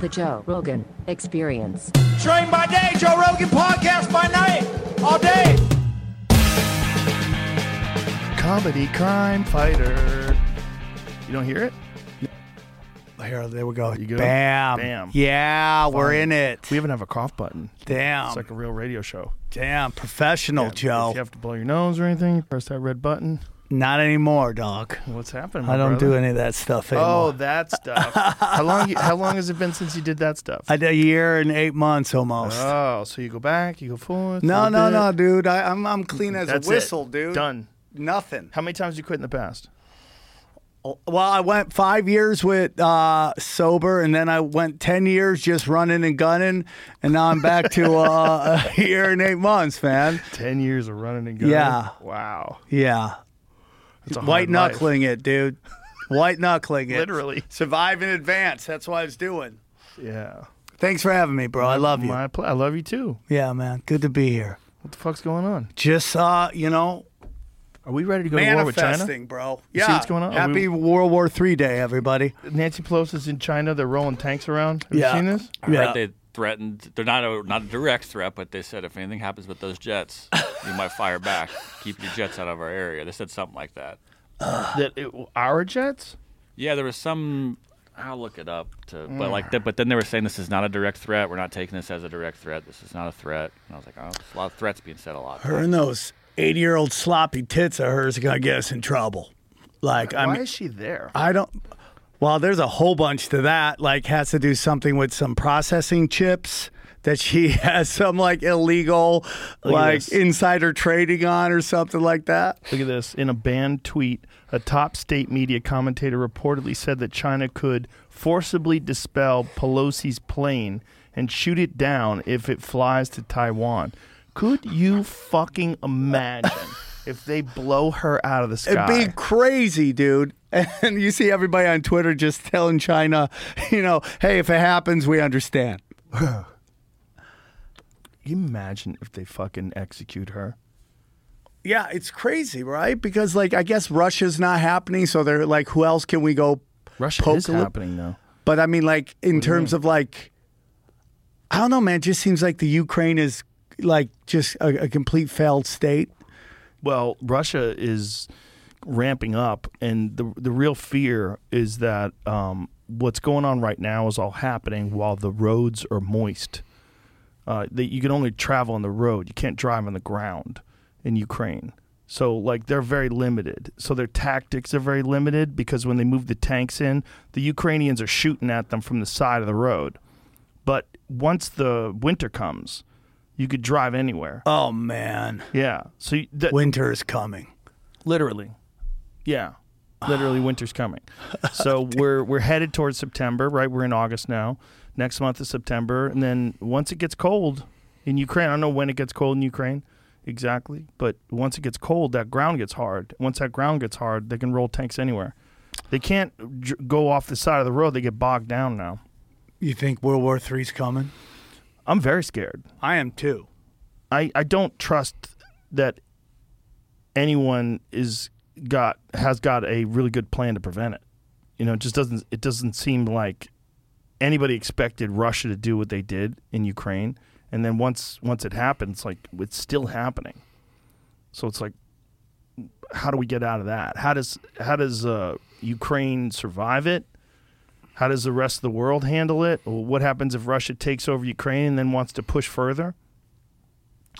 The Joe Rogan Experience. Train by day, Joe Rogan podcast by night, all day. Comedy crime fighter. You don't hear it? Here, there we go. You good? Bam. Bam. Yeah, we're in it. We even have a cough button. Damn. It's like a real radio show. Damn. Professional, Joe. If you have to blow your nose or anything, press that red button. Not anymore, dog. What's happening? I don't brother? do any of that stuff anymore. Oh, that stuff. how long? you- How long has it been since you did that stuff? I did a year and eight months almost. oh, so you go back, you go forward. no, no, bit. no, dude. I, I'm I'm clean as That's a whistle, it. dude. Done. Nothing. How many times you quit in the past? Well, I went five years with uh, sober, and then I went ten years just running and gunning, and now I'm back to uh, a year and eight months, man. Ten years of running and gunning. Yeah. Wow. Yeah, It's a hard white life. knuckling it, dude. White knuckling it. Literally. survive in advance. That's what I was doing. Yeah. Thanks for having me, bro. I love you. My pl- I love you too. Yeah, man. Good to be here. What the fuck's going on? Just uh, you know, Are we ready to go to war with China? manifesting, bro. You Yeah. see what's going on? Are Happy we- World War Three Day, everybody. Nancy Pelosi's in China. They're rolling tanks around. Have Yeah. you seen this? I Yeah. heard they threatened. They're not a not a direct threat, but they said if anything happens with those jets, you might fire back. Keep your jets out of our area. They said something like that. That it, our jets? Yeah, there was some. I'll look it up. To, but Mm. like, that, but then they were saying this is not a direct threat. We're not taking this as a direct threat. This is not a threat. And I was like, oh, there's a lot of threats being said a lot. Her and those eighty-year-old sloppy tits of hers are gonna get us in trouble. Like, I Why mean, is she there? I don't. Well, there's a whole bunch to that. Like, has to do something with some processing chips that she has some like illegal, like this. insider trading on or something like that. Look at this. In a banned tweet, a top state media commentator reportedly said that China could forcibly dispel Pelosi's plane and shoot it down if it flies to Taiwan. Could you fucking imagine if they blow her out of the sky? It'd be crazy, dude. And you see everybody on Twitter just telling China, you know, hey, if it happens, we understand. Can you imagine if they fucking execute her? Yeah, it's crazy, right? Because like I guess Russia's not happening, so they're like, who else can we go? Russia Poke is happening though. But I mean, like in terms of like, I don't know, man. It just seems like the Ukraine is like just a, a complete failed state. Well, Russia is ramping up, and the the real fear is that um, what's going on right now is all happening while the roads are moist. Uh, that you can only travel on the road; you can't drive on the ground in Ukraine. So, like, they're very limited. So their tactics are very limited because when they move the tanks in, the Ukrainians are shooting at them from the side of the road. But once the winter comes, you could drive anywhere. Oh man, Yeah. So you- that, winter is coming. Literally. Yeah. Literally winter's coming. So we're we're headed towards September, right? We're in August now. Next month is September, and then once it gets cold in Ukraine, I don't know when it gets cold in Ukraine exactly, but once it gets cold, that ground gets hard. Once that ground gets hard, they can roll tanks anywhere. They can't j- go off the side of the road. They get bogged down now. You think World War Three's coming? I'm very scared. I am too. I, I don't trust that anyone is got has got a really good plan to prevent it. You know, it just doesn't it doesn't seem like anybody expected Russia to do what they did in Ukraine. And then once once it happens, like it's still happening. So it's like how do we get out of that? How does how does uh, Ukraine survive it? How does the rest of the world handle it? Or what happens if Russia takes over Ukraine and then wants to push further?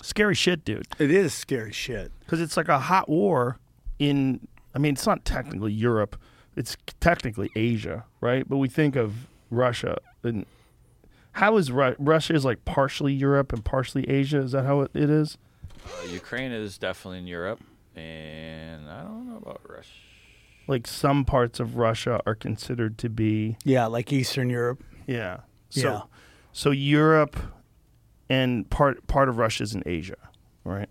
Scary shit, dude. It is scary shit. Because it's like a hot war in. I mean, it's not technically Europe. It's technically Asia, right? But we think of Russia and how is Ru- Russia is like partially Europe and partially Asia? Is that how it, it is? Uh, Ukraine is definitely in Europe, and I don't know about Russia. Like some parts of Russia are considered to be Yeah, like Eastern Europe. yeah. So Yeah. so Europe and part part of Russia is in Asia, right?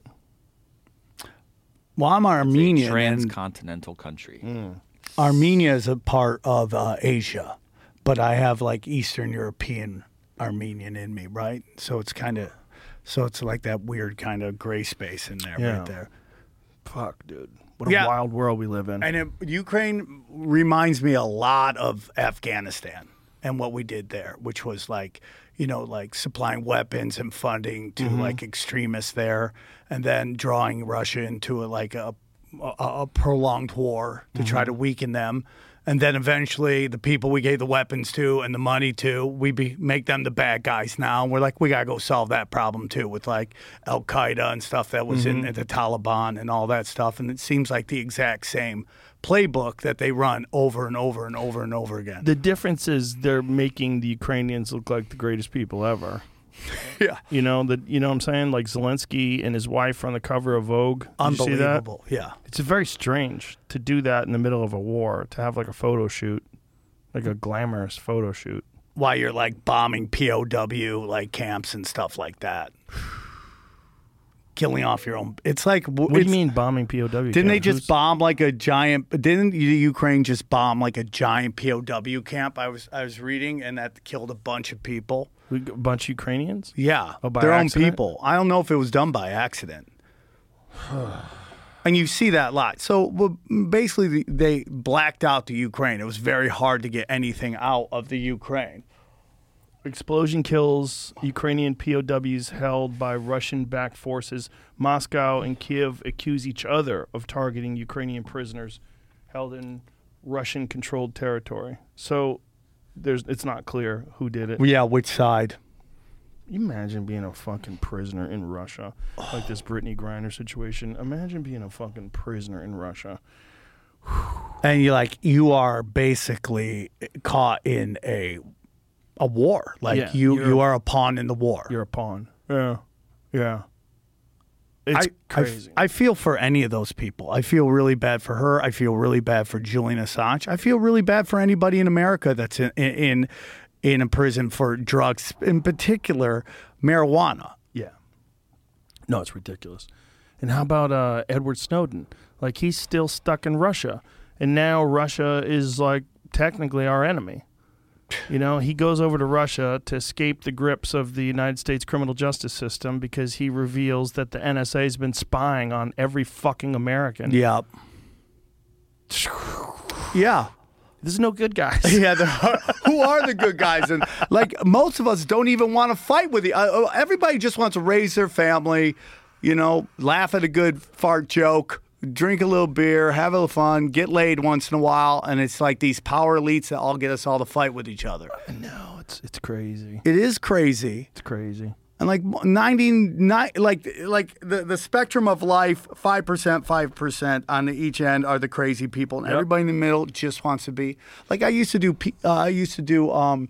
Well, I'm It's a Armenian, and transcontinental country. Mm. Armenia is a part of uh, Asia, but I have like Eastern European Armenian in me, right? So it's kind of, so it's like that weird kind of gray space in there, Yeah. right there. Fuck, dude. What a Yeah. wild world we live in. And it, Ukraine reminds me a lot of Afghanistan and what we did there, which was like, you know, like supplying weapons and funding to mm-hmm. like extremists there, and then drawing Russia into a, like a, a, a prolonged war to try mm-hmm. to weaken them. And then eventually, the people we gave the weapons to and the money to, we be, make them the bad guys now. And we're like, we gotta go solve that problem too, with like Al Qaeda and stuff that was in mm-hmm. the Taliban and all that stuff. And it seems like the exact same playbook that they run over and over and over and over again. the difference is they're making the Ukrainians look like the greatest people ever. yeah, You know that you know what I'm saying? Like Zelensky and his wife on the cover of Vogue. Did you see that? unbelievable. Yeah, It's very strange to do that in the middle of a war, to have like a photo shoot, like a glamorous photo shoot. while you're like bombing POW like camps and stuff like that, killing off your own. It's like What do you mean bombing POW? Didn't they just Who's- bomb like a giant? Didn't the Ukraine just bomb like a giant POW camp? I was I was reading, and that killed a bunch of people. a bunch of Ukrainians? Yeah, Oh, their accident? own people. I don't know if it was done by accident. and you see that a lot. So well, basically, they blacked out the Ukraine. It was very hard to get anything out of the Ukraine. Explosion kills Ukrainian POWs held by Russian backed forces. Moscow and Kiev accuse each other of targeting Ukrainian prisoners held in Russian controlled territory. So there's it's not clear who did it. Yeah, which side? You imagine being a fucking prisoner in Russia, like this Brittney Griner situation. Imagine being a fucking prisoner in Russia. And you're like you are basically caught in a a war. Like Yeah, you you're- a pawn in the war. You're a pawn. Yeah, yeah. It's I, crazy. I, I feel for any of those people. I feel really bad for her. I feel really bad for Julian Assange. I feel really bad for anybody in America that's in in in a prison for drugs, in particular marijuana. Yeah. No, it's ridiculous. And how about uh, Edward Snowden? Like he's still stuck in Russia, and now Russia is like technically our enemy. You know, he goes over to Russia to escape the grips of the United States criminal justice system because he reveals that the NSA has been spying on every fucking American. Yeah. Yeah. There's no good guys. Yeah, are, who are the good guys? And like most of us don't even want to fight with you. Uh, everybody just wants to raise their family, you know, laugh at a good fart joke, drink a little beer, have a little fun, get laid once in a while, and it's like these power elites that all get us all to fight with each other. no, it's it's crazy. It is crazy. It's crazy. And like 99 like like the, the spectrum of life, 5%, 5% on the, each end are the crazy people and everybody in the middle just wants to be like I used to do uh, I used to do um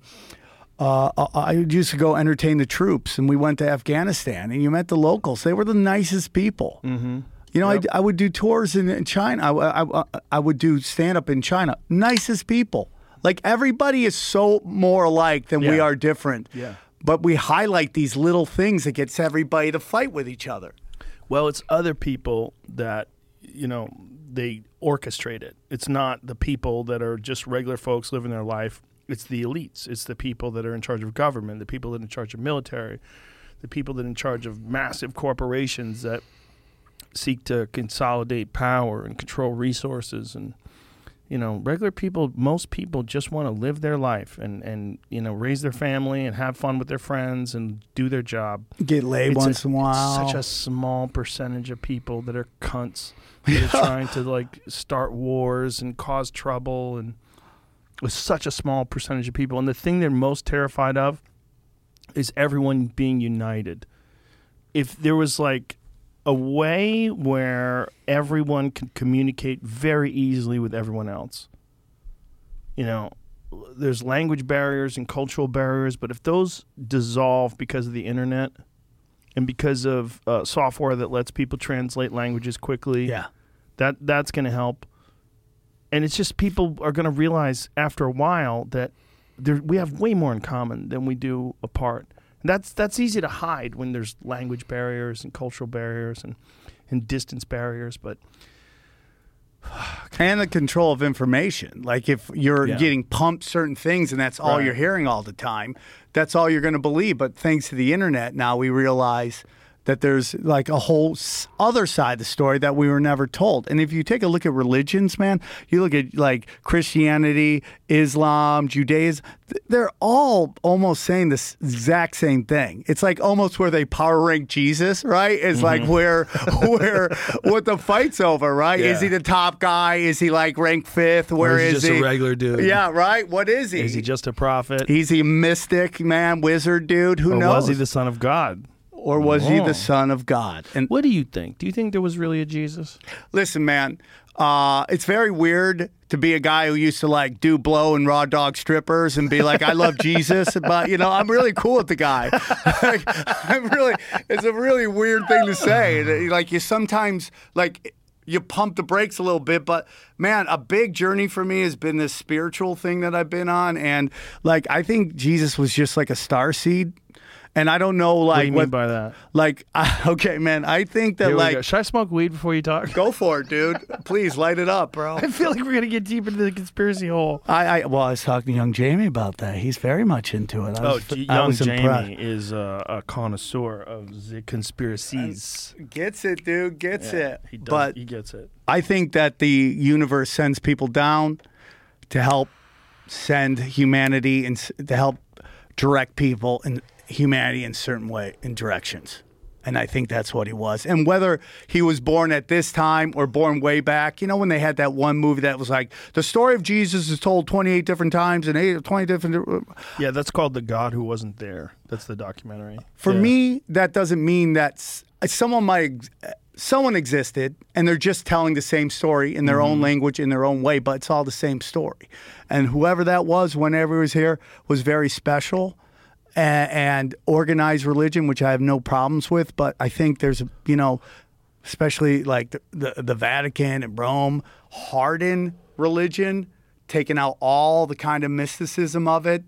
uh, I- I used to go entertain the troops, and we went to Afghanistan, and you met the locals. They were the nicest people. Mm-hmm. You know, I, I would do tours in, in China. I, I, I would do stand up in China. Nicest people. Like everybody is so more alike than we are different. Yeah. But we highlight these little things that gets everybody to fight with each other. Well, it's other people that you know they orchestrate it. It's not the people that are just regular folks living their life. It's the elites. It's the people that are in charge of government, the people that are in charge of military, the people that are in charge of massive corporations that seek to consolidate power and control resources and you know regular people most people just want to live their life and and you know raise their family and have fun with their friends and do their job Get laid it's once a, in a while. Such a small percentage of people that are cunts that are trying to like start wars and cause trouble, and it's such a small percentage of people. And the thing they're most terrified of is everyone being united. If there was like a way where everyone can communicate very easily with everyone else, you know, there's language barriers and cultural barriers, but if those dissolve because of the internet and because of uh, software that lets people translate languages quickly, yeah. that that's going to help. And it's just people are going to realize after a while that there, we have way more in common than we do apart. That's that's easy to hide when there's language barriers and cultural barriers and and distance barriers, but and the control of information. Like if you're Yeah. getting pumped certain things and that's all Right. you're hearing all the time, that's all you're going to believe. But thanks to the internet, now we realize that there's like a whole other side of the story that we were never told. And if you take a look at religions, man, you look at like Christianity, Islam, Judaism, they're all almost saying this exact same thing. It's like almost where they power rank Jesus, right? It's like mm-hmm. where where what the fight's over, right? Is he the top guy? Is he like ranked fifth? Where is he is just a regular dude? Yeah, right. What is he? Is he just a prophet? He's a mystic man, wizard dude. Who or knows? was he the son of God? Or was he the son of God? And What do you think? Do you think there was really a Jesus? listen, man, uh, it's very weird to be a guy who used to like do blow and raw dog strippers and be like, I love Jesus, but you know, I'm really cool with the guy. like, I'm really, it's a really weird thing to say. Like you sometimes like. You pump the brakes a little bit, but man, a big journey for me has been this spiritual thing that I've been on, and like I think Jesus was just like a star seed, and I don't know like What do you mean by that? like okay, man, I think that like go. Should I smoke weed before you talk? Go for it, dude. Please light it up, bro. I feel like we're gonna get deep into the conspiracy hole. I, I well, I was talking to young Jamie about that. He's very much into it. I Oh, was, G- I young was Jamie impressed. is uh, a connoisseur of the conspiracies. Gets it, dude. Gets it. He does. But he gets it. I think that the universe sends people down to help send humanity and to help direct people in humanity in certain way in directions. And I think that's what he was. And whether he was born at this time or born way back, you know, when they had that one movie that was like the story of Jesus is told 28 different times and eight, 20 different. Yeah, that's called the God who wasn't there. That's the documentary. For Yeah. me, that doesn't mean that someone might someone existed and they're just telling the same story in their Mm-hmm. own language in their own way, but it's all the same story. And whoever that was, whenever he was here, was very special. And, and organized religion, which I have no problems with, but I think there's, you know, especially like the, the, the Vatican and Rome, harden religion, taking out all the kind of mysticism of it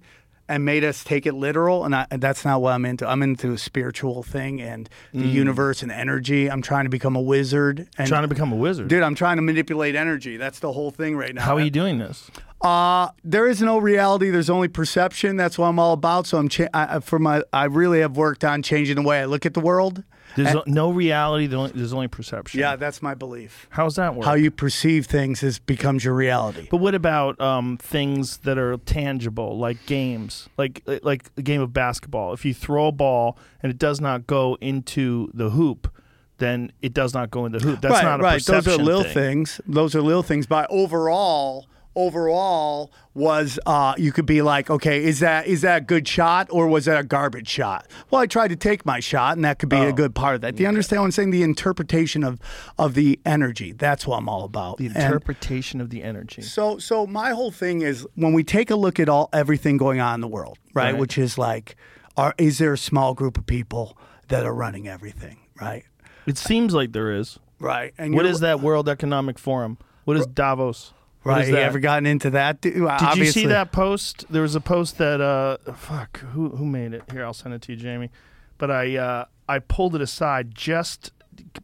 and made us take it literal. And, I, and that's not what I'm into. I'm into a spiritual thing and the Mm. universe and energy. I'm trying to become a wizard. And trying to become a wizard. dude, I'm trying to manipulate energy. That's the whole thing right now. How are you doing this? Uh, there is no reality. There's only perception. That's what I'm all about. So I'm cha- I, for my. I really have worked on changing the way I look at the world. There's no reality. There's only, there's only perception. Yeah, that's my belief. How's that work? How you perceive things is becomes your reality. But what about um, things that are tangible, like games, like like a game of basketball? If you throw a ball and it does not go into the hoop, then it does not go in the hoop. That's right, not a right. perception Those are little thing. things. Those are little things. But overall, overall was uh, you could be like, okay, is that is that a good shot or was that a garbage shot? Well, I tried to take my shot, and that could be Oh. a good part of that. Do you understand what I'm saying? The interpretation of of the energy. That's what I'm all about. The And- interpretation of the energy. So so my whole thing is when we take a look at all everything going on in the world, right? Right. Which is like are is there a small group of people that are running everything, right? It seems like there is. Right. And What that World Economic Forum? What is Davos? Right. You ever gotten into that? Did Did you see that post? There was a post that uh fuck who who made it? Here, I'll send it to you, Jamie. But I uh I pulled it aside just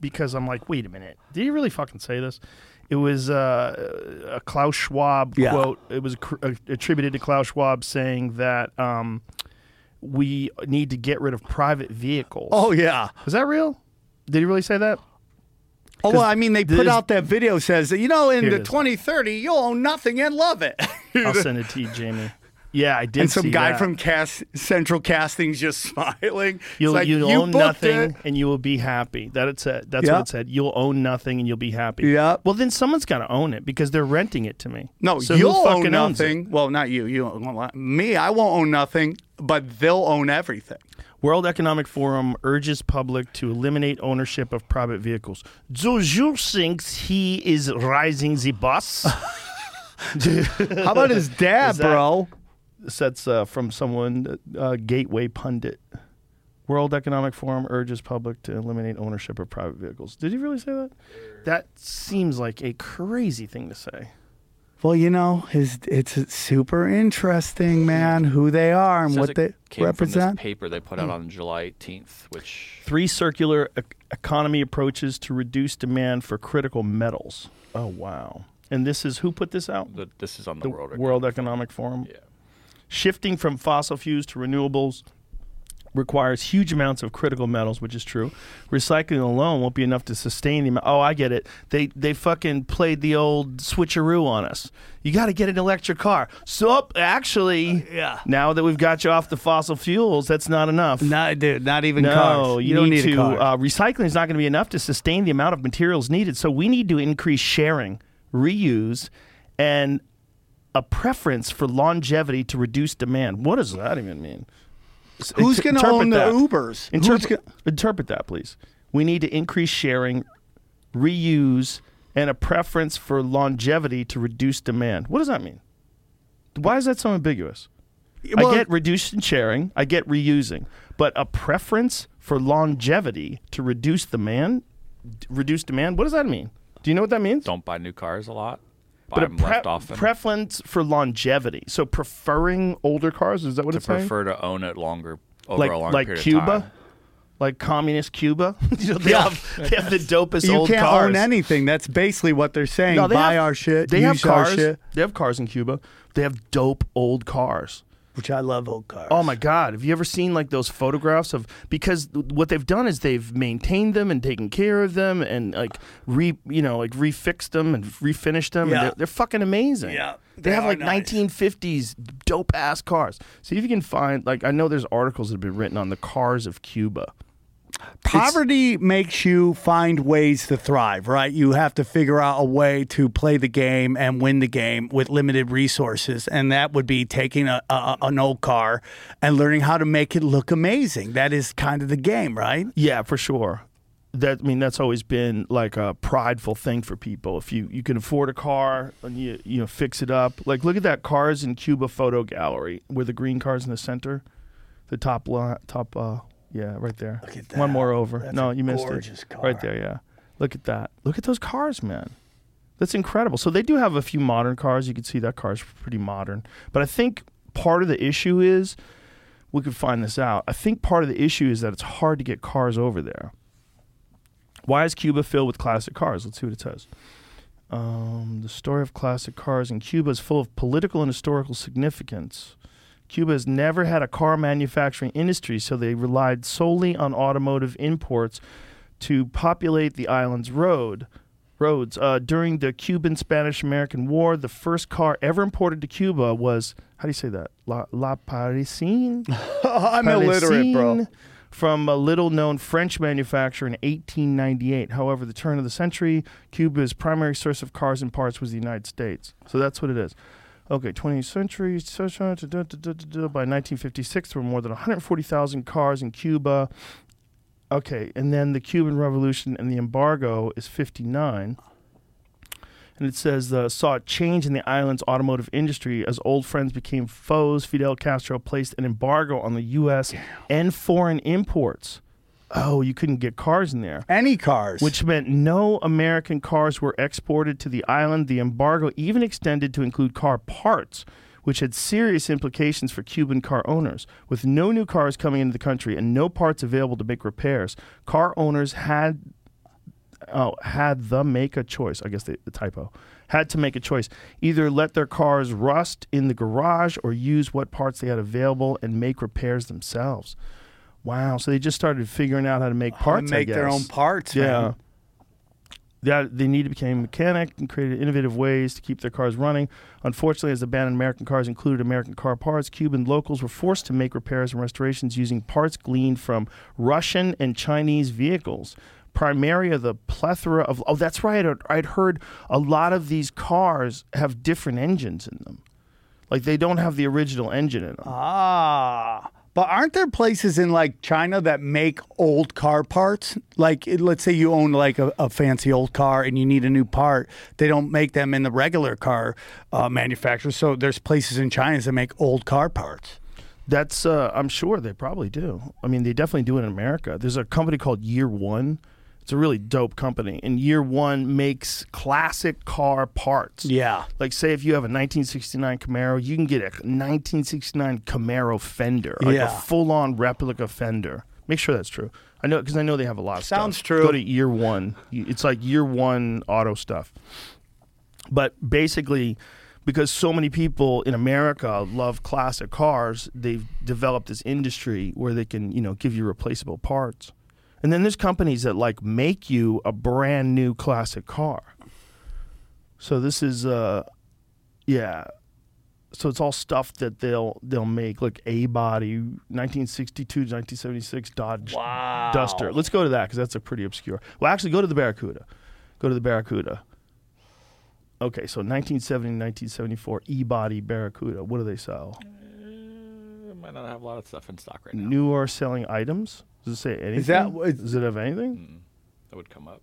because I'm like, wait a minute, did he really fucking say this? It was uh, a Klaus Schwab Yeah. quote. It was uh, attributed to Klaus Schwab saying that um, we need to get rid of private vehicles. Oh yeah. is that real? Did he really say that? Oh well, I mean, they put out that video says that you know in the it is. 2030 you'll own nothing and love it. I'll send it to you, Jamie. Yeah, I did. and some guy that. from cast Central Castings just smiling. You'll, like, you'll you own nothing it. and you will be happy. That it said. That's Yeah. what it said. You'll own nothing and you'll be happy. Yeah. Well, then someone's got to own it because they're renting it to me. No, So you'll own nothing. Well, not you. You won't- me. I won't own nothing, but they'll own everything. World Economic Forum urges public to eliminate ownership of private vehicles. Do you think he is rising the bus? How about his dad, that- bro? That's uh, from someone, uh, Gateway Pundit. World Economic Forum urges public to eliminate ownership of private vehicles. Did he really say that? That seems like a crazy thing to say. Well, you know, his it's super interesting, man, who they are and what they came represent. From this paper they put out on July 18th, which Three circular e- economy approaches to reduce demand for critical metals. Oh wow! And this is who put this out? the, this is on the, The World World, Economic Economic Forum. Yeah. Shifting from fossil fuels to renewables requires huge amounts of critical metals, which is true. Recycling alone won't be enough to sustain the amount. Oh, I get it. They they fucking played the old switcheroo on us. You got to get an electric car. So actually, yeah. Now that we've got you off the fossil fuels, that's not enough. Not, dude, not even No, cars. you, don't need, need to. a car. Uh, recycling is not going to be enough to sustain the amount of materials needed. So we need to increase sharing, reuse, and a preference for longevity to reduce demand. What does that even mean? S- Who's going to own the that. Ubers? Who's Interpret, gonna- interpret that, please. We need to increase sharing, reuse, and a preference for longevity to reduce demand. What does that mean? Why is that so ambiguous? Well, I get reducing sharing, I get reusing, but a preference for longevity to reduce demand, d- reduce demand. What does that mean? Do you know what that means? Don't buy new cars a lot. Buy but a them pre- left often. preference for longevity. So preferring older cars is that what to it's saying? prefer to own it longer over like a long like period Cuba, of time. like communist Cuba. you know, they, Yeah. have, they have the dopest you old can't cars. own anything. That's basically what they're saying. No, they Buy have- our shit. They have use our cars. shit, They have cars in Cuba. They have dope old cars. Which I love old cars. Oh my God! Have you ever seen like those photographs of because what they've done is they've maintained them and taken care of them and like re you know like refixed them and refinished them. Yeah. And they're, they're fucking amazing. Yeah, they, they have like nice. 1950s dope ass cars. See if you can find like I know there's articles that have been written on the cars of Cuba. Poverty makes you find ways to thrive, right? You have to figure out a way to play the game and win the game with limited resources, and that would be taking a, a an old car and learning how to make it look amazing. That is kind of the game, right? Yeah, for sure. That I mean, that's always been like a prideful thing for people. If you, you can afford a car and you you know fix it up, like look at that cars in Cuba photo gallery where the green cars in the center, the top li- top uh yeah right there. Look at One more over. That's no, you missed gorgeous it. car. Right there, yeah. Look at that. Look at those cars, man. That's incredible. So they do have a few modern cars. You can see that car's pretty modern. But I think part of the issue is we could find this out. I think part of the issue is that it's hard to get cars over there. Why is Cuba filled with classic cars? Let's see what it says. Um, the story of classic cars in Cuba is full of political and historical significance. Cuba has never had a car manufacturing industry, so they relied solely on automotive imports to populate the island's road roads. Uh, during the Cuban Spanish American War, the first car ever imported to Cuba was how do you say that? La, La Parisine? I'm illiterate, bro. From a little known French manufacturer in 1898. However, the turn of the century, Cuba's primary source of cars and parts was the United States. So that's what it is. Okay, 20th century. By 1956, there were more than 140,000 cars in Cuba. Okay, and then the Cuban Revolution and the embargo is 59. And it says, uh, saw a change in the island's automotive industry as old friends became foes. Fidel Castro placed an embargo on the U.S. and foreign imports. Oh, you couldn't get cars in there Any cars. which meant no American cars were exported to the island. The embargo even extended to include car parts, which had serious implications for Cuban car owners. With no new cars coming into the country and no parts available to make repairs, car owners had oh, had the make a choice. I guess the, the typo had to make a choice: either let their cars rust in the garage or use what parts they had available and make repairs themselves. Wow! So they just started figuring out how to make to parts. I make their own parts. Yeah. man. That they need to become a mechanic and created innovative ways to keep their cars running. Unfortunately, as the ban on American cars included American car parts, Cuban locals were forced to make repairs and restorations using parts gleaned from Russian and Chinese vehicles. Primarily, the plethora of oh, that's right. I'd- I'd heard a lot of these cars have different engines in them, like they don't have the original engine in them. Ah. But aren't there places in like China that make old car parts? Like, let's say you own like a, a fancy old car and you need a new part. They don't make them in the regular car uh, manufacturers. So there's places in China that make old car parts. That's uh, I'm sure they probably do. I mean, they definitely do it in America. There's a company called Year One. It's a really dope company, and Year One makes classic car parts. Yeah. Like, say if you have a 1969 Camaro, you can get a 1969 Camaro fender, like Yeah. a full-on replica fender. Make sure that's true. I know because I know they have a lot of stuff. Sounds stuff. true. Go to Year One. It's like Year One auto stuff. But basically, because so many people in America love classic cars, they've developed this industry where they can, you know, give you replaceable parts. And then there's companies that like make you a brand new classic car. So this is uh yeah. So it's all stuff that they'll they'll make like A body 1962 to 1976 Dodge Duster. Let's go to that cuz that's a pretty obscure. Well, actually go to the Barracuda. Go to the Barracuda. Okay, so 1970 1974 E-body Barracuda. What do they sell? It might not have a lot of stuff in stock right now. New or selling items? Does it say anything? Is that- is- Does it have anything? That would come up.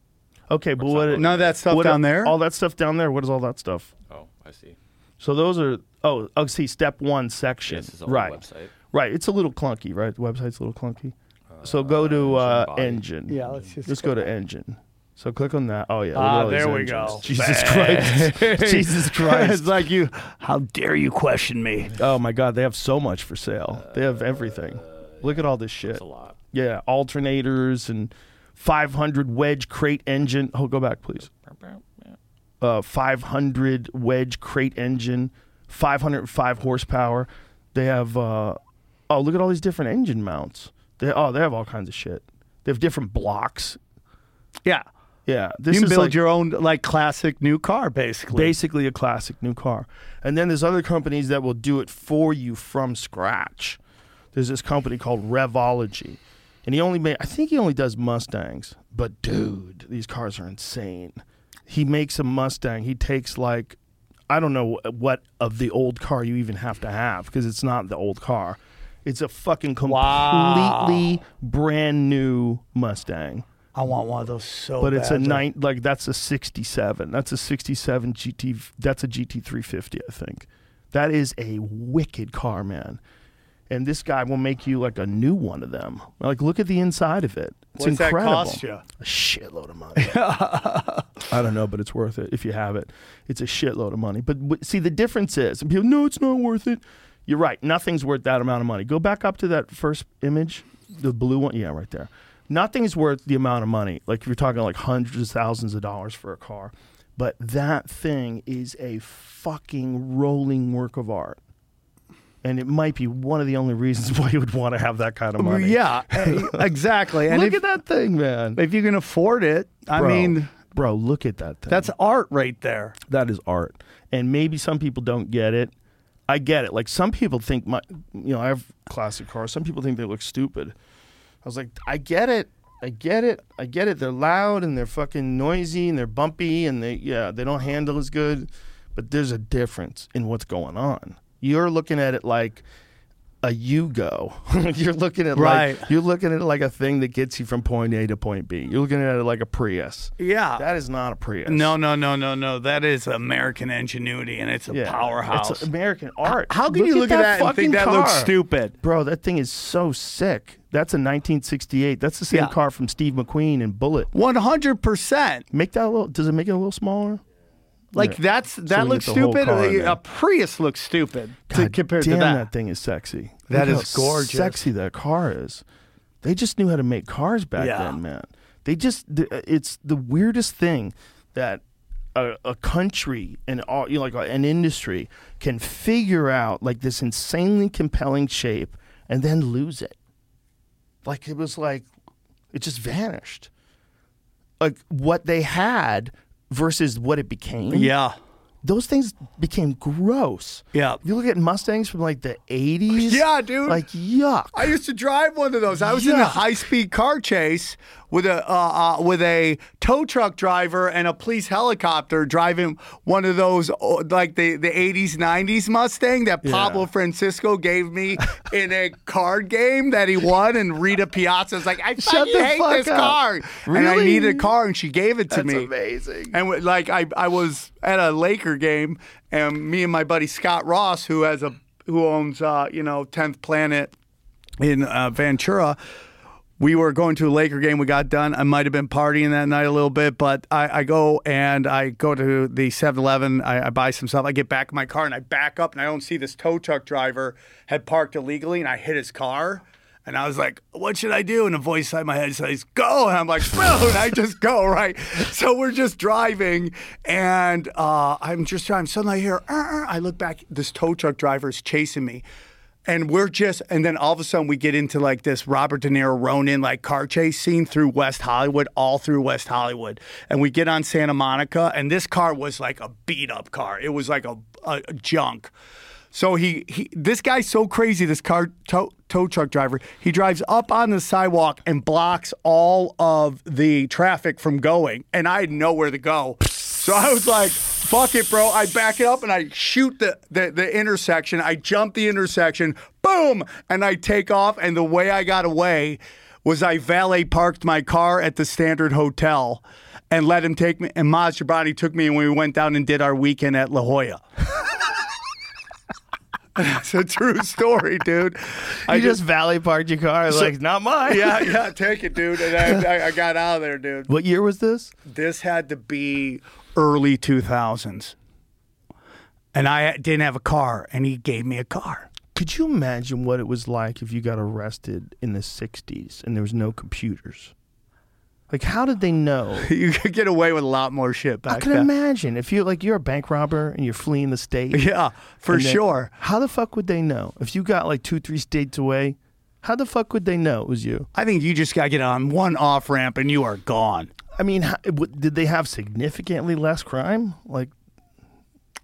Okay, but what? that None of that stuff what down there. All that stuff down there. What is all that stuff? Oh, I see. So those are oh oh see step one section Yes, it's on right the website. right. It's a little clunky, right? The website's a little clunky. so go to uh, body. engine. Yeah, let's just let's go to engine. So click on that. Oh yeah. Ah, all these there we engines. go. Jesus Christ. Jesus Christ. it's like you. How dare you question me? Oh my God, they have so much for sale. They have everything. Look at all this shit. It's a lot. Yeah, alternators and 500 wedge crate engine. Oh, go back, please. Uh, 500 wedge crate engine, 505 horsepower. They have. Uh, oh, look at all these different engine mounts. They oh, they have all kinds of shit. They have different blocks. Yeah, Yeah, this you can is build like your own like classic new car, basically. basically a classic new car. And then there's other companies that will do it for you from scratch. There's this company called Revology. And he only made I think he only does Mustangs. But dude, these cars are insane. He makes a Mustang. He takes like I don't know what of the old car you even have to have because it's not the old car. It's a fucking completely brand new Mustang I want one of those so. Bad. But it's a badly. nine like that's a 67 that's a 67 gt that's a gt350 i think that is a wicked car man and this guy will make you like a new one of them. Like look at the inside of it. It's What's that incredible. cost you? a shitload of money. I don't know but it's worth it if you have it. It's a shitload of money. But w- see the difference is and people no it's not worth it. You're right. Nothing's worth that amount of money. Go back up to that first image the blue one. Yeah right there. Nothing's worth the amount of money. Like if you're talking like hundreds of thousands of dollars for a car. But that thing is a fucking rolling work of art and it might be one of the only reasons why you would want to have that kind of money Yeah, eh, exactly. And look if, at that thing man if you can afford it, I Bro, mean, bro, look at that thing. that's art right there. that is art. And maybe some people don't get it. I get it. Like some people think my, you know, I have classic cars. Some people think they look stupid. I was like, I get it. I get it. I get it. They're loud and they're fucking noisy and they're bumpy and they, yeah, they don't handle as good. But there's a difference in what's going on. You're looking at it like a Yugo. you're looking at Right. like you're looking at it like a thing that gets you from point A to point B. You're looking at it like a Prius. Yeah. That is not a Prius. no, no, no, no, no. That is American ingenuity, and it's a Yeah, powerhouse. It's American art. How can you look at that and think fucking that looks stupid? Bro, that thing is so sick. That's a 1968. That's the same Yeah. car from Steve McQueen and Bullitt. One hundred percent. Make that a little. Does it make it a little smaller? Like Yeah. that's that we looks get the whole stupid. A, a Prius looks stupid to, God compared damn, to that. that thing is sexy. That Look is how gorgeous. Sexy that car is. They just knew how to make cars back Yeah. then, man. They just. It's the weirdest thing that. A, a country and all you know, like an industry can figure out like this insanely compelling shape and then lose it. Like it was like it just vanished. Like what they had versus what it became. Yeah, Those things became gross. yeah. You look at Mustangs from like the 80s. Yeah, dude. Like yuck. I used to drive one of those. I was in a high speed car chase with a uh, uh, with a tow truck driver and a police helicopter driving one of those uh, like the the 80s 90s Mustang that Yeah. Pablo Francisco gave me in a card game that he won and Rita Piazza was like I fucking the hate fuck this up. car and I Really? needed a car and she gave it to That's me. amazing. And like I, I was at a Laker game, and me and my buddy Scott Ross, who has a who owns uh, you know Tenth Planet in uh, Ventura. We were going to a Laker game. We got done. I might have been partying that night a little bit, but I, I go and I go to the 7 Eleven. I, I buy some stuff. I get back in my car and I back up and I don't see this tow truck driver had parked illegally and I hit his car. And I was like, what should I do? And a voice inside my head says, go. And I'm like, boom. And I just go, right? So we're just driving. And uh, I'm just driving. Suddenly I hear, "Uh, uh." I look back, this tow truck driver is chasing me. And we're just, and then all of a sudden we get into like this Robert De Niro Ronin like car chase scene through West Hollywood, all through West Hollywood. And we get on Santa Monica, and this car was like a beat up car. It was like a, a, junk. So he, he, this guy's so crazy. This car tow, tow truck driver, he drives up on the sidewalk and blocks all of the traffic from going, and I had nowhere to go. So I was like, "Fuck it, bro!" I back it up and I shoot the, the the intersection. I jump the intersection, boom, and I take off. And the way I got away was I valet parked my car at the Standard Hotel. And let him take me. And Maz Jobrani took me, and we went down and did our weekend at La Jolla. It's a true story, dude. I You just valley parked your car. like, not mine. yeah, yeah, take it, dude. And I, I, I got out of there, dude. What year was this? This had to be early 2000s. And I didn't have a car, and he gave me a car. Could you imagine what it was like if you got arrested in the 60s and there was no computers? Like, how did they know? You could get away with a lot more shit I can then. imagine if you like you're a bank robber and you're fleeing the state. Yeah, for then- sure. How the fuck would they know if you got like two, three states away? How the fuck would they know it was you? I think you just got to get on one off ramp and you are gone. I mean, how, did they have significantly less crime? Like,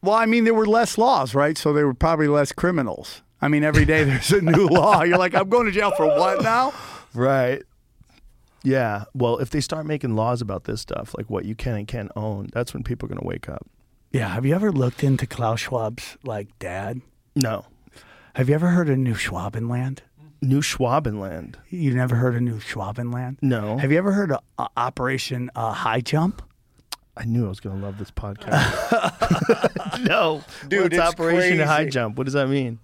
Well, I mean, there were less laws, right? So there were probably less criminals. I mean, every day there's a new law. You're like, I'm going to jail for what now? right? Yeah. Well, if they start making laws about this stuff, like what you can and can't own, that's when people are gonna wake up. Yeah. Have you ever looked into Klaus Schwab's like dad? No, Have you ever heard of New Schwabenland? New Schwabenland. You never heard of New Schwabenland? No. Have you ever heard of uh, Operation uh, High Jump? I knew I was gonna love this podcast. no, Dude, What's it's Operation High. Jump? What does that mean?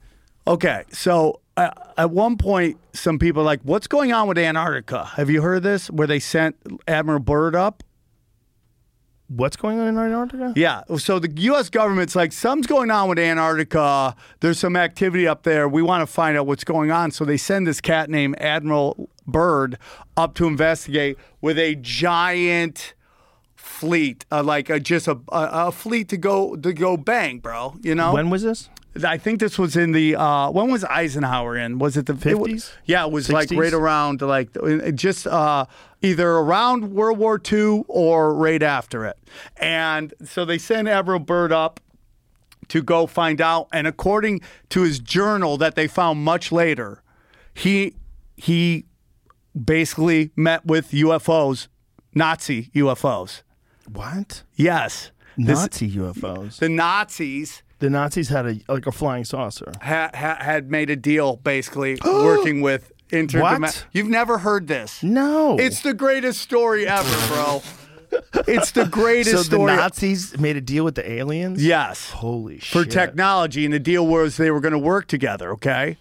Okay, so uh, at one point, some people are like, "What's going on with Antarctica?" Have you heard this? Where they sent Admiral Byrd up? What's going on in Antarctica? Yeah. So the U.S. government's like, something's going on with Antarctica. There's some activity up there. We want to find out what's going on. So they send this cat named Admiral Byrd up to investigate with a giant fleet, uh, like a, just a, a, a fleet to go to go bang, bro. You know. When was this? I think this was in the uh, when was Eisenhower in? Was it the 50s? yeah, it was like right around like just uh, either around World War II or right after it. And so they sent Admiral Byrd up to go find out. And according to his journal that they found much later, he he basically met with UFOs, Nazi UFOs. What? Yes, This- Nazi UFOs. the Nazis. The Nazis had a like a flying saucer. ha- ha- had made a deal basically working with interdimensional. What? You've never heard this? No. It's the greatest story ever, bro. it's the greatest story. so the. Nazis made a deal with the aliens. yes, Holy shit. for shit. technology, and the deal was they were going to work together. Okay,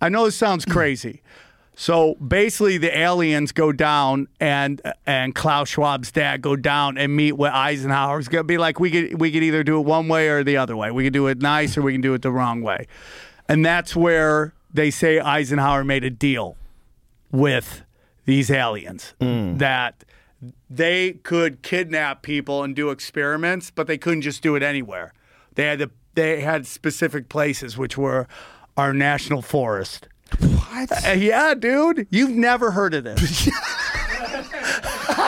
I know this sounds hmm. crazy. So basically, the aliens go down, and and Klaus Schwab's dad go down and meet with Eisenhower. It's gonna be like we could we could either do it one way or the other way. We could do it nice or we can do it the wrong way, and that's where they say Eisenhower made a deal with these aliens hmm. that they could kidnap people and do experiments, but they couldn't just do it anywhere. They had to, they had specific places, which were our national forest. What? Uh, yeah, dude, you've never heard of this.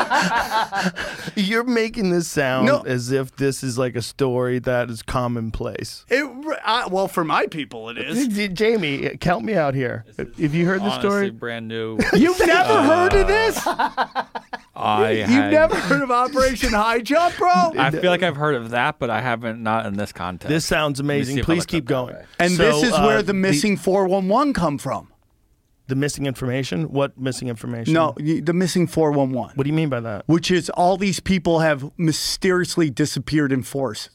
You're making this sound No. as if this is like a story that is commonplace. it, uh, well, for my people, it is. Jamie, count me out here. Have you heard the story? brand new. You've never heard of this? I You've had- never heard of Operation High Jump, bro? I feel like I've heard of that, but I haven't. Not in this context. This sounds Let me see amazing. Please keep going. way. And So, this is uh, where the missing 411 come from. The missing information. What missing information? No, the missing 411. What do you mean by that? which is all these people have mysteriously disappeared in force.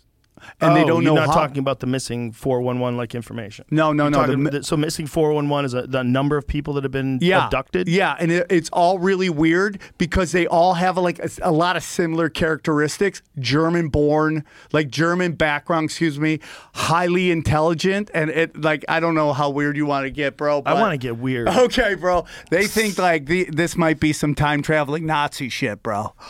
And they Oh, don't you're know not how. talking about the missing 411 like information. No, no, You're no, the so missing 411 is a, the number of people that have been yeah, abducted. Yeah, and it, it's all really weird because they all have like a, a lot of similar characteristics. German born, like German background, excuse me, highly intelligent, and it like I don't know how weird you want to get, bro. I want to get weird. Okay, bro. They think like the, this might be some time traveling Nazi shit, bro.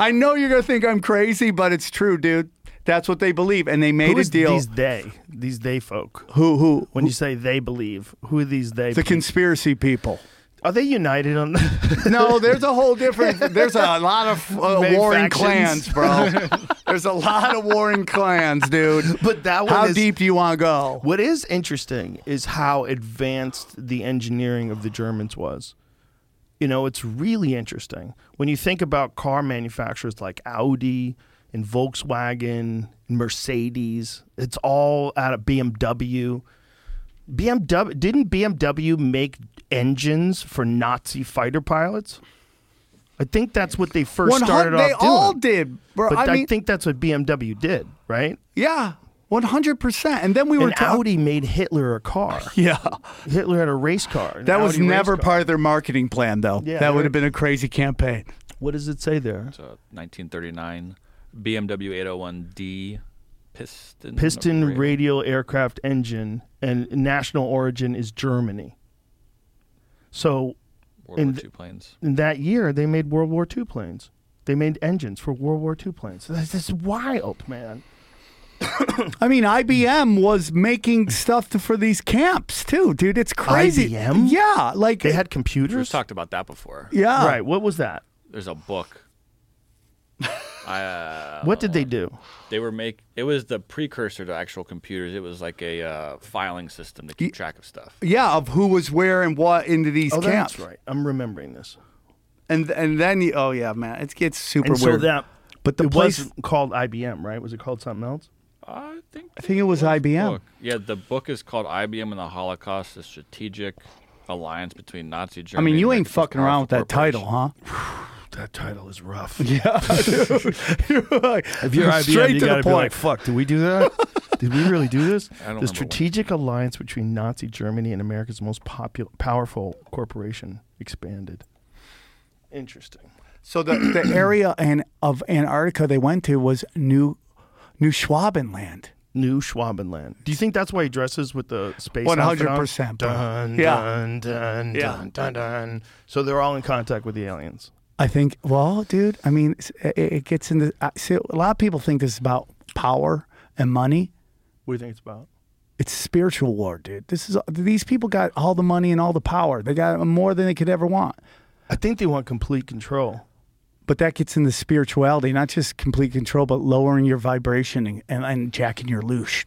I know you're gonna think I'm crazy, but it's true, dude. That's what they believe, and they made Who a is deal. these they? These they folk. who who? When you say they believe, who are these they? The people? conspiracy people. are they united on? That? No, there's a whole different. There's a lot of uh, warring factions. clans, bro. There's a lot of warring clans, dude. But that one How is- deep do you want to go? What is interesting is how advanced the engineering of the Germans was. You know, it's really interesting when you think about car manufacturers like Audi and Volkswagen, Mercedes. It's all out of BMW. BMW didn't BMW make engines for Nazi fighter pilots? I think that's what they first started hun- they off doing. all did, bro. But I I, mean, think that's what BMW did, right? yeah, one hundred percent. And then we were And talking. Audi made Hitler a car. Yeah, Hitler had a race car. that was Audi race never part of their marketing plan, though. Yeah, that would have been a crazy campaign. What does it say there? So 1939 uh, BMW 801D piston. Piston radial. radial aircraft engine, and national origin is Germany. So World in War th- II planes. in that year, they made World War II planes. They made engines for World War II planes. That's, that's wild, man. I mean, IBM was making stuff to, for these camps too, dude. It's crazy. IBM? Yeah, like They had computers. We've talked about that before. yeah, Right. What was that? There's a book. I, uh, What did they do? they were make it was the precursor to actual computers. It was like a uh, filing system to keep track of stuff. Yeah, of who was where and what into these Oh, camps. that's right. I'm remembering this. And and then you, oh yeah, man, it gets super And so weird. that, but the it place, wasn't called IBM, right? Was it called something else? I think I think it was IBM. book. Yeah, the book is called IBM and the Holocaust: The Strategic Alliance Between Nazi Germany. I Germany. mean, and you ain't fucking around with that title, huh? That title is rough. Yeah, If you're IBM, straight you to got the to be like, "Fuck, did we do that? did we really do this?" I don't the when. strategic alliance between Nazi Germany and America's most popular, powerful corporation expanded. Interesting. So the, the area and of Antarctica they went to was New New Schwabenland. New Schwabenland. Do you think that's why he dresses with the space? 100%, outfit Dun, Yeah. dun, dun, Yeah. dun, dun, dun. So they're all in contact with the aliens. I think. Well, dude, I mean, it, it gets into. I See, a lot of people think this is about power and money. What do you think it's about? It's spiritual war, dude. This is these people got all the money and all the power. They got more than they could ever want. I think they want complete control. But that gets into spirituality, not just complete control, but lowering your vibration and, and, and jacking your loosh.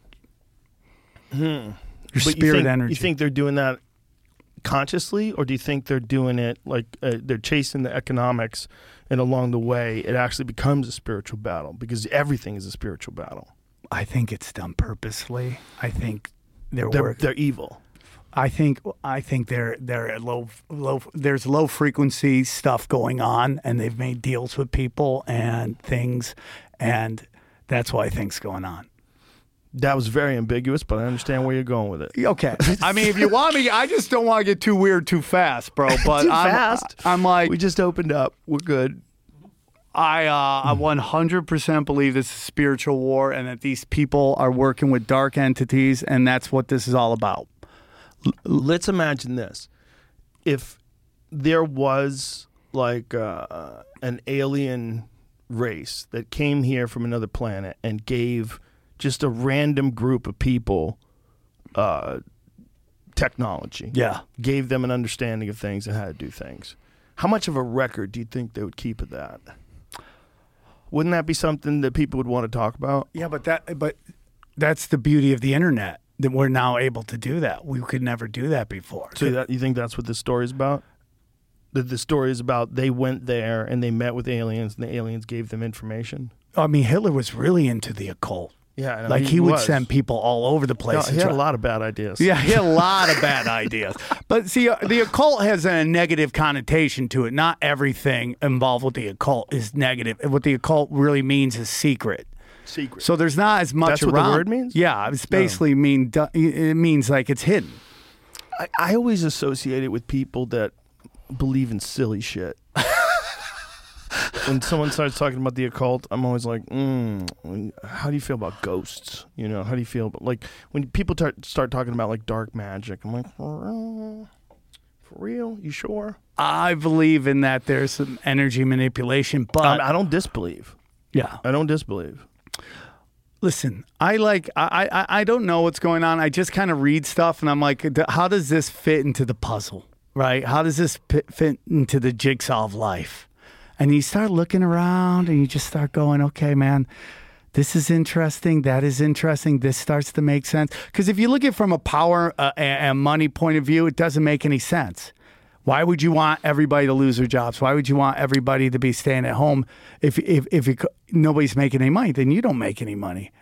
Your Hmm. But spirit you think, energy. You think they're doing that consciously, or do you think they're doing it like uh, they're chasing the economics, and along the way it actually becomes a spiritual battle because everything is a spiritual battle. I think it's done purposely. I think they're, They're they're evil. I think I think they're they're at low low there's low frequency stuff going on and they've made deals with people and things and that's why things going on. That was very ambiguous, but I understand where you're going with it. Okay. I mean if you want me I just don't want to get too weird too fast, bro. But Too I'm, fast? I'm like We just opened up. We're good. I uh, I 100% believe this is spiritual war and that these people are working with dark entities and that's what this is all about. Let's imagine this: if there was like uh, an alien race that came here from another planet and gave just a random group of people uh, technology, Yeah. gave them an understanding of things and how to do things. How much of a record do you think they would keep of that? Wouldn't that be something that people would want to talk about? Yeah, but that but that's the beauty of the internet that we're now able to do that. We could never do that before. So that you think that's what this story is about? That the story is about they went there and they met with aliens and the aliens gave them information. I mean, Hitler was really into the occult. Yeah, I know, like he, would was. send people all over the place. No, he had try- a lot of bad ideas. Yeah, he had a lot of bad ideas. But see, uh, the occult has a negative connotation to it. Not everything involved with the occult is negative. What the occult really means is secret. Secret. So there's not as much That's what the word means? Yeah, it's basically mean it means like it's hidden. I, I always associate it with people that believe in silly shit. when someone starts talking about the occult, I'm always like, mm, how do you feel about ghosts? You know, how do you feel about like when people tar- start talking about like dark magic? I'm like, for real? For real? You sure? I believe in that there's some energy manipulation, but Um, I don't disbelieve. yeah. I don't disbelieve. Listen, I like I, I I don't know what's going on. I just kind of read stuff and I'm like, "D- how does this fit into the puzzle? Right? How does this fit into the jigsaw of life? And you start looking around and you just start going, okay, man, this is interesting. That is interesting. This starts to make sense. Because if you look at it from a power uh, and money point of view, it doesn't make any sense. Why would you want everybody to lose their jobs? Why would you want everybody to be staying at home if if if it, nobody's making any money? Then you don't make any money.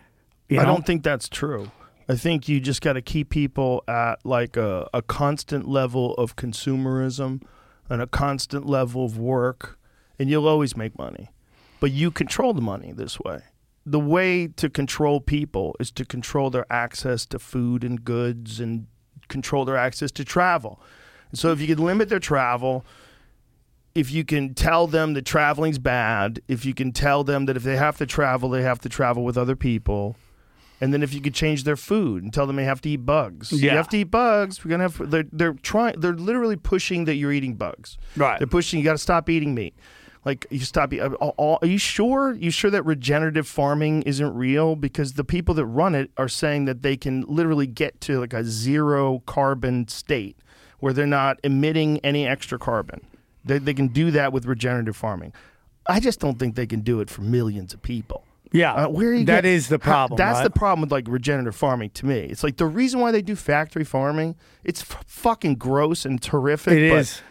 You I don't think that's true. I think you just got to keep people at like a, a constant level of consumerism and a constant level of work, and you'll always make money. But you control the money this way. The way to control people is to control their access to food and goods and control their access to travel. So if you can limit their travel, if you can tell them that traveling's bad, if you can tell them that if they have to travel, they have to travel with other people, and then if you could change their food and tell them they have to eat bugs, you have to eat bugs. We're gonna have they're they're trying they're literally pushing that you're eating bugs. Right. They're pushing you got to stop eating meat. Like you stop. uh, are you sure? You sure that regenerative farming isn't real? Because the people that run it are saying that they can literally get to like a zero carbon state where they're not emitting any extra carbon. They, they can do that with regenerative farming. I just don't think they can do it for millions of people. Yeah, Uh, where are you that get- is the how- problem. that's right? the problem with like regenerative farming to me. It's like the reason why they do factory farming. It's f- fucking gross and terrific. It but is.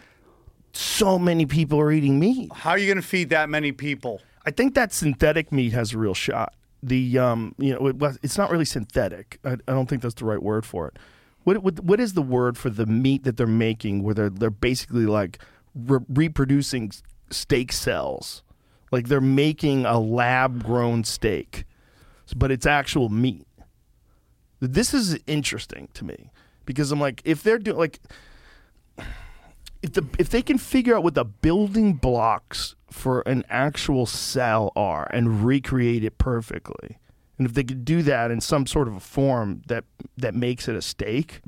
So many people are eating meat. How are you going to feed that many people? I think that synthetic meat has a real shot. The um, you know, it, it's not really synthetic. I, I don't think that's the right word for it. What, what what is the word for the meat that they're making where they're they're basically like re- reproducing steak cells, like they're making a lab grown steak, but it's actual meat. This is interesting to me because I'm like, if they're doing like if the if they can figure out what the building blocks for an actual cell are and recreate it perfectly, and if they could do that in some sort of a form that that makes it a steak,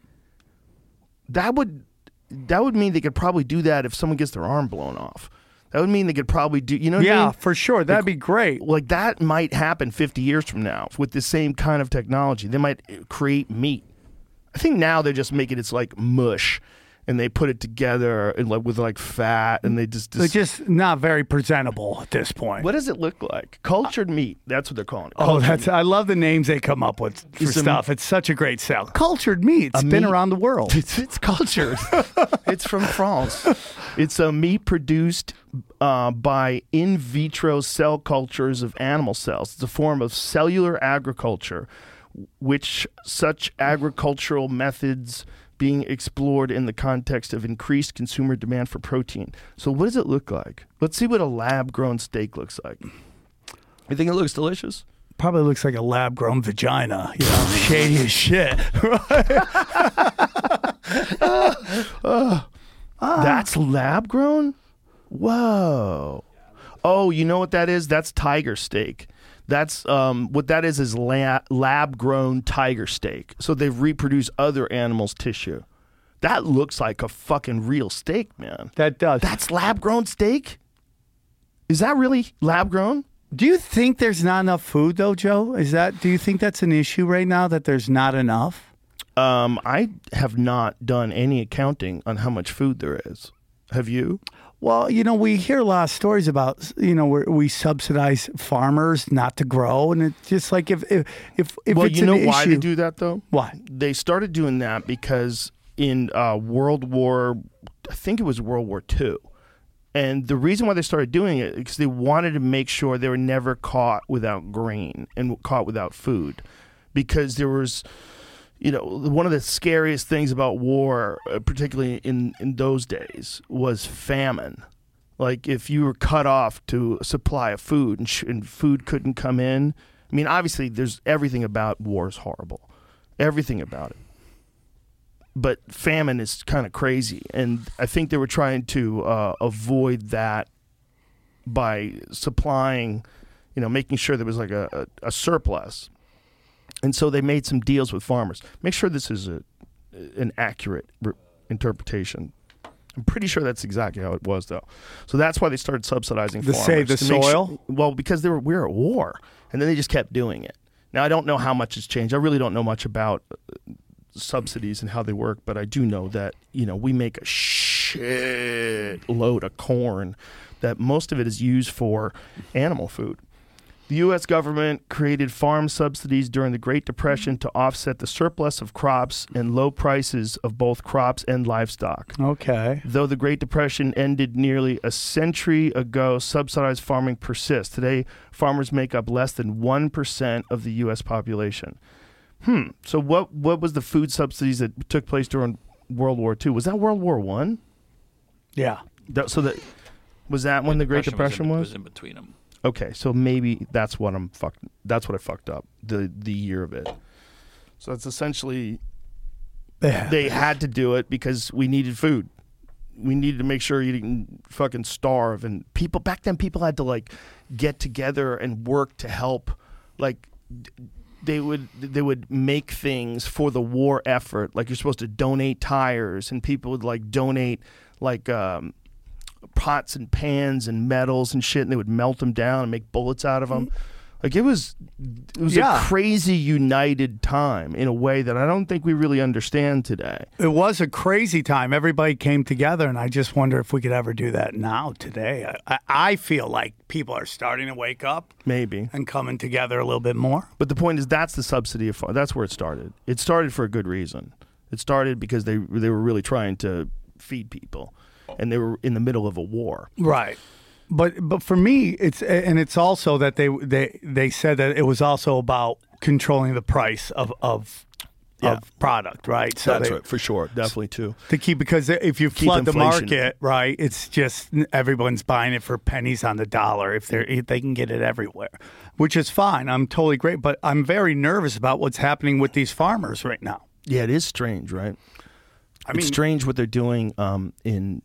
that would that would mean they could probably do that if someone gets their arm blown off. That would mean they could probably do. You know what I Yeah, mean? for sure. That'd be great. like that might happen 50 years from now with the same kind of technology. They might uh, create meat. I think now they're just making it's like mush and they put it together and like with like fat and they just, They're just just not very presentable at this point. what does it look like? Cultured meat. That's what they're calling it. Oh, Cultured that's I love the names they come up with for It's a- stuff. it's such a great sell. Cultured meat. It's been meat- around the world. It's, it's cultured. it's from France. It's a meat produced uh, by in vitro cell cultures of animal cells. It's a form of cellular agriculture, which such agricultural methods being explored in the context of increased consumer demand for protein. So, what does it look like? Let's see what a lab grown steak looks like. You think it looks delicious? Probably looks like a lab grown vagina. You know, shady as shit. That's lab grown? Whoa. Oh, you know what that is? That's tiger steak. That's um, what that is is la- lab grown tiger steak. So they've reproduced other animals' tissue. That looks like a fucking real steak, man. That does. That's lab grown steak? Is that really lab grown? do you think there's not enough food though, Joe? Is that? Do you think that's an issue right now that there's not enough? Um, I have not done any accounting on how much food there is. Have you? Well, you know, we hear a lot of stories about you know where we subsidize farmers not to grow, and it's just like if if if, if well, it's you know an why issue, they do that though? Why? They started doing that because in uh, World War, I think it was World War II, and the reason why they started doing it is because they wanted to make sure they were never caught without grain and caught without food, because there was. You know, one of the scariest things about war, uh, particularly in, in those days, was famine. Like if you were cut off to a supply of food and, sh- and food couldn't come in, I mean, obviously, there's everything about war is horrible, everything about it. But famine is kind of crazy, and I think they were trying to uh, avoid that by supplying, you know, making sure there was like a, a, a surplus. And so they made some deals with farmers. Make sure this is a, an accurate re- interpretation. I'm pretty sure that's exactly how it was, though. So that's why they started subsidizing To farmers save the soil? well, because they were we were at war, and then they just kept doing it. Now I don't know how much has changed. I really don't know much about uh, subsidies and how they work, but I do know that you know we make a shit load of corn that most of it is used for animal food. The U.S. government created farm subsidies during the Great Depression to offset the surplus of crops and low prices of both crops and livestock. Okay. Though the Great Depression ended nearly a century ago, subsidized farming persists. Today, farmers make up less than 1% of the U.S. population. Hmm. So, what, what was the food subsidies that took place during World War II? Was that World War One? Yeah. That, so, that was that when the Great Depression was, in, was? was in between them. Okay, so maybe that's what I'm fucked. That's what I fucked up. The the year of it. So that's essentially Yeah. they had to do it because we needed food. We needed to make sure you didn't fucking starve. And people back then, people had to like get together and work to help. Like they would they would make things for the war effort. Like you're supposed to donate tires, and people would like donate like um, pots and pans and metals and shit, and they would melt them down and make bullets out of them. Like it was, it was Yeah. a crazy united time in a way that I don't think we really understand today. It was a crazy time. Everybody came together, and I just wonder if we could ever do that now, today. I, I, I feel like people are starting to wake up Maybe, and coming together a little bit more. but the point is that's the subsidy of. That's where it started. It started for a good reason. It started because they they were really trying to feed people, and they were in the middle of a war. Right. But but for me, it's and it's also that they they they said that it was also about controlling the price of of Yeah. of product, right? So they, for sure, definitely too. to keep because if you Keep flood the market, right, it's just everyone's buying it for pennies on the dollar if they if they can get it everywhere, which is fine. I'm totally great, but I'm very nervous about what's happening with these farmers right now. Yeah, it is strange, right? I mean, it's mean, strange what they're doing um, in.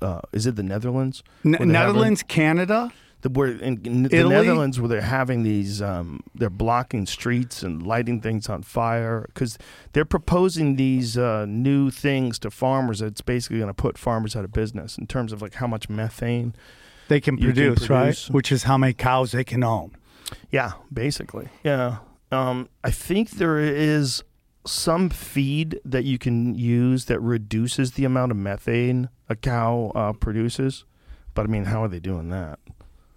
Uh, is it the Netherlands? N- Where they're having- Netherlands, Canada, the, where in, in the Netherlands where they're having these um, they're blocking streets and lighting things on fire because they're proposing these uh, new things to farmers that's basically going to put farmers out of business in terms of like how much methane they can You can produce, produce. right? Which is how many cows they can own. yeah basically yeah um, I think there is some feed that you can use that reduces the amount of methane a cow uh, produces but I mean how are they doing that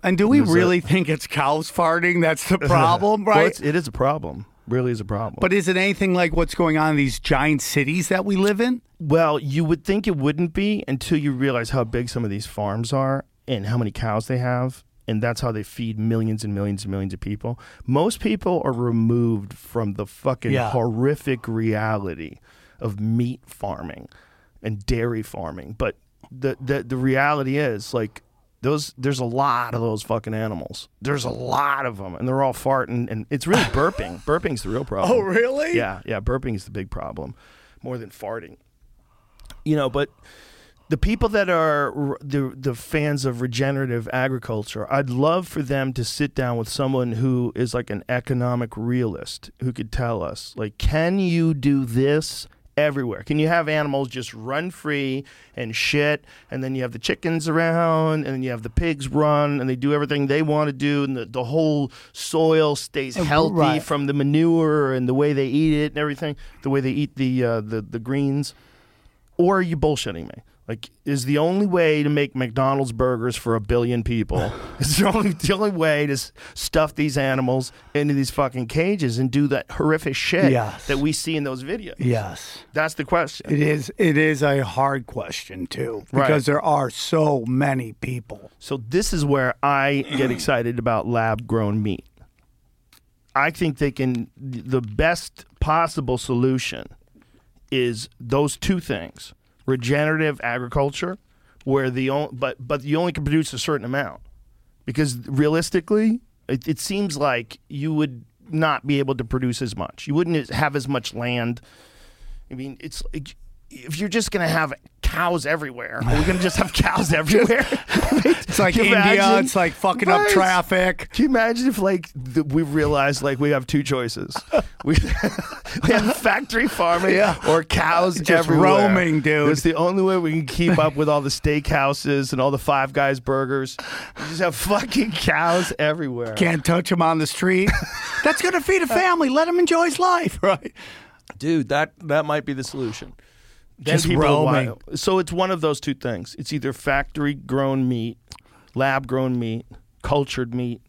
And do we a- really think it's cows farting? That's the problem, Well, right? it's, it is a problem really is a problem but is it anything like what's going on in these giant cities that we live in? Well, you would think it wouldn't be until you realize how big some of these farms are and how many cows they have. And that's how they feed millions and millions and millions of people. Most people are removed from the fucking Yeah. horrific reality of meat farming and dairy farming. But the, the the reality is like those there's a lot of those fucking animals. There's a lot of them and they're all farting and it's really burping. Burping's the real problem. Oh, really? Yeah, yeah, burping is the big problem more than farting you know, but the people that are the the fans of regenerative agriculture, I'd love for them to sit down with someone who is like an economic realist who could tell us, like, can you do this everywhere? Can you have animals just run free and shit, and then you have the chickens around, and then you have the pigs run, and they do everything they want to do, and the, the whole soil stays healthy right. from the manure and the way they eat it and everything, the way they eat the uh, the the greens or are you bullshitting me? Like, is the only way to make McDonald's burgers for a billion people is the only the only way to s- stuff these animals into these fucking cages and do that horrific shit Yes. that we see in those videos? Yes. That's the question. It is it is a hard question too Right. because there are so many people. So this is where I get excited about lab grown meat. I think they can the best possible solution is those two things. Regenerative agriculture where the only, but but you only can produce a certain amount. Because realistically, It, it seems like you would not be able to produce as much. You wouldn't have as much land. I mean, it's if you're just gonna have cows everywhere, are we gonna just have cows everywhere? It's like India. imagine? It's like fucking up traffic. Can you imagine if like th- we realized like we have two choices? We, we have factory farming Yeah. or cows Just everywhere. roaming, dude. It's the only way we can keep up with all the steakhouses and all the Five Guys burgers. We just have fucking cows everywhere. Can't touch him on the street. That's gonna feed a family. Let him enjoy his life, right? Dude, that that might be the solution. Then Just roaming. So it's one of those two things. It's either factory grown meat, lab grown meat, cultured meat,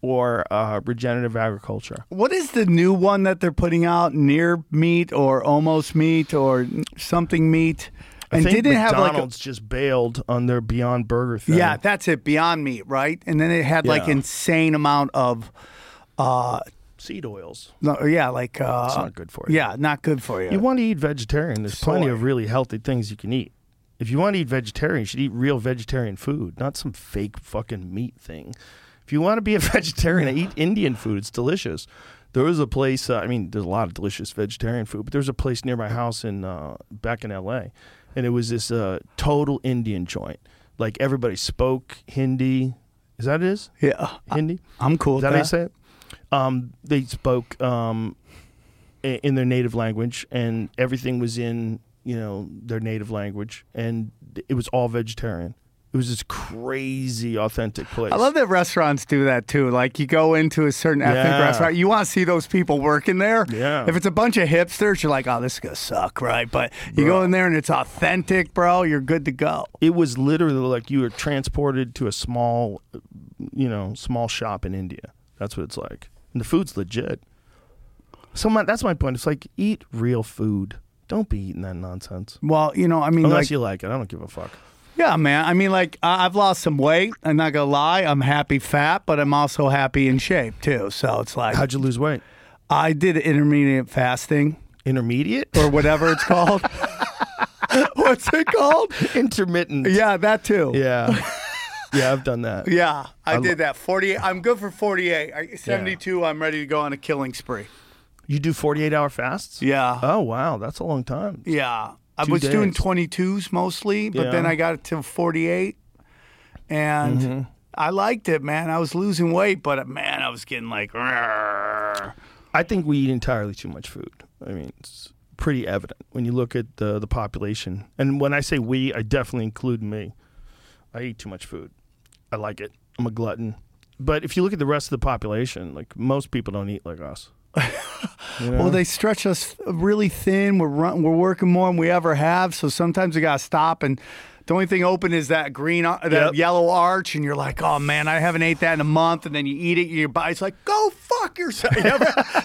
or uh, regenerative agriculture. What is the new one that they're putting out? Near meat or almost meat or something meat? I And think didn't it have like a, McDonald's just bailed on their Beyond Burger thing. yeah, that's it. Beyond Meat, right? And then it had like insane amount of, uh, seed oils. no, yeah, like uh, It's not good for you. Yeah, not good for you. You want to eat vegetarian. There's plenty of really healthy things you can eat. If you want to eat vegetarian, you should eat real vegetarian food, not some fake fucking meat thing. If you want to be a vegetarian, eat Indian food. It's delicious. There was a place. Uh, I mean, there's a lot of delicious vegetarian food, but there's a place near my house in uh, back in L.A. and it was this uh, total Indian joint. Like everybody spoke Hindi. Is that it is yeah, Hindi? I'm cool Is with that how you say it? Um, they spoke um, in their native language, and everything was in you know their native language, and it was all vegetarian. It was this crazy, authentic place. I love that restaurants do that too. Like you go into a certain ethnic Yeah. restaurant, you want to see those people working there. Yeah. If it's a bunch of hipsters, you're like, oh, this is gonna suck, right? But you go in there and it's authentic, bro. You're good to go. It was literally like you were transported to a small, you know, small shop in India. That's what it's like, and the food's legit. So my, that's my point. It's like eat real food. Don't be eating that nonsense. Well, you know, I mean, Unless like, you like it, I don't give a fuck. yeah, man. I mean, like, I- I've lost some weight. I'm not gonna lie. I'm happy fat, but I'm also happy in shape too. So it's like How'd you lose weight? I did intermediate fasting Intermediate or whatever it's called. What's it called? intermittent. Yeah, that too. Yeah. Yeah, I've done that. Yeah, I, I lo- did that. 48. I'm good for 48. I- 72, I'm ready to go on a killing spree. You do 48 hour fasts? Yeah. Oh, wow. That's a long time. yeah. I Two was doing days. 22s mostly, but then I got it to 48. And Mm-hmm. I liked it, man. I was losing weight, but man, I was getting like, "Rrrr." I think we eat entirely too much food. I mean, it's pretty evident when you look at the, the population. And when I say we, I definitely include me. I eat too much food. I like it. I'm a glutton. But if you look at the rest of the population, like most people don't eat like us. You know? well, they stretch us really thin. We're run, we're working more than we ever have, so sometimes we gotta stop and. The only thing open is that green, uh, that Yep. yellow arch, and you're like, "Oh man, I haven't ate that in a month." And then you eat it, your body's like, "Go fuck yourself!"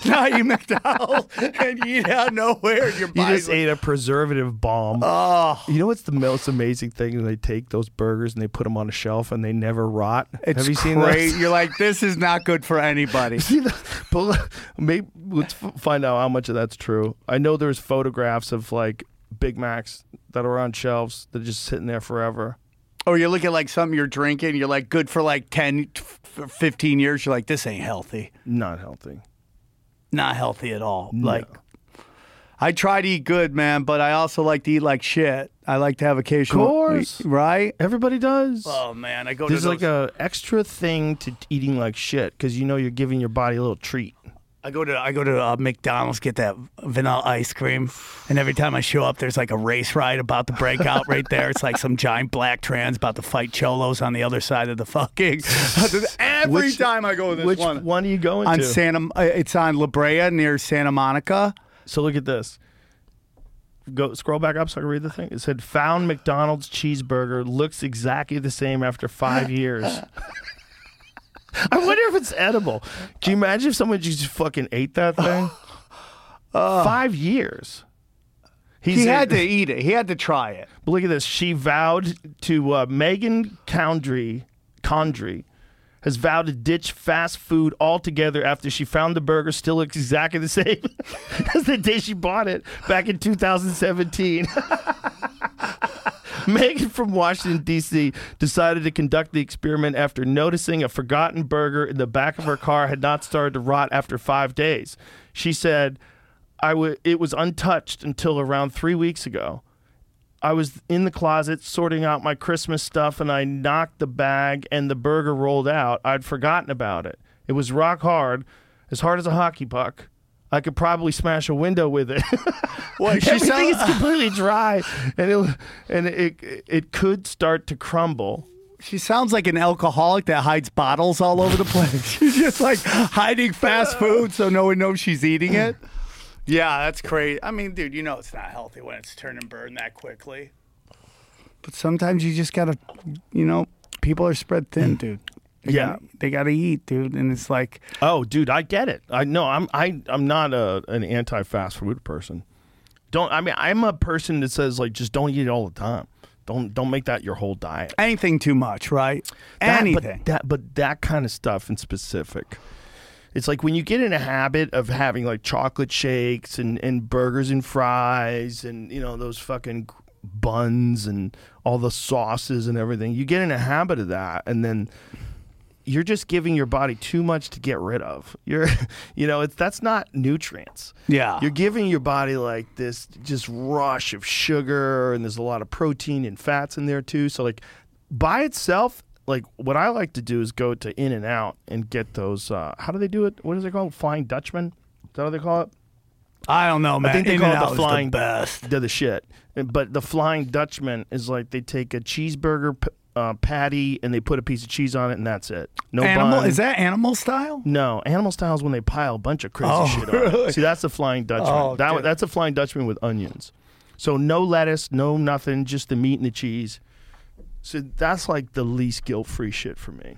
Now you McDonald's and you eat out of nowhere, and your you just like, ate a preservative bomb. "Oh, You know what's the most amazing thing? They take those burgers and they put them on a shelf and they never rot. it's Have you seen great." that? You're like, "This is not good for anybody." See the, pull, maybe let's find out how much of that's true. I know there's photographs of like Big Macs that are on shelves that are just sitting there forever. or you look at like something you're drinking, you're like, "Good for like 10, 15 years." You're like, "This ain't healthy." Not healthy. not healthy at all. Like, I try to eat good, man, but I also like to eat like shit. I like to have occasional, Of Course. right? Everybody does. Oh man, I go There's to like those, a extra thing to eating like shit because you know you're giving your body a little treat. I go to I go to uh, McDonald's get that vanilla ice cream, and every time I show up, there's like a race ride about to break out right there. It's like some giant black trans about to fight cholos on the other side of the fucking. every Which- time I go to this Which one. one are you going on to? Santa, uh, it's on La Brea near Santa Monica. So look at this. Go scroll back up so I can read the thing. It said found McDonald's cheeseburger looks exactly the same after five years. I wonder if it's edible. Can you imagine if someone just fucking ate that thing? five years. He's He in- had to eat it. He had to try it. But look at this. She vowed to uh, Megan Condry, Condry has vowed to ditch fast food altogether after she found the burger still looks exactly the same as the day she bought it back in 2017. Megan from Washington, D.C. decided to conduct the experiment after noticing a forgotten burger in the back of her car had not started to rot after five days. She said, I it was untouched until around three weeks ago. I was in the closet sorting out my Christmas stuff and I knocked the bag and the burger rolled out. I'd forgotten about it. It was rock hard, as hard as a hockey puck. I could probably smash a window with it. Well, she Everything sound- is completely dry, and it and it it could start to crumble. She sounds like an alcoholic that hides bottles all over the place. She's just like hiding fast food so no one knows she's eating it. Yeah, that's crazy. I mean, dude, you know it's not healthy when it's turn and burn that quickly. But sometimes you just gotta, you know, people are spread thin, mm. dude. They Yeah. gotta, they gotta eat, dude, and it's like, Oh, dude, I get it. I know I'm I I'm not a an anti fast food person. Don't I mean I'm a person that says like just don't eat it all the time. Don't don't make that your whole diet. anything too much, right? That- Anything. But that but that kind of stuff in specific. It's like when you get in a habit of having like chocolate shakes and, and burgers and fries and you know those fucking buns and all the sauces and everything. You get in a habit of that and then you're just giving your body too much to get rid of. You're you know, it's that's not nutrients. Yeah. You're giving your body like this just rush of sugar and there's a lot of protein and fats in there too. So like by itself, like what I like to do is go to In and Out and get those uh how do they do it? What is it called? Flying Dutchman? Is that what they call it? I don't know, man. I think they In-N-Out call it the flying best. They're the shit. But the Flying Dutchman is like they take a cheeseburger p- uh, patty and they put a piece of cheese on it and that's it. No Animal bun. is that animal style? No, animal style is when they pile a bunch of crazy Oh, shit on. it. really? See, that's the Flying Dutchman. Oh, that, dude. that's a Flying Dutchman with onions. So no lettuce, no nothing, just the meat and the cheese. So that's like the least guilt-free shit for me.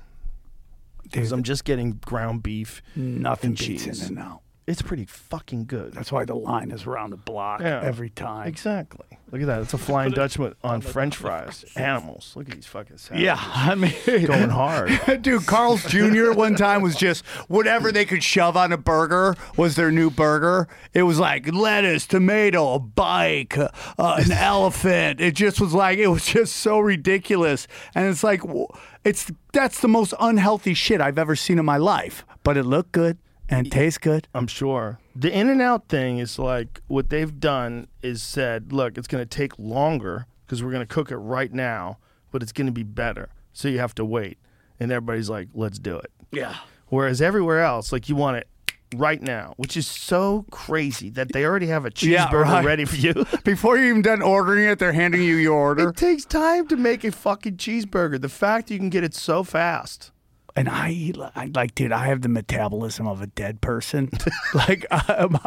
Because I'm just getting ground beef. nothing cheese. in and out. It's pretty fucking good. That's why the line is around the block Yeah. every time. Exactly. Look at that. It's a Flying Dutchman on French fries. Animals. Look at these fucking savages. Yeah, I mean, Going hard. Dude, Carl's Jr. one time was just whatever they could shove on a burger was their new burger. It was like lettuce, tomato, a bike, uh, an elephant. It just was like it was just so ridiculous, and it's like w- it's that's the most unhealthy shit I've ever seen in my life. But it looked good and tastes good. I'm sure. The in and out thing is like what they've done is said, look, it's going to take longer because we're going to cook it right now, but it's going to be better. So you have to wait. And everybody's like, let's do it. Yeah. Whereas everywhere else, like you want it right now, which is so crazy that they already have a Yeah, cheeseburger right. ready for you. Before you're even done ordering it, they're handing you your order. it takes time to make a fucking cheeseburger. The fact you can get it so fast. And I eat I, like, dude, I have the metabolism of a dead person. like, I'm,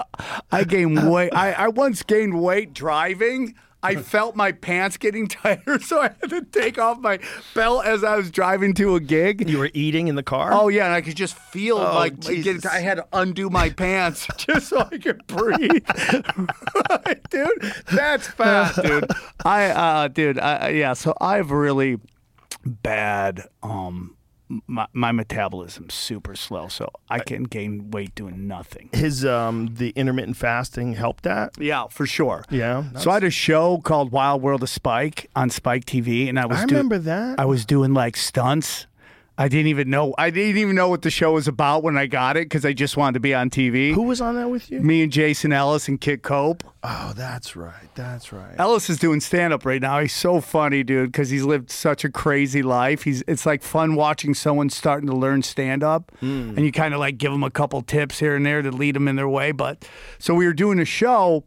I gain weight. I, I once gained weight driving. I felt my pants getting tighter, so I had to take off my belt as I was driving to a gig. You were eating in the car? Oh yeah, and I could just feel Oh, like getting, I had to undo my pants just so I could breathe. dude, that's fast, dude. I uh dude, I, I- yeah, so I have really bad um my, my metabolism's super slow, so I can gain weight doing nothing. His um the intermittent fasting helped that? Yeah, for sure. Yeah. So I had a show called Wild World of Spike on Spike TV, and I was I remember that. I was doing like stunts. I didn't even know. I didn't even know what the show was about when I got it because I just wanted to be on TV. Who was on that with you? Me and Jason Ellis and Kit Cope. Oh, that's right. That's right. Ellis is doing stand up right now. He's so funny, dude, because he's lived such a crazy life. He's it's like fun watching someone starting to learn stand up, hmm. and you kind of like give them a couple tips here and there to lead them in their way. But so we were doing a show,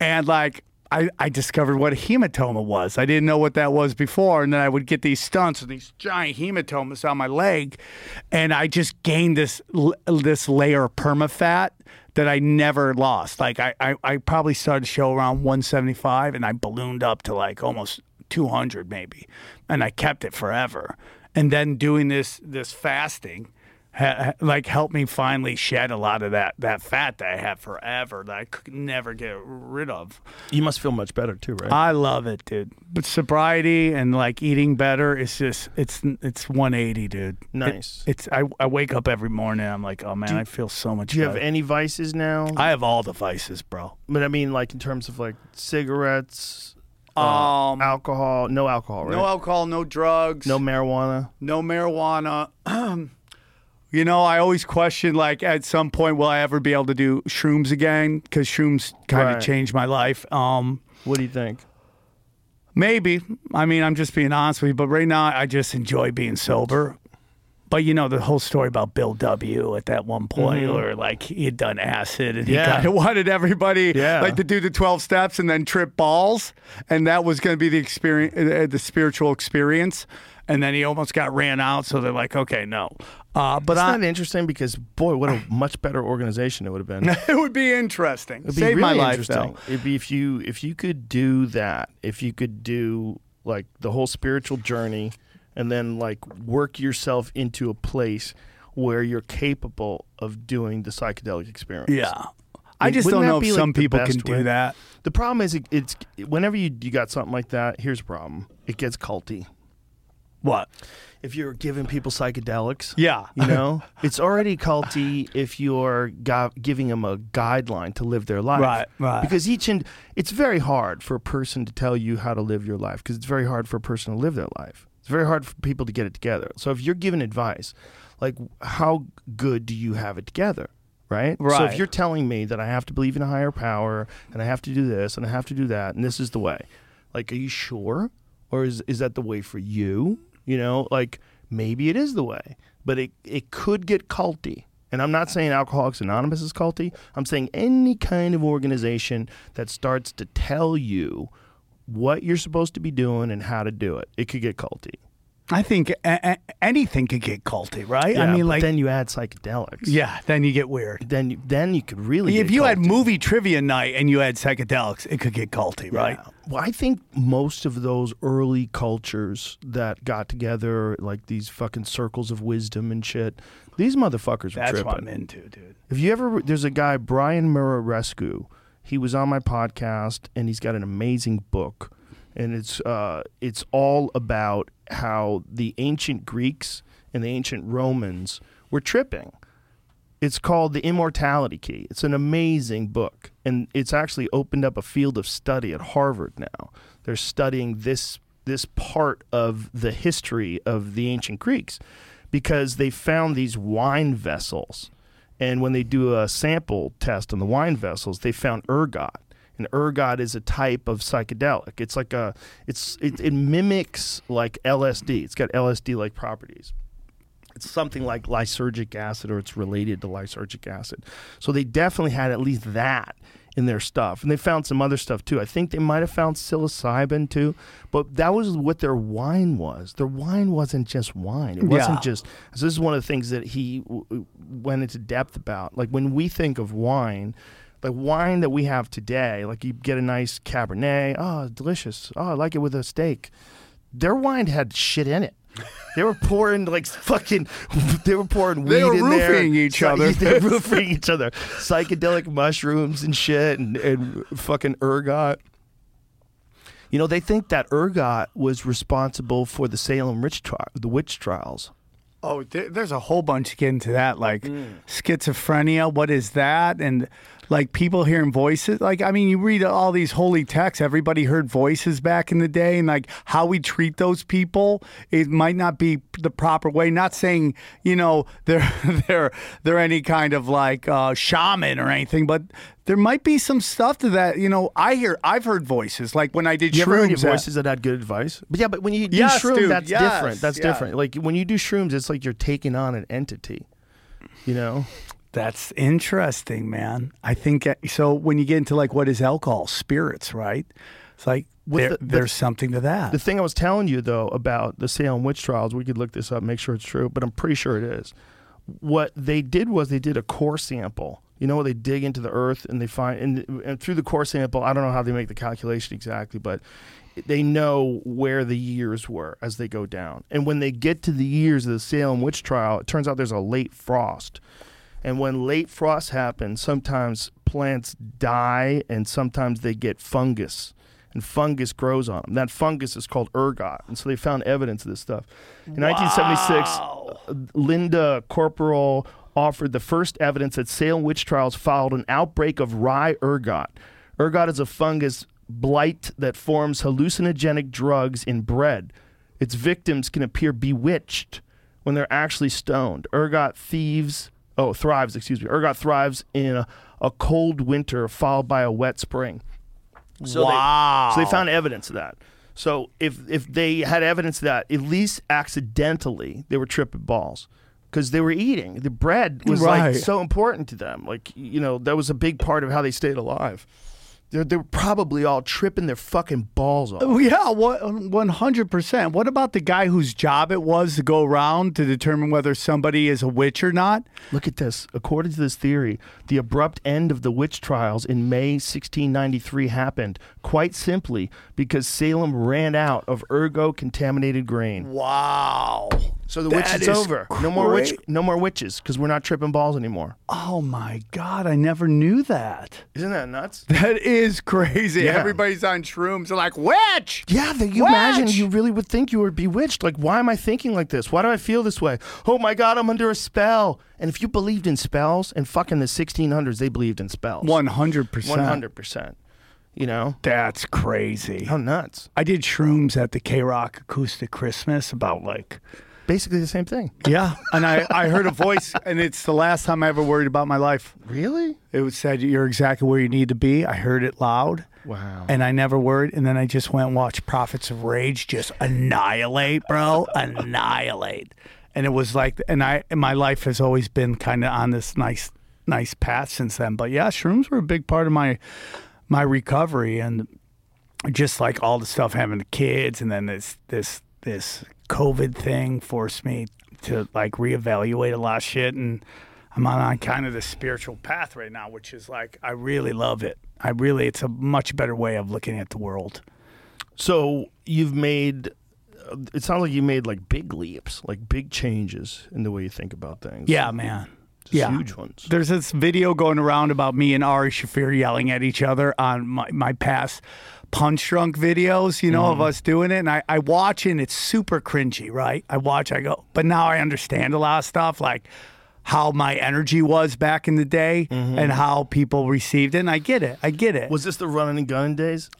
and like. I, I discovered what a hematoma was. I didn't know what that was before, and then I would get these stunts and these giant hematomas on my leg, and I just gained this this layer of permafat that I never lost. Like I, I, I probably started the show around 175 and I ballooned up to like almost 200 maybe, and I kept it forever. And then doing this this fasting, ha, like helped me finally shed a lot of that that fat that I had forever that I could never get rid of. You must feel much better too, right? I love it, dude. But sobriety and like eating better, it's just it's it's 180, dude. It- Nice. it's I, I wake up every morning. I'm like, oh man, I feel so much. Better. Do you have any vices now? I have all the vices, bro. but I mean, like in terms of like cigarettes. Um, alcohol, no alcohol, right? no alcohol, no drugs, no marijuana. no marijuana. you know, I always question like at some point will I ever be able to do shrooms again because shrooms kind of Right. changed my life. Um, What do you think? maybe. I mean, I'm just being honest with you, but right now I just enjoy being sober. But you know the whole story about Bill W. at that one point, or like he had done acid and he Mm-hmm. Kind of wanted everybody Yeah. like to do the twelve steps and then trip balls, and that was going to be the experience, uh, the spiritual experience. And then he almost got ran out, so they're like, okay, no. Uh, but It's I, not interesting because boy, what a much better organization it would have been. it would be interesting. It'd be Save really my life, interesting. though. It'd be if you if you could do that, if you could do like the whole spiritual journey, and then like work yourself into a place where you're capable of doing the psychedelic experience. Yeah, I Like, just wouldn't don't know if some the people can do way? that. The problem is it, it's whenever you you got something like that. Here's a problem: it gets culty. What? If you're giving people psychedelics, Yeah. you know, it's already culty if you're giving them a guideline to live their life. Right, right. Because each and it's very hard for a person to tell you how to live your life because it's very hard for a person to live their life. It's very hard for people to get it together. So if you're giving advice, like how good do you have it together? Right? Right. So if you're telling me that I have to believe in a higher power and I have to do this and I have to do that and this is the way, like, are you sure? Or is, is that the way for you? You know, like maybe it is the way, but it, it could get culty. And I'm not saying Alcoholics Anonymous is culty. I'm saying any kind of organization that starts to tell you what you're supposed to be doing and how to do it, it could get culty. I think a- a- anything could get culty, right? Yeah, I mean, but like, then you add psychedelics. yeah, then you get weird. Then you, then you could really. If you had movie trivia night and you had psychedelics, it could get culty, right? Yeah. Well, I think most of those early cultures that got together, like these fucking circles of wisdom and shit, these motherfuckers were That's tripping. what I'm into, dude. If you ever, there's a guy, Brian Muraresku. He was on my podcast, and he's got an amazing book, and it's uh, it's all about how the ancient Greeks and the ancient Romans were tripping. It's called The Immortality Key. It's an amazing book, and it's actually opened up a field of study at Harvard now. They're studying this this part of the history of the ancient Greeks because they found these wine vessels. And when they do a sample test on the wine vessels, they found ergot. And ergot is a type of psychedelic. It's like a it's it, it mimics like LSD. It's got LSD like properties it's something like lysergic acid or it's related to lysergic acid. So they definitely had at least that in their stuff. And they found some other stuff too. I think they might have found psilocybin too, but that was what their wine was. Their wine wasn't just wine. It wasn't Yeah. just so this is one of the things that he w- went into depth about. Like when we think of wine, the wine that we have today, like you get a nice Cabernet, oh, delicious. Oh, I like it with a steak. Their wine had shit in it. They were pouring like fucking. They were pouring weed in there. They were in there. roofing each other. They were roofing each other. Psychedelic mushrooms and shit, and, and fucking ergot. You know, they think that ergot was responsible for the Salem witch trial, the witch trials. Oh, there's a whole bunch to get into that, like mm. schizophrenia. What is that? And like people hearing voices. Like, I mean, you read all these holy texts. Everybody heard voices back in the day, and like how we treat those people, it might not be the proper way. Not saying you know they're they're they're any kind of like uh, shaman or anything, but there might be some stuff to that. You know, I hear I've heard voices like when I did You ever heard shrooms. at- voices that had good advice? But yeah, but when you do Yes, shrooms, dude, that's yes, different. That's yeah. different. Like when you do shrooms, it's like you're taking on an entity. You know? That's interesting, man. I think uh, so. When you get into like what is alcohol, spirits, right? It's like there, the- the- there's something to that. The thing I was telling you though about the Salem witch trials, we could look this up, make sure it's true, but I'm pretty sure it is. What they did was they did a core sample. You know, where they dig into the earth and they find, and, and through the core sample, I don't know how they make the calculation exactly, but they know where the years were as they go down. And when they get to the years of the Salem witch trial, it turns out there's a late frost. And when late frost happens, sometimes plants die and sometimes they get fungus. And fungus grows on them. That fungus is called ergot. And so they found evidence of this stuff. In 1976, uh, Linnda Caporael offered the first evidence that Salem witch trials followed an outbreak of rye ergot. Ergot is a fungus blight that forms hallucinogenic drugs in bread. Its victims can appear bewitched when they're actually stoned. Ergot thieves, oh, thrives, excuse me. Ergot thrives in a, a cold winter followed by a wet spring. So Wow. They, so they found evidence of that. So if if they had evidence of that, at least accidentally, they were tripping balls because they were eating. The bread was Right. like so important to them. Like you know, that was a big part of how they stayed alive. They're, they were probably all tripping their fucking balls off. Yeah, one hundred percent. What about the guy whose job it was to go around to determine whether somebody is a witch or not? Look at this. According to this theory, the abrupt end of the witch trials in May 1693 happened quite simply because Salem ran out of ergot contaminated grain. Wow. So the witch That is is over. No more witch. No more witches because we're not tripping balls anymore. Oh my God, I never knew that. Isn't that nuts? That is crazy. Yeah. Everybody's on shrooms. They're like, witch. Yeah, that you imagine you really would think you were bewitched. Like, why am I thinking like this? Why do I feel this way? Oh my God, I'm under a spell. And if you believed in spells, and fucking the 1600s, they believed in spells. One hundred percent. 100%. You know? That's crazy. How nuts. I did shrooms at the K Rock Acoustic Christmas about like Basically the same thing. yeah, and I I heard a voice, and it's the last time I ever worried about my life. Really? It was said you're exactly where you need to be. I heard it loud. Wow. And I never worried. And then I just went and watched Prophets of Rage just annihilate, bro. annihilate. And it was like, and I, and my life has always been kind of on this nice, nice path since then. But yeah, shrooms were a big part of my, my recovery. And just like all the stuff having the kids and then this, this, this COVID thing forced me to like reevaluate a lot of shit. And I'm on, on kind of the spiritual path right now, which is like, I really love it. I really, it's a much better way of looking at the world. So you've made. It sounds like you made like big leaps, like big changes in the way you think about things. Yeah, man. Just yeah. huge ones. There's this video going around about me and Ari Shaffir yelling at each other on my, my past punch drunk videos, you know, of mm-hmm. us doing it. And I, I watch it and it's super cringy, right? I watch, I go, but now I understand a lot of stuff like how my energy was back in the day mm-hmm. and how people received it. And I get it. I get it. Was this the running and gunning days?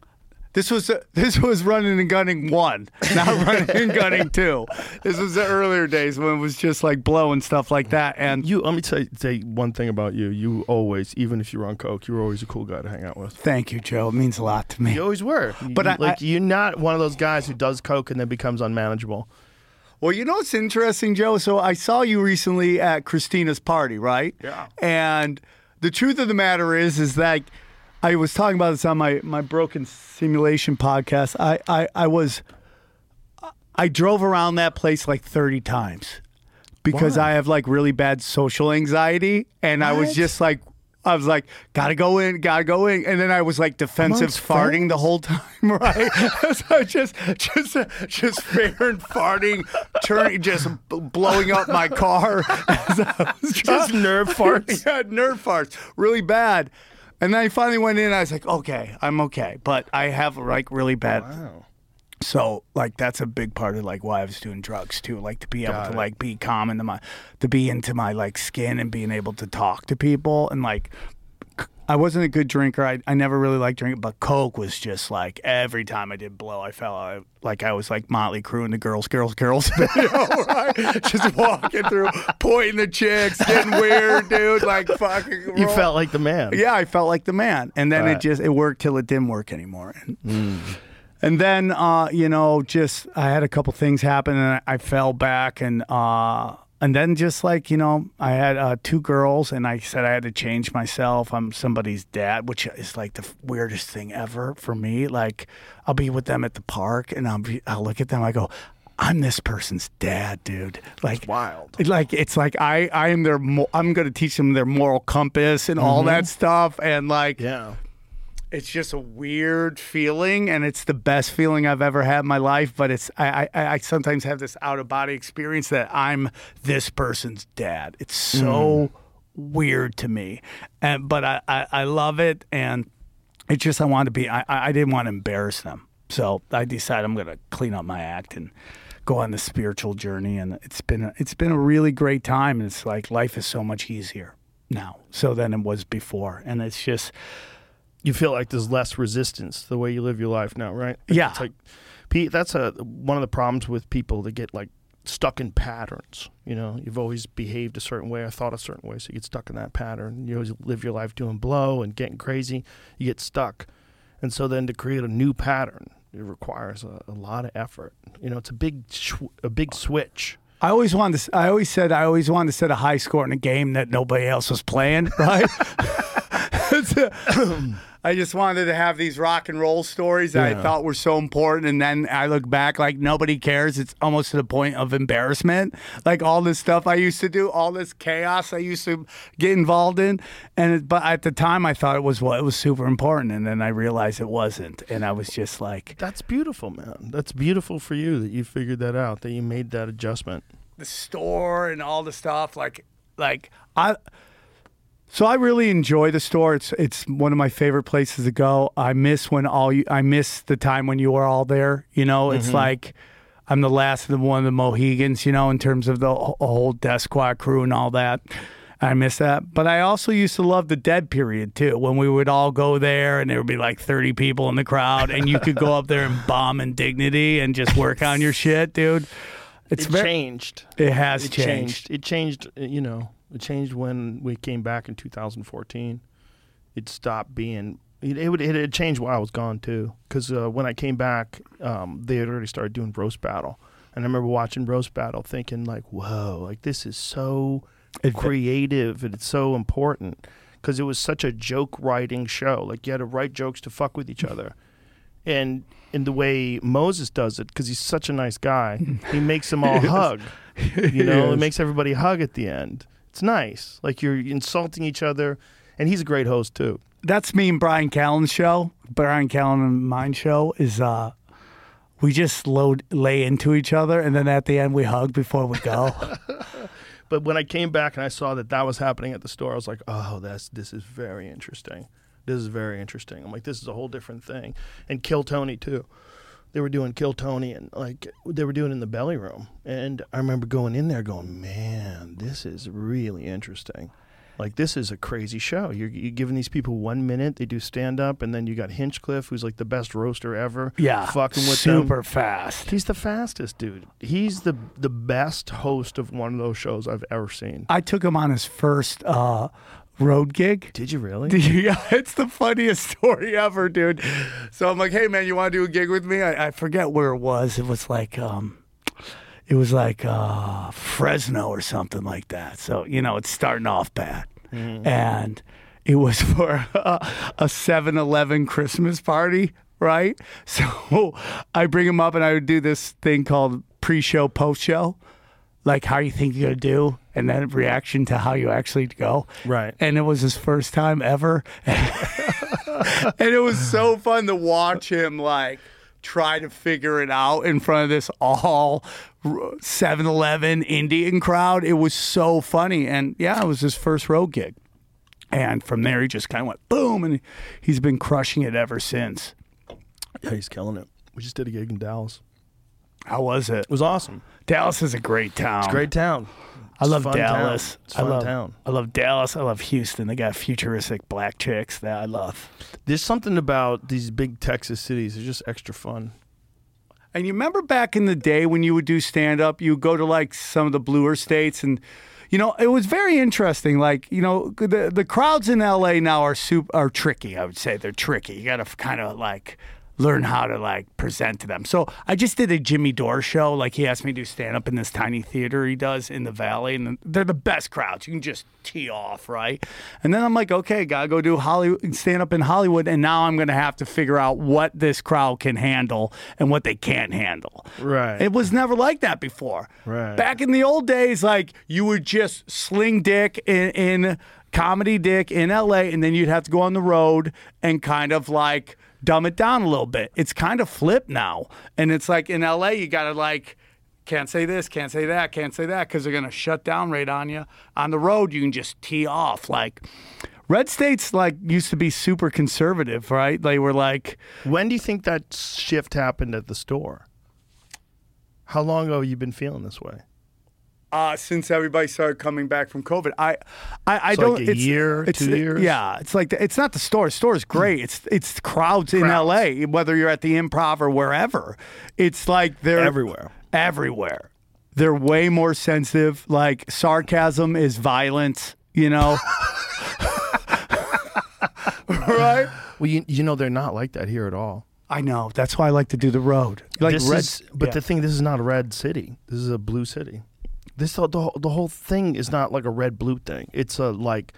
This was this was running and gunning one, not running and gunning two. This was the earlier days when it was just like blow and stuff like that. And You let me tell you, tell you one thing about you. You always, even if you were on coke, you were always a cool guy to hang out with. thank you, Joe. It means a lot to me. You always were. But You- I- like I- you're not one of those guys who does coke and then becomes unmanageable. Well, you know what's interesting, Joe? So I saw you recently at Christina's party, right? Yeah. And the truth of the matter is, is that I was talking about this on my, my Broken Simulation podcast. I, I, I was, I drove around that place like 30 times because Why? I have like really bad social anxiety. And I was just like, I was like, gotta go in, gotta go in, and then I was like defensive Amongst farting the whole time, right? so just, just, just faring farting, turning, just blowing up my car. as I was Just nerve farts. yeah, nerve farts, really bad. And then I finally went in. and I was like, okay, I'm okay, but I have like really bad. Wow. So like that's a big part of like why I was doing drugs too, like to be able Got to it. like be calm into my, to be into my like skin and being able to talk to people and like. I wasn't a good drinker. I, I never really liked drinking, but Coke was just like every time I did blow, I felt I, like I was like Motley Crue in the Girls, Girls, Girls video, right? Just walking through, pointing the chicks, getting weird, dude. Like fucking. You felt like the man. yeah, I felt like the man, and then it just it worked till it didn't work anymore. And, and then uh, you know, just I had a couple things happen, and I, I fell back, and uh, and then just like you know, I had uh, two girls, and I said I had to change myself. I'm somebody's dad, which is like the weirdest thing ever for me. Like I'll be with them at the park, and I'll be, I'll look at them, I go. I'm this person's dad, dude. Like wild. Like it's like I I am their mo- I'm going to teach them their moral compass and all that stuff and like Yeah. It's just a weird feeling and it's the best feeling I've ever had in my life but it's I I, I sometimes have this out of body experience that I'm this person's dad. It's so hmm. weird to me. And but I, I I love it and it's just I want to be I I didn't want to embarrass them. So I decided I'm going to clean up my act and go on the spiritual journey and it's been a, it's been a really great time and it's like life is so much easier now so than it was before and it's just you feel like there's less resistance the way you live your life now, right? Like, Yeah. It's like, Pete, that's a one of the problems with people that get like stuck in patterns. You know, you've always behaved a certain way or thought a certain way, so you get stuck in that pattern. You always live your life doing blow and getting crazy. You get stuck, and so then to create a new pattern, it requires a, a lot of effort. You know, it's a big sw- a big switch. I always wanted to. I always said I always wanted to set a high score in a game that nobody else was playing. Right. I just wanted to have these rock and roll stories that I thought were so important, and then I look back like nobody cares. It's almost to the point of embarrassment. Like all this stuff I used to do, all this chaos I used to get involved in, and it, but at the time I thought it was what it was super important, and then I realized it wasn't, and I was just like, That's beautiful, man. That's beautiful for you that you figured that out, that you made that adjustment. the store and all the stuff like like I so I really enjoy the store. It's it's one of my favorite places to go. I miss when all you I miss the time when you were all there. You know, it's like I'm the last of the one of the Mohegans, you know, in terms of the whole Death Squad crew and all that. I miss that. But I also used to love the dead period too, when we would all go there and there would be like 30 people in the crowd and you could go up there and bomb indignity and just work on your shit, dude. It's it very, changed. it has it changed. It changed. uh, You know, it changed when we came back in 2014. It stopped being. It, it would. It had changed while I was gone too. Because uh, when I came back, um, they had already started doing roast battle, and I remember watching roast battle, thinking like, "Whoa! Like this is so creative and it's so important." Because it was such a joke writing show. Like you had to write jokes to fuck with each other and in the way Moses does it, because he's such a nice guy, he makes them all hug. You know, it makes everybody hug at the end. It's nice. Like you're insulting each other, and he's a great host too. That's me and Brian Callen's show. Brian Callen and mine show is uh we just load lay into each other and then at the end we hug before we go. But when I came back and I saw that that was happening at the store, I was like, "Oh, that's this is very interesting. This is very interesting." I'm like, "This is a whole different thing." And Kill Tony too. They were doing Kill Tony and like they were doing in the belly room, and I remember going in there going, "Man, this is really interesting." Like this is a crazy show. You're, you're giving these people one minute, they do stand up, and then you got Hinchcliffe, who's like the best roaster ever. yeah. fucking with them. super fast. He's the fastest dude. He's the the best host of one of those shows I've ever seen. I took him on his first uh road gig. Did you really? Yeah, it's the funniest story ever, dude. So I'm like, hey man, you want to do a gig with me? I, I forget where it was. It was like, um, it was like uh, Fresno or something like that. So you know, it's starting off bad, and it was for a, a 7-Eleven Christmas party, right? So I bring him up, and I would do this thing called pre-show, post-show. Like how you think you're gonna do, and then reaction to how you actually go Right. and it was his first time ever. and it was so fun to watch him like try to figure it out in front of this all 7-Eleven Indian crowd. It was so funny. And yeah, it was his first road gig. And from there, he just kind of went boom, and he's been crushing it ever since. Yeah, he's killing it. We just did a gig in Dallas. How was it? It was awesome. Dallas is a great town. It's a great town. I love fun town. Dallas. It's a I fun love town. I love Dallas. I love Houston. They got futuristic black chicks that I love. There's something about these big Texas cities. They're just extra fun. And you remember back in the day when you would do stand up, you would go to like some of the bluer states and you know, it was very interesting. Like, you know, the the crowds in LA now are super are tricky, I would say. They're tricky. You got to kind of like learn how to like present to them. So, I just did a Jimmy Dore show. Like he asked me to do stand up in this tiny theater he does in the valley and they're the best crowds. You can just tee off, right? And then I'm like, okay, got to go do Hollywood stand up in Hollywood and now I'm going to have to figure out what this crowd can handle and what they can't handle. Right. It was never like that before. Right. Back in the old days, like you would just sling dick in, in comedy dick in LA, and then you'd have to go on the road and kind of like dumb it down a little bit. It's kind of flipped now. And it's like in LA, you got to like, can't say this, can't say that, can't say that, because they're going to shut down right on you. On the road, you can just tee off. Like, red states like used to be super conservative, right? They were like, When do you think that shift happened at the store? How long ago have you been feeling this way? Uh, since everybody started coming back from COVID. I, I, I So don't. like a it's, year, it's, two years? Yeah, it's like the, it's not the store. The store is great. It's it's crowds in L.A. Whether you're at the Improv or wherever, it's like they're Everywhere. Everywhere, they're way more sensitive. Like sarcasm is violence. You know. right. Well, you, you know they're not like that here at all. I know. That's why I like to do the road. Like this red, is, but yeah. the thing, this is not a red city. This is a blue city. This the whole, the whole thing is not like a red blue thing. It's a like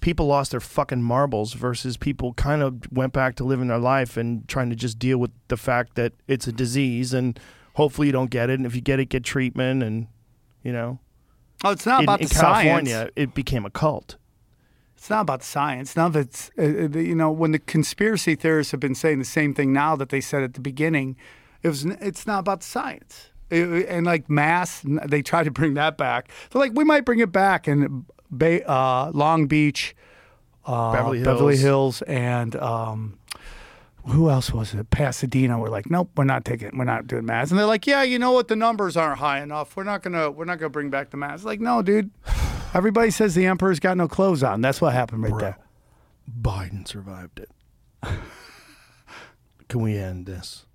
people lost their fucking marbles versus people kind of went back to living their life and trying to just deal with the fact that it's a disease and hopefully you don't get it. And if you get it, get treatment. And you know, oh, it's not in, about in the California, science. it became a cult. It's not about science. Of it's, uh, uh, you know, when the conspiracy theorists have been saying the same thing now that they said at the beginning, it was, it's not about the science. It- and like mass, they tried to bring that back. They're like, we might bring it back. And Bay, uh, Long Beach, uh, Beverly Beverly Hills. Hills, and um, who else was it? Pasadena. We're like, nope, we're not taking, we're not doing mass. And they're like, yeah, you know what? The numbers aren't high enough. We're not gonna, we're not gonna bring back the mass. Like, no, dude. Everybody says the emperor's got no clothes on. That's what happened right there. Biden survived it. Can we end this?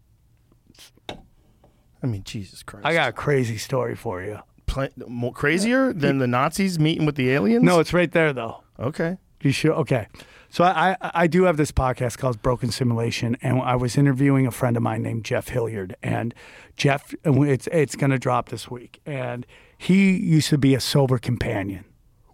I mean, Jesus Christ. I got a crazy story for you. Pla- more crazier than the Nazis meeting with the aliens? No, it's right there though. Okay. You sure? Okay. So I, I I do have this podcast called Broken Simulation, and I was interviewing a friend of mine named Jeff Hilliard, and Jeff, it's it's going to drop this week, and he used to be a sober companion.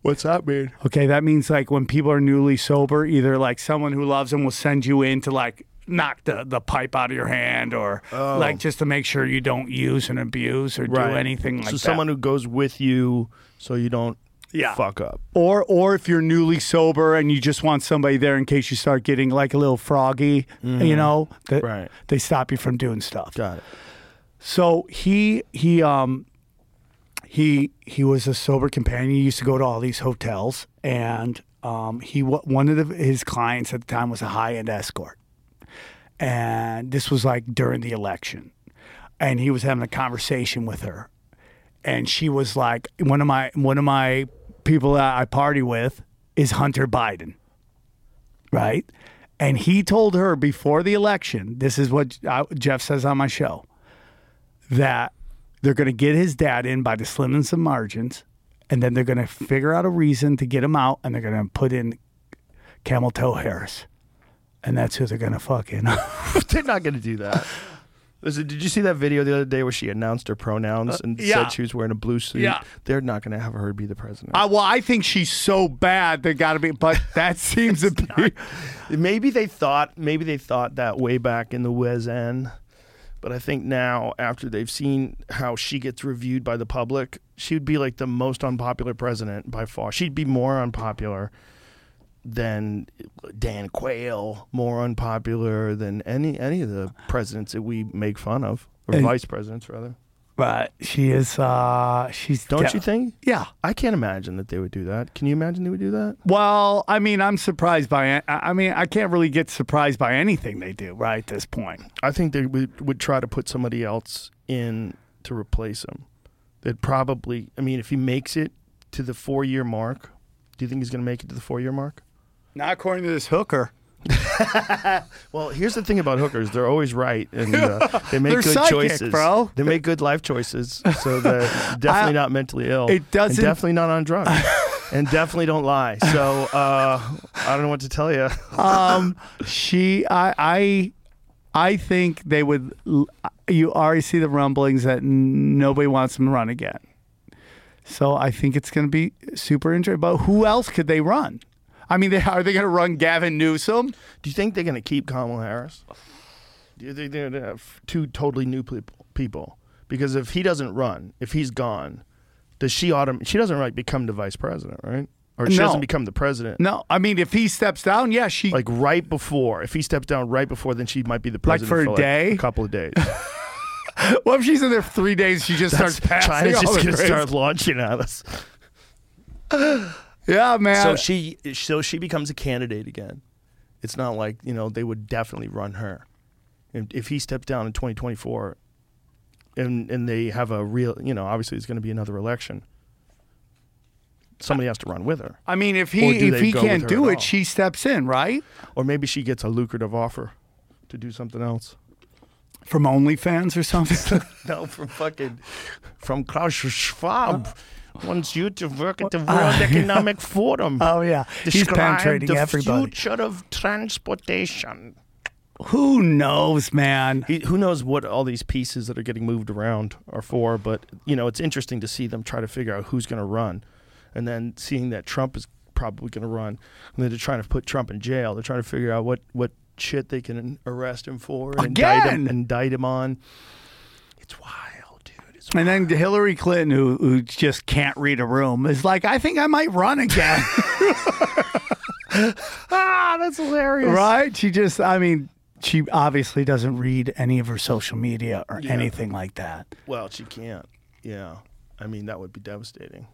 What's that mean? Okay, that means like when people are newly sober, either like someone who loves them will send you in to like knock the, the pipe out of your hand or like just to make sure you don't use and abuse or do anything like so that. So someone who goes with you so you don't Yeah. fuck up. or or if you're newly sober and you just want somebody there in case you start getting like a little froggy, you know, that Right. they stop you from doing stuff. Got it. So he he um he he was a sober companion. He used to go to all these hotels, and um, he one of the, his clients at the time was a high end escort, and this was like during the election, and he was having a conversation with her, and she was like, one of my one of my people that I party with is Hunter Biden, right? And he told her before the election, this is what Jeff says on my show that they're going to get his dad in by the slimmest of margins, and then they're going to figure out a reason to get him out, and they're going to put in Camel Toe Harris, and that's who they're going to fuck. They're not going to do that. Listen, did you see that video the other day where she announced her pronouns and Uh, yeah. said she was wearing a blue suit? Yeah. They're not going to have her be the president. uh, well, I think she's so bad they got to be, but that seems to be. Maybe they thought maybe they thought that way back in the Wes End. But I think now, after they've seen how she gets reviewed by the public, she'd be like the most unpopular president by far. She'd be more unpopular than Dan Quayle, more unpopular than any any of the presidents that we make fun of, or And- vice presidents rather. But she is. uh She's. Don't yeah. you think? Yeah. I can't imagine that they would do that. Can you imagine they would do that? Well, I mean, I'm surprised by. I I mean, I can't really get surprised by anything they do right at this point. I think they would, would try to put somebody else in to replace him. They'd probably, I mean, if he makes it to the four year mark, do you think he's going to make it to the four year mark? Not according to this hooker. Well, here's the thing about hookers: they're always right, and uh, they make good psychic, choices. bro. They make good life choices, so they're definitely not mentally ill. it doesn't- definitely not on drugs, and definitely don't lie. So uh, I don't know what to tell you. um, she, I, I, I think they would. You already see the rumblings that nobody wants them to run again. So I think it's going to be super interesting. But who else could they run? I mean, they, are they going to run Gavin Newsom? Do you think they're going to keep Kamala Harris? Do you think they're going to have two totally new people? Because if he doesn't run, if he's gone, does she autom- She doesn't like become the vice president, right? Or she No. doesn't become the president. No, I mean, if he steps down, yeah, she. Like right before, if he steps down right before, then she might be the Like president for a day? a couple of days. what if she's in there for three days? She just starts passing. China's just going to grades? start launching at us. Yeah, man. So she, so she becomes a candidate again. It's not like you know they would definitely run her. And if he steps down in 2024, and and they have a real, you know, obviously there's going to be another election. somebody has to run with her, I mean, if he if he can't do it, she steps in, right? or maybe she gets a lucrative offer to do something else. From OnlyFans or something. No, from fucking from Klaus Schwab uh, wants you to work at the World Economic Forum. oh yeah, he's Describe penetrating the everybody. future of transportation. Who knows, man? He, who knows what all these pieces that are getting moved around are for? But you know, it's interesting to see them try to figure out who's going to run, and then seeing that Trump is probably going to run, and then they're trying to put Trump in jail. They're trying to figure out what what shit they can arrest him for, and indict him, indict him on. It's wild, And then Hillary Clinton, who who just can't read a room, is like, I think I might run again. ah, that's hilarious. right? She just, I mean, she obviously doesn't read any of her social media or anything like that. Well, she can't. Yeah, I mean that would be devastating.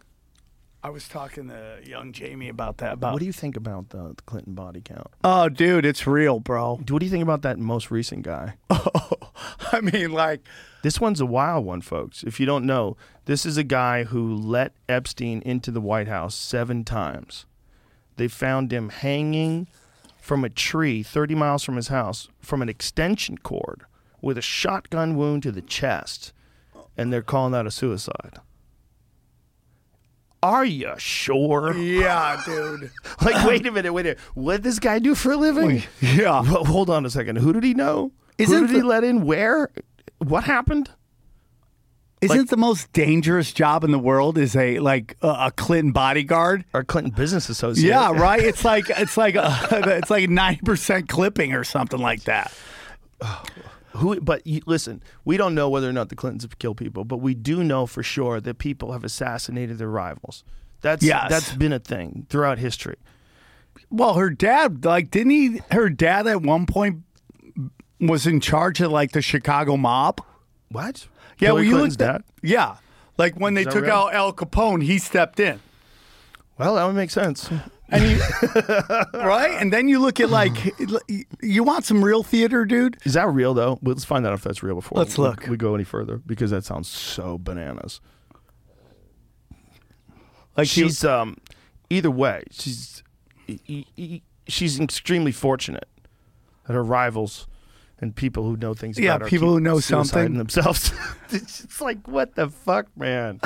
I was talking to young Jamie about that. About What do you think about the, the Clinton body count? oh, dude, it's real, bro. What do you think about that most recent guy? Oh, I mean, like, This one's a wild one, folks. If you don't know, this is a guy who let Epstein into the White House seven times. They found him hanging from a tree 30 miles from his house from an extension cord with a shotgun wound to the chest, and they're calling that a suicide. Are you sure? yeah, dude. Like, wait a minute, wait a minute. What did this guy do for a living? Yeah. Well, hold on a second. Who did he know? Isn't Who did he let in? Where? What happened? Isn't the most dangerous job in the world is a like a, a Clinton bodyguard? or Clinton business associate. Yeah, right. It's like it's like a, it's like ninety percent clipping or something like that. Oh. Who? But you, listen, we don't know whether or not the Clintons have killed people, but we do know for sure that people have assassinated their rivals. That's Yes. that's been a thing throughout history. Well, her dad, like, didn't he? Her dad at one point was in charge of like the Chicago mob. What? Yeah, Hillary well, you looked at, dad. Yeah, like when they took real? out Al Capone, he stepped in, Well, that would make sense. And you, right? And then you look at like, you want some real theater, dude? Is that real though? Let's find out if that's real before Let's we- look. we go any further because that sounds so bananas. Like he- she's um either way she's she's extremely fortunate that her rivals and people who know things Yeah, about her people who know something. themselves it's like what the fuck man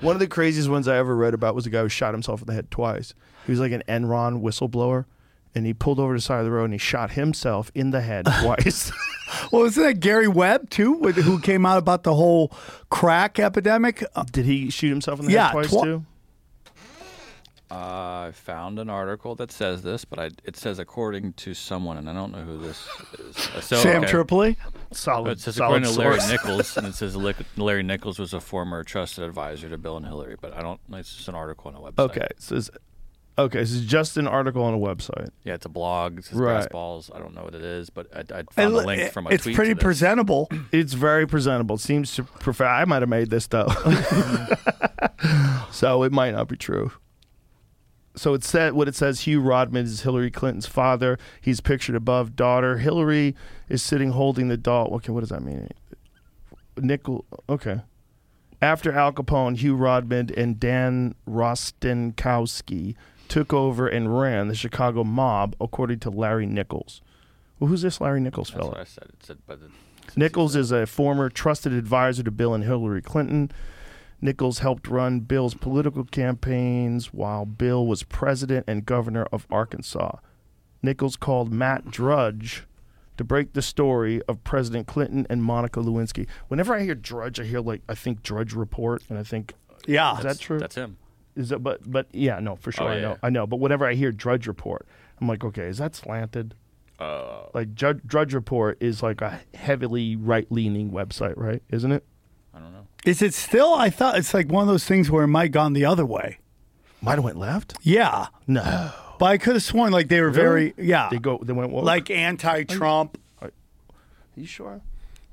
one of the craziest ones i ever read about was a guy who shot himself in the head twice he was like an enron whistleblower and he pulled over to the side of the road and he shot himself in the head twice well, isn't that Gary Webb too, with, who came out about the whole crack epidemic? Uh, did he shoot himself in the Yeah, head twice twi- too Uh, I found an article that says this, but I, it says according to someone, and I don't know who this is. So, Sam okay. Tripoli. solid It says solid according to Larry. Nichols, and it says Larry Nichols was a former trusted advisor to Bill and Hillary, but I don't. It's just an article on a website. okay so it's, okay this is just an article on a website Yeah, it's a blog. It says Right. Brass Balls. I don't know what it is, but I, I found a link from a it's tweet. pretty to this. presentable. It's very presentable. It seems to prefer. I might have made this though, so it might not be true. So it said what it says. Hugh Rodham is Hillary Clinton's father. He's pictured above daughter. Hillary is sitting holding the doll. Okay, what does that mean? Nickel. Okay. After Al Capone, Hugh Rodham and Dan Rostenkowski took over and ran the Chicago mob, according to Larry Nichols. Well, who's this Larry Nichols That's what I said. It said, but it, Nichols is a former trusted advisor to Bill and Hillary Clinton. Nichols helped run Bill's political campaigns while Bill was president and governor of Arkansas. Nichols called Matt Drudge to break the story of President Clinton and Monica Lewinsky. Whenever I hear Drudge, I hear like I think Drudge Report, and I think Yeah. is that true? that's him. Is that but but yeah, no, for sure Oh, I know. yeah. I know. But whenever I hear Drudge Report, I'm like, okay, is that slanted? Uh, Like Drudge, Drudge Report is like a heavily right leaning website, right? Isn't it? I don't know. Is it still? I thought it's like one of those things where it might gone the other way. Might have went left. Yeah. No, But I could have sworn like they were very, yeah. they go. They went woke. like anti Trump. Are you sure?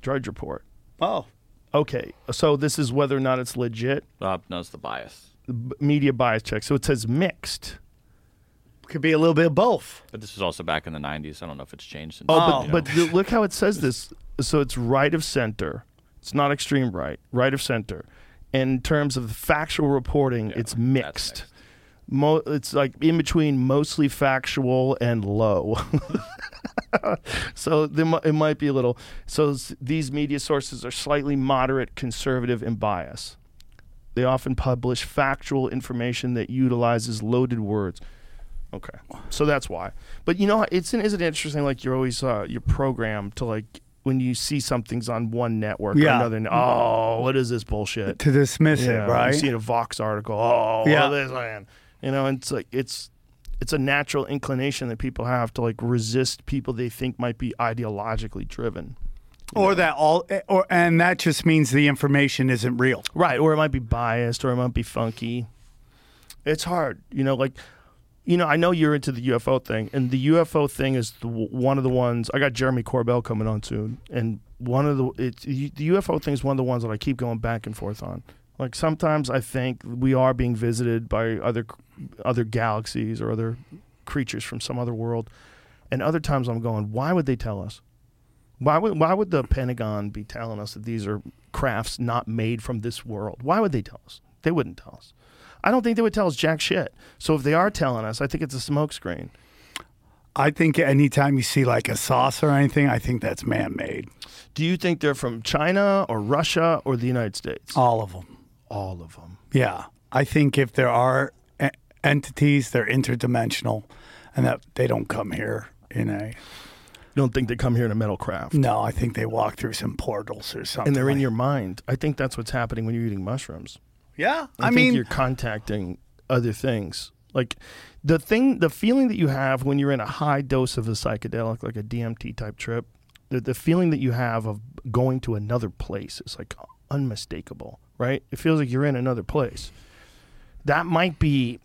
Drudge Report. Oh. Okay, so this is whether or not it's legit. Uh, no, it's the bias. B- media bias check. So it says mixed. Could be a little bit of both. But this is also back in the '90s. I don't know if it's changed since. Oh, but, you know. but th- look how it says this. So it's right of center. It's not extreme right. Right of center. In terms of the factual reporting, it's mixed. mixed. Mo- it's like in between mostly factual and low. so there, mi- it might be a little. So these media sources are slightly moderate, conservative, and biased. They often publish factual information that utilizes loaded words. Okay, so that's why. But you know, it's an, isn't it interesting? Like you're always uh, you're programmed to like when you see something's on one network or another. Oh, what is this bullshit? to dismiss Yeah, it, right? You see a Vox article. Oh, Yeah. yeah. this man. You know, it's like it's it's a natural inclination that people have to like resist people they think might be ideologically driven. Or that all, eh, or and that just means the information isn't real. Right, or it might be biased, or it might be funky. It's hard, you know. Like, you know, I know you're into the UFO thing, and the UFO thing is the, one of the ones. I got Jeremy Corbell coming on soon, and one of the it's the UFO thing is one of the ones that I keep going back and forth on. Like sometimes I think we are being visited by other other galaxies or other creatures from some other world, and other times I'm going, why would they tell us? Why would why would the Pentagon be telling us that these are crafts not made from this world? Why would they tell us? They wouldn't tell us. I don't think they would tell us jack shit. So if they are telling us, I think it's a smokescreen. I think anytime you see like a saucer or anything, I think that's man-made. Do you think they're from China or Russia or the United States? All of them. All of them. Yeah, I think if there are entities, they're interdimensional, and that they don't come here in a. You don't think they come here in a metal craft? No, I think they walk through some portals or something. And they're in your mind. I think that's what's happening when you're eating mushrooms. Yeah, I, I, think mean, you're contacting other things. Like the thing, the feeling that you have when you're in a high dose of a psychedelic, like a DMT type trip, the, the feeling that you have of going to another place is like unmistakable, right? It feels like you're in another place. That might be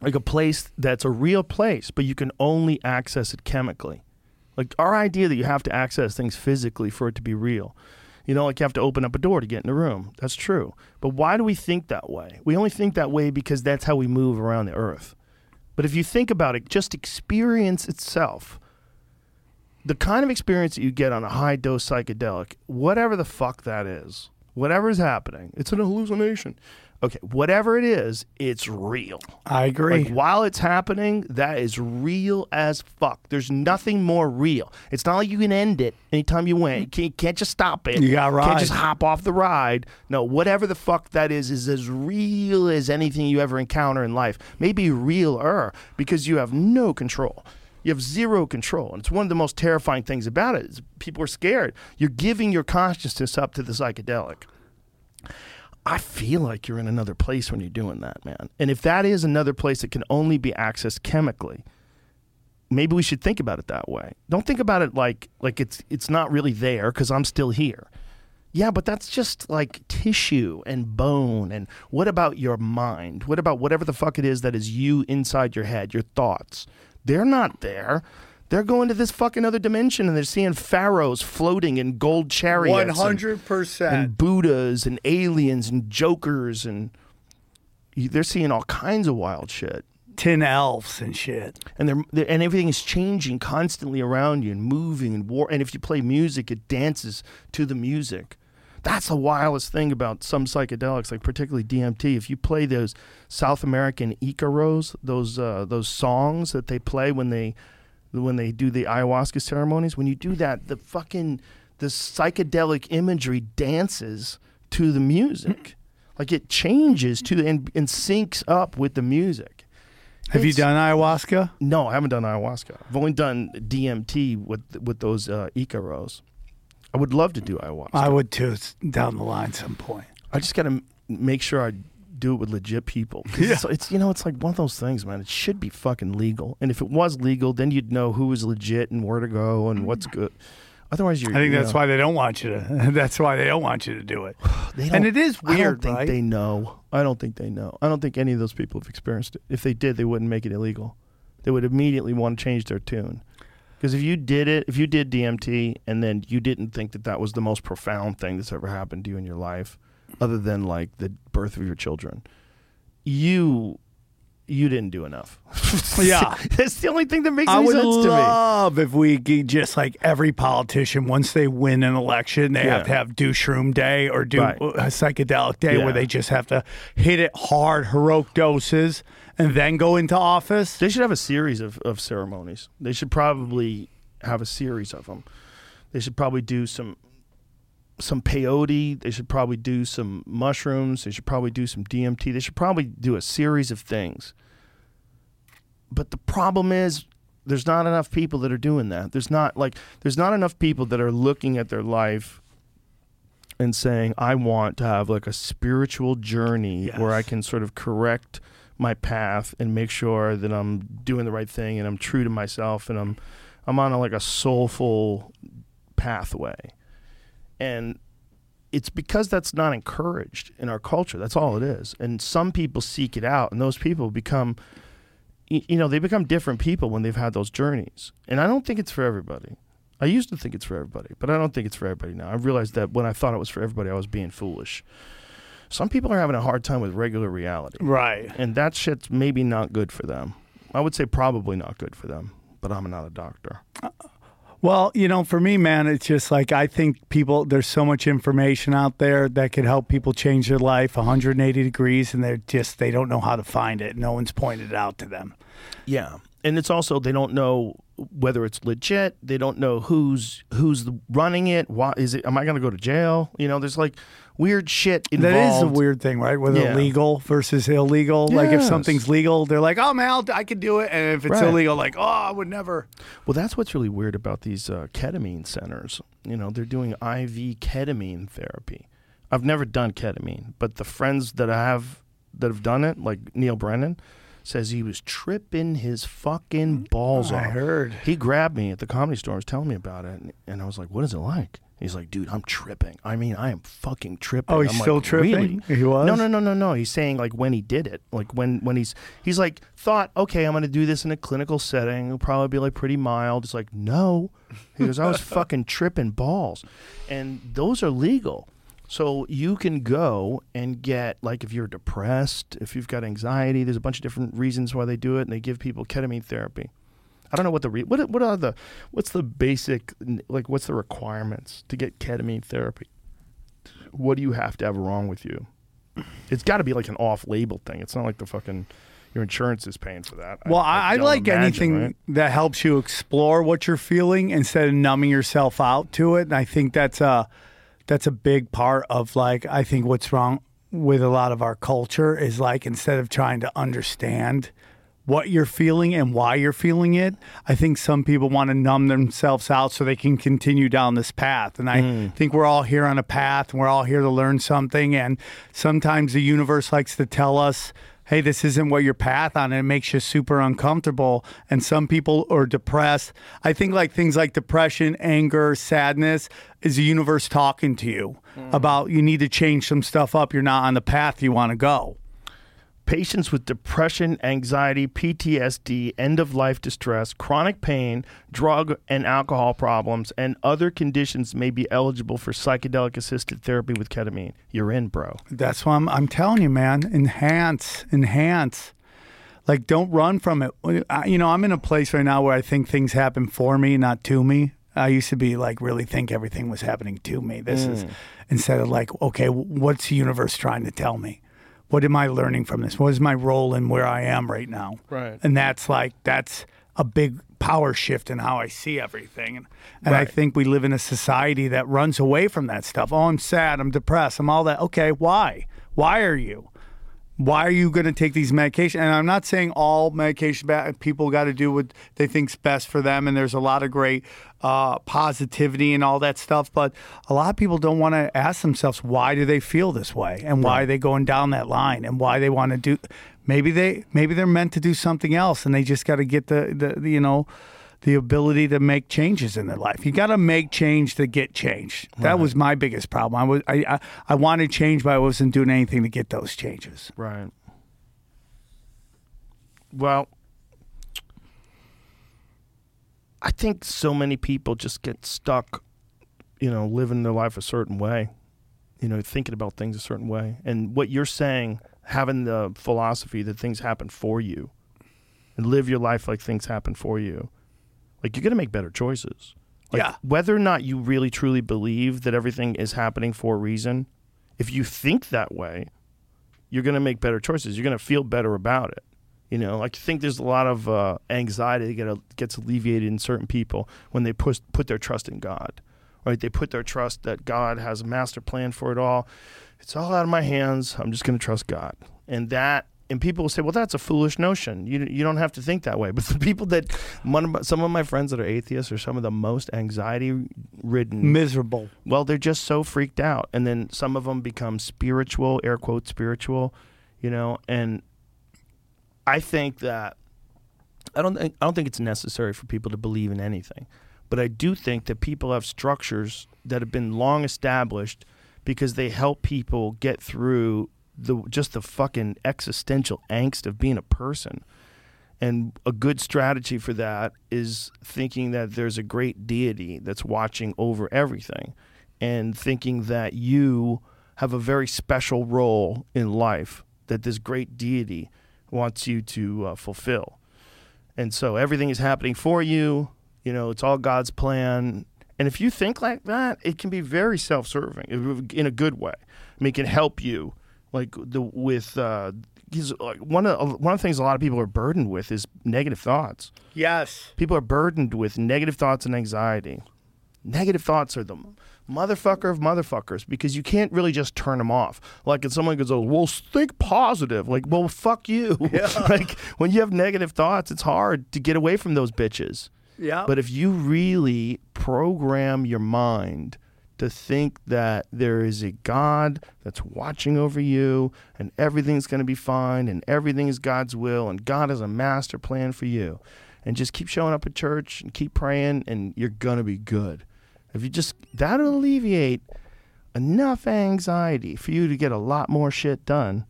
like a place that's a real place, but you can only access it chemically. Like our idea that you have to access things physically for it to be real. You know, like you have to open up a door to get in a room. That's true. But why do we think that way? We only think that way because that's how we move around the earth. But if you think about it, just experience itself, the kind of experience that you get on a high dose psychedelic, whatever the fuck that is, whatever is happening, it's an hallucination. Okay, whatever it is, it's real. I agree. Like while it's happening, that is real as fuck. There's nothing more real. It's not like you can end it anytime you want. You can't, you can't just stop it. You gotta Can't just hop off the ride. No, whatever the fuck that is is as real as anything you ever encounter in life. Maybe realer because you have no control. You have zero control, and it's one of the most terrifying things about it. Is people are scared. You're giving your consciousness up to the psychedelic. I feel like you're in another place when you're doing that, man. And if that is another place that can only be accessed chemically, maybe we should think about it that way. Don't think about it like like it's it's not really there because I'm still here. Yeah, but that's just like tissue and bone. And what about your mind? What about whatever the fuck it is that is you inside your head, your thoughts? They're not there. They're going to this fucking other dimension and they're seeing pharaohs floating in gold chariots. And- hundred and percent. And Buddhas and aliens and jokers and they're seeing all kinds of wild shit. Tin elves and shit. And they're, they're and everything is changing constantly around you and moving and war. And if you play music, it dances to the music. That's the wildest thing about some psychedelics, like particularly DMT. If you play those South American Icaros, those uh, those songs that they play when they when they do the ayahuasca ceremonies, when you do that, the fucking the psychedelic imagery dances to the music. Like it changes to the, and, and syncs up with the music. Have you done ayahuasca? No, I haven't done ayahuasca. I've only done DMT with with those uh, Icaros. I would love to do ayahuasca. I would too. Down the line, some point. I just got to make sure I do it with legit people. 'Cause It's, it's you know it's like one of those things, man. It should be fucking legal. And if it was legal, then you'd know who is legit and where to go and mm. what's good. Otherwise, you're. I think you that's know, why they don't want you to. That's why they don't want you to do it. They and it is weird. I don't think right? they know. I don't think they know. I don't think any of those people have experienced it. If they did, they wouldn't make it illegal. They would immediately want to change their tune. Because if you did it, if you did DMT and then you didn't think that that was the most profound thing that's ever happened to you in your life, other than like the birth of your children, you you didn't do enough. Yeah. that's the only thing that makes I any would sense to me. love if we could just like every politician once they win an election, they Yeah. have to have do shroom day or do Right. a psychedelic day Yeah. where they just have to hit it hard, heroic doses, and then go into office. They should have a series of, of ceremonies. They should probably have a series of them. They should probably do some some peyote. They should probably do some mushrooms. They should probably do some DMT. They should probably do a series of things. But the problem is there's not enough people that are doing that. There's not like there's not enough people that are looking at their life and saying I want to have like a spiritual journey where I can sort of correct my path and make sure that I'm doing the right thing and I'm true to myself and I'm I'm on a, like a soulful pathway. And it's because that's not encouraged in our culture. That's all it is. And some people seek it out and those people become you know, they become different people when they've had those journeys. And I don't think it's for everybody. I used to think it's for everybody, but I don't think it's for everybody now. I realized that when I thought it was for everybody, I was being foolish. Some people are having a hard time with regular reality Right. and that shit's maybe not good for them. I would say probably not good for them, but I'm not a doctor. Uh-uh. Well, you know, for me, man, it's just like I think people, there's so much information out there that could help people change their life 180 degrees, and they're just, they don't know how to find it. No one's pointed it out to them. Yeah, and it's also they don't know whether it's legit. They don't know who's who's running it. Why is it? Am I going to go to jail? You know, there's like weird shit involved. That is a weird thing, right? Whether Yeah. legal versus illegal. Like if something's legal, they're like, "Oh man, I'll, I could do it," and if it's Right. illegal, like, "Oh, I would never." Well, that's what's really weird about these uh, ketamine centers. You know, they're doing IV ketamine therapy. I've never done ketamine, but the friends that I have that have done it, like Neal Brennan, says he was tripping his fucking balls I off. I heard. He grabbed me at the comedy store, and was telling me about it, and I was like, "What is it like?" He's like, "Dude, I'm tripping. I mean, I am fucking tripping." Oh, he's I'm like, still tripping? "Really?" He was? No, no, no, no, no. He's saying like when he did it, like when when he's he's like thought, okay, I'm gonna do this in a clinical setting. It'll probably be like pretty mild. It's like no. He goes, I was fucking tripping balls, and those are legal. So you can go and get like if you're depressed, if you've got anxiety, there's a bunch of different reasons why they do it, and they give people ketamine therapy. I don't know what the re- what what are the what's the basic like what's the requirements to get ketamine therapy? What do you have to have wrong with you? It's got to be like an off-label thing. It's not like the fucking your insurance is paying for that. Well, I, I don't like imagine, anything right? that helps you explore what you're feeling instead of numbing yourself out to it. And I think that's a that's a big part of like I think what's wrong with a lot of our culture is like instead of trying to understand what you're feeling and why you're feeling it, I think some people want to numb themselves out so they can continue down this path. And I hmm. think we're all here on a path and we're all here to learn something. And sometimes the universe likes to tell us, hey, this isn't what your path on. And it makes you super uncomfortable. And some people are depressed. I think like things like depression, anger, sadness is the universe talking to you hmm. about you need to change some stuff up. You're not on the path you want to go. Patients with depression, anxiety, PTSD, end of life distress, chronic pain, drug and alcohol problems, and other conditions may be eligible for psychedelic assisted therapy with ketamine. You're in, bro. That's why I'm, I'm telling you, man. Enhance, enhance. Like, don't run from it. I- You know, I'm in a place right now where I think things happen for me, not to me. I used to be like, really think everything was happening to me. This is mm. instead of like, okay, what's the universe trying to tell me? What am I learning from this? What is my role in where I am right now? Right. And that's like, that's a big power shift in how I see everything. And, and I think we live in a society that runs away from that stuff. Oh, I'm sad. I'm depressed. I'm all that. Okay, why? Why are you? Why are you going to take these medications? And I'm not saying all medication people got to do what they think's best for them. And there's a lot of great uh, positivity and all that stuff. But a lot of people don't want to ask themselves why do they feel this way and why are they going down that line and why they want to do. Maybe they maybe they're meant to do something else and they just got to get the, the the, you know the ability to make changes in their life. You got to make change to get change. That was my biggest problem. I was I, I I wanted change, but I wasn't doing anything to get those changes. Right. Well, I think so many people just get stuck, you know, living their life a certain way, you know, thinking about things a certain way. And what you're saying having the philosophy that things happen for you and live your life like things happen for you, like you're going to make better choices. Like, Yeah. Whether or not you really truly believe that everything is happening for a reason, if you think that way, you're going to make better choices. You're going to feel better about it. You know, Like I think there's a lot of uh, anxiety that gets alleviated in certain people when they push, put their trust in God. Right? They put their trust that God has a master plan for it all. It's all out of my hands. I'm just going to trust God. And that, and people will say, well, that's a foolish notion. You, you don't have to think that way. But the people that, one of my, some of my friends that are atheists are some of the most anxiety ridden Miserable. well, they're just so freaked out, and then some of them become spiritual, air quote spiritual, you know. And I think that I don't think I don't think it's necessary for people to believe in anything, but I do think that people have structures that have been long established because they help people get through the just the fucking existential angst of being a person. And a good strategy for that is thinking that there's a great deity that's watching over everything and thinking that you have a very special role in life that this great deity wants you to uh, fulfill. And so everything is happening for you. You know, it's all God's plan. And if you think like that, it can be very self-serving in a good way. I mean, it can help you, like the with uh, 'cause, like, one of one of the things a lot of people are burdened with is negative thoughts. Yes. People are burdened with negative thoughts and anxiety. Negative thoughts are the motherfucker of motherfuckers because you can't really just turn them off. Like if someone goes, "Oh, well, think positive." Like, well, fuck you. Yeah. like when you have negative thoughts, it's hard to get away from those bitches. Yeah. But if you really program your mind to think that there is a God that's watching over you and everything's going to be fine and everything is God's will and God has a master plan for you, and just keep showing up at church and keep praying and you're going to be good. If you just, that'll alleviate enough anxiety for you to get a lot more shit done.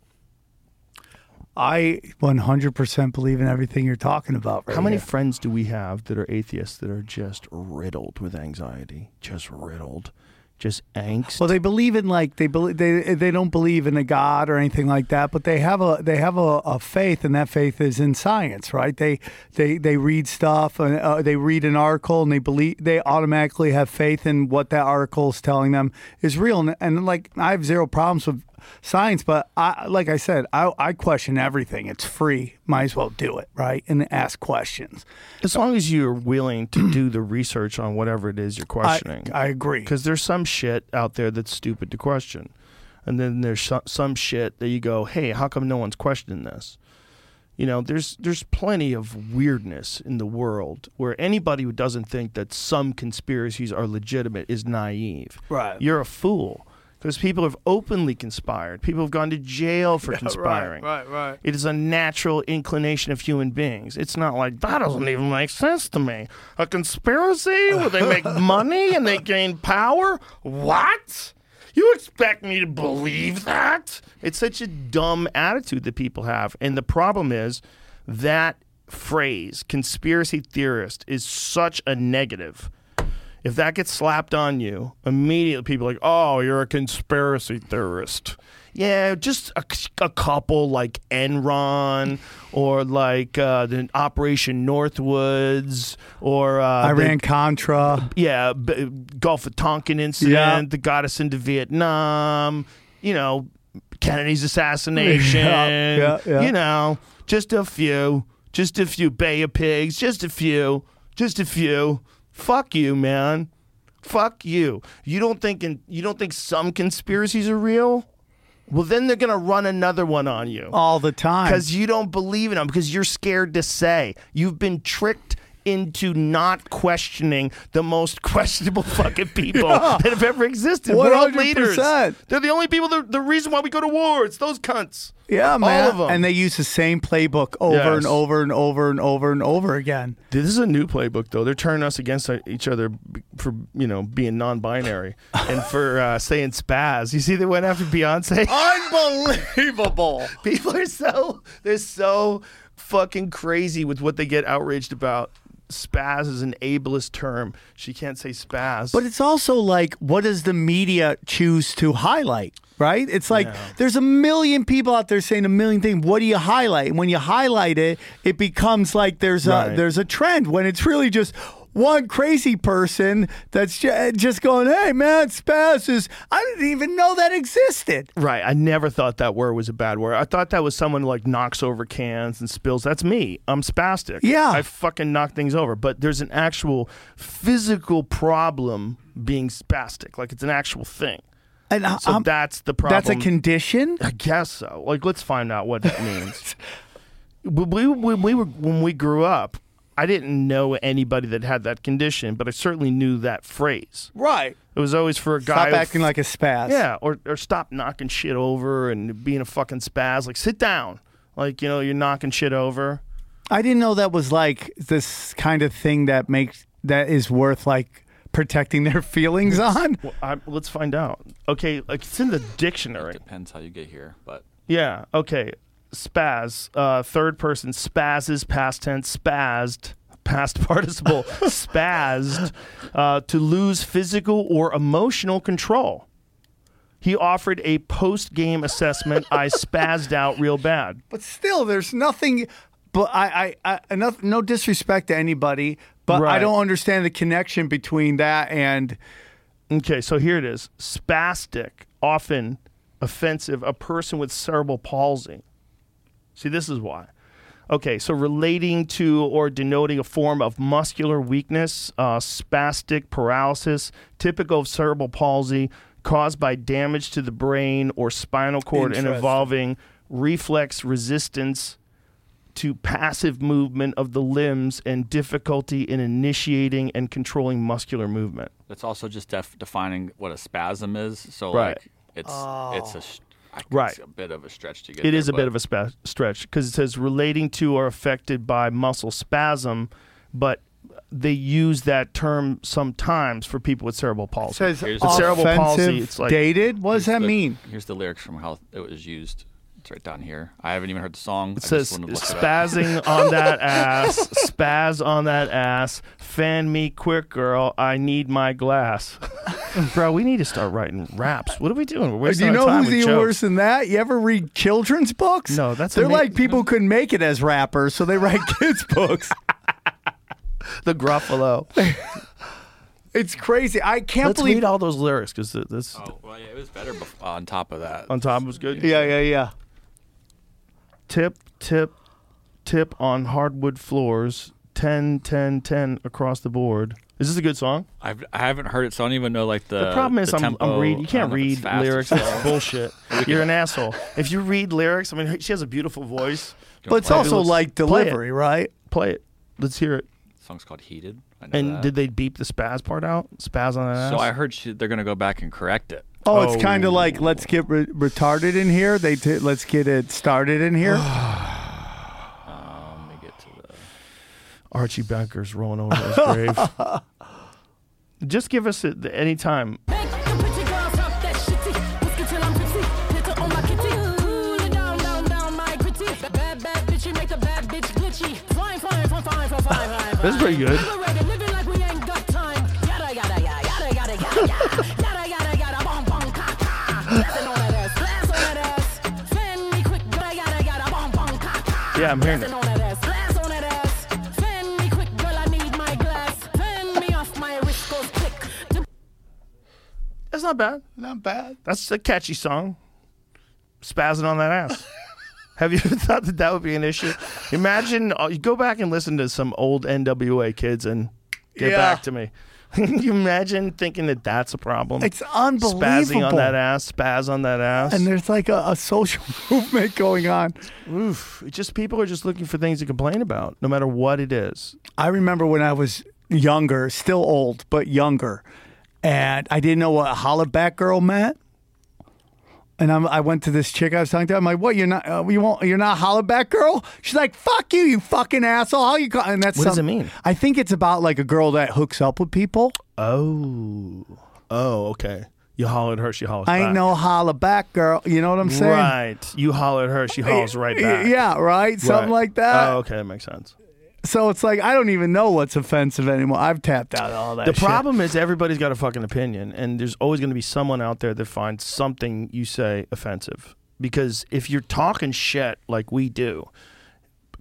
I 100% believe in everything you're talking about right How many here. friends do we have that are atheists that are just riddled with anxiety? Just riddled. Just angst. Well, they believe in like they believe they they don't believe in a god or anything like that, but they have a they have a, a faith, and that faith is in science, right? They they they read stuff, and uh, they read an article, and they believe they automatically have faith in what that article is telling them is real, and, and like I have zero problems with science, but I like I said, I I question everything. It's free, might as well do it, right? And ask questions. as long as you're willing to do the research on whatever it is you're questioning. I agree. Because there's some shit out there that's stupid to question. And then there's some, some shit that you go, hey, how come no one's questioning this? You know, there's there's plenty of weirdness in the world where anybody who doesn't think that some conspiracies are legitimate is naive. Right. You're a fool. Because people have openly conspired. People have gone to jail for conspiring. Right, right, right. It is a natural inclination of human beings. It's not like that doesn't even make sense to me. A conspiracy where they make money and they gain power? What? You expect me to believe that? It's such a dumb attitude that people have. And the problem is that phrase, conspiracy theorist, is such a negative. If that gets slapped on you, immediately people are like, oh, you're a conspiracy theorist. Yeah, just a, a couple like Enron or like uh, the Operation Northwoods or uh, the- Iran Contra. yeah, B- Gulf of Tonkin incident Yeah. that got us into Vietnam. You know, Kennedy's assassination. Yeah, yeah, yeah. You know, just a few, just a few Bay of Pigs, just a few, just a few. Fuck you, man. Fuck you. You don't think in, you don't think some conspiracies are real? Well, then they're gonna run another one on you all the time. because you don't believe in them because you're scared to say you've been tricked into not questioning the most questionable fucking people that have ever existed. World leaders. They're the only people. That, the reason why we go to war. It's those cunts. yeah, man. All of them. And they use the same playbook over and over and over and over and over again. This is a new playbook, though. They're turning us against uh, each other for you know being non-binary and for uh, saying spaz. You see, they went after Beyonce. Unbelievable. People are so they're so fucking crazy with what they get outraged about. Spaz is an ableist term. She can't say spaz. But it's also like, what does the media choose to highlight? Right? It's like there's a million people out there saying a million things. What do you highlight? And when you highlight it, it becomes like there's a there's a trend. When it's really just one crazy person that's just going, "Hey man, is." I didn't even know that existed. Right. I never thought that word was a bad word. I thought that was someone who, like knocks over cans and spills. That's me. I'm spastic. Yeah. I fucking knock things over. But there's an actual physical problem being spastic. Like it's an actual thing. And I- So I'm- that's the problem. that's a condition. I guess so. Like, let's find out what that means. when, we, we were when we grew up, I didn't know anybody that had that condition, but I certainly knew that phrase. Right. It was always for a guy. Stop who acting like a spaz. yeah, or or stop knocking shit over and being a fucking spaz. Like sit down. Like you know you're knocking shit over. I didn't know that was like this kind of thing that makes that is worth like protecting their feelings on. Well, I, let's find out. Okay, like it's in the dictionary. Depends how you get here, but Yeah. Okay. Spaz. Uh, third person. Spazzes. Past tense. Spazzed. Past participle. spazzed. Uh, to lose physical or emotional control. He offered a post game assessment. I spazzed out real bad. But still, there's nothing. But I, I, I enough. No disrespect to anybody, but I don't understand the connection between that and Okay, so here it is. Spastic, often offensive, a person with cerebral palsy. See, this is why. Okay, so relating to or denoting a form of muscular weakness, uh, spastic paralysis, typical of cerebral palsy, caused by damage to the brain or spinal cord and involving reflex resistance to passive movement of the limbs and difficulty in initiating and controlling muscular movement. that's also just def- defining what a spasm is. So Right. like it's it's a sh- I guess Right. It's a bit of a stretch to get. It there, is a bit of a spa- stretch because it says relating to or affected by muscle spasm, but they use that term sometimes for people with cerebral palsy. it says Here's the cerebral palsy, offensive, it's like- dated. What does that the- mean? Here's the lyrics from how it was used. It's right down here. I haven't even heard the song. It I says just to look it up. spazzing on that ass, spaz on that ass, fan me quick, girl. I need my glass. Bro, we need to start writing raps. What are we doing? We're wasting Do wasting you our know time who's even jokes. worse than that? You ever read children's books? No, that's they're ama- like people who couldn't make it as rappers, so they write kids' books. The Gruffalo. It's crazy. I can't Let's believe. read all those lyrics because this Oh well, yeah, it was better bef- on top of that. on top was good. yeah, yeah, yeah. Tip, tip, tip on hardwood floors. 10, 10, 10 across the board. Is this a good song? I've, I haven't heard it, so I don't even know like the. The problem is the I'm, tempo. I'm reading. You can't know it's read lyrics. slow. That's bullshit. You're an asshole. If you read lyrics, I mean, she has a beautiful voice. But it's Play it. also Let's like play delivery, right? Play it. Let's hear it. The song's called "Heated." I know And that. did they beep the spaz part out? Spaz on that ass? So I heard she, they're gonna go back and correct it. Oh, it's kind Oh. of like let's get re- retarded in here. They t- let's get it started in here. Um, let me get to the. Archie Bunker's rolling over his grave. Just give us it any time. Make the pretty girls wrist goes click. The That's not bad. Not bad. That's a catchy song. Spazzing on that ass. Have you ever thought that that would be an issue? Imagine uh, you go back and listen to some old NWA kids and get Yeah. back to me. Can you imagine thinking that that's a problem? It's unbelievable. Spazzing on that ass, spaz on that ass. And there's like a, a social movement going on. Oof. It's just people are just looking for things to complain about, no matter what it is. I remember when I was younger, still old, but younger, and I didn't know what a hollaback girl meant. And I'm, I went to this chick I was talking to. I'm like, "What? You're not? Uh, you won't? You're not a hollaback girl?" She's like, "Fuck you, you fucking asshole! How you?" Call? And that's What does it mean? I think it's about like a girl that hooks up with people. Oh. Oh, okay. You holler at her, she hollers I back. I ain't no hollaback girl. You know what I'm saying? Right. You holler at her, she hollers right back. Yeah, right. Something Right. like that. Oh, okay, that makes sense. So it's like I don't even know what's offensive anymore. I've tapped out all that. The shit. problem is everybody's got a fucking opinion, and there's always going to be someone out there that finds something you say offensive. Because if you're talking shit like we do,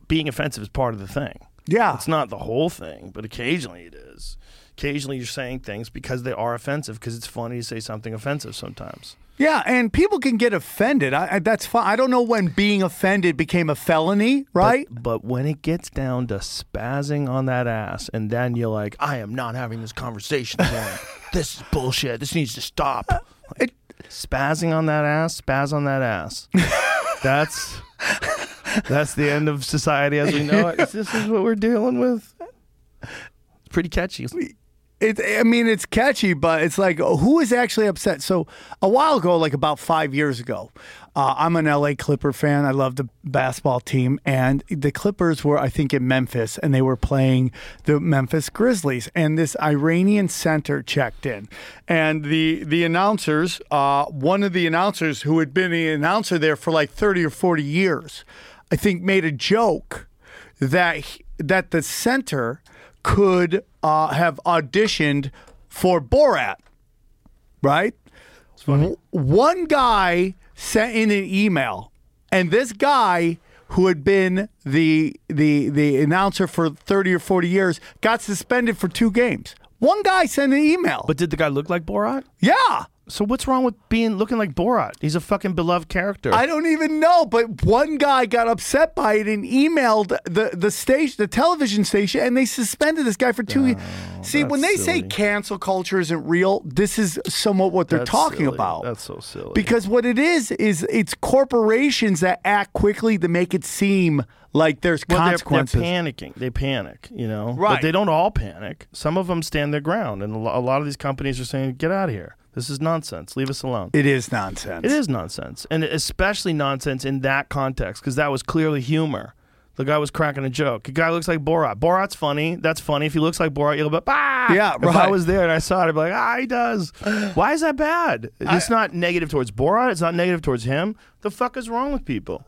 being offensive is part of the thing. Yeah. It's not the whole thing, but occasionally it is. Occasionally you're saying things because they are offensive, because it's funny to say something offensive sometimes. Yeah, and people can get offended. I, I, that's fine. I don't know when being offended became a felony, right? But, but when it gets down to spazzing on that ass, and then you're like, I am not having this conversation again. this is bullshit. This needs to stop. It- spazzing on that ass, spaz on that ass. that's that's the end of society as we know it. This is what we're dealing with. It's pretty catchy. It, I mean, it's catchy, but it's like, who is actually upset? So, a while ago, like about five years ago, uh, I'm an LA Clipper fan. I love the basketball team. And the Clippers were, I think, in Memphis, and they were playing the Memphis Grizzlies. And this Iranian center checked in. And the, the announcers, uh, one of the announcers who had been the announcer there for like 30 or 40 years, I think made a joke that that the center could uh, have auditioned for Borat, right? W- One guy sent in an email, and this guy who had been the the the announcer for thirty or forty years got suspended for two games. One guy sent an email. But did the guy look like Borat? yeah. So what's wrong with being looking like Borat? He's a fucking beloved character. I don't even know, but one guy got upset by it and emailed the the station, the television station, and they suspended this guy for two. years. Oh, see, when they Oh, that's say cancel culture isn't real, this is somewhat what they're That's talking silly. about. That's so silly. because what it is is it's corporations that act quickly to make it seem like there's well, they're, they're panicking. They panic, you know. Right. But they don't all panic. Some of them stand their ground, and a lot of these companies are saying, "Get out of here. This is nonsense. Leave us alone." it is nonsense. It is nonsense, and especially nonsense in that context because that was clearly humor. The guy was cracking a joke. The guy looks like Borat. Borat's funny. That's funny. If he looks like Borat, you'll be ah. Yeah, If I was there and I saw it, I'd be like, ah, he does. Why is that bad? It's not negative towards Borat. It's not negative towards him. The fuck is wrong with people?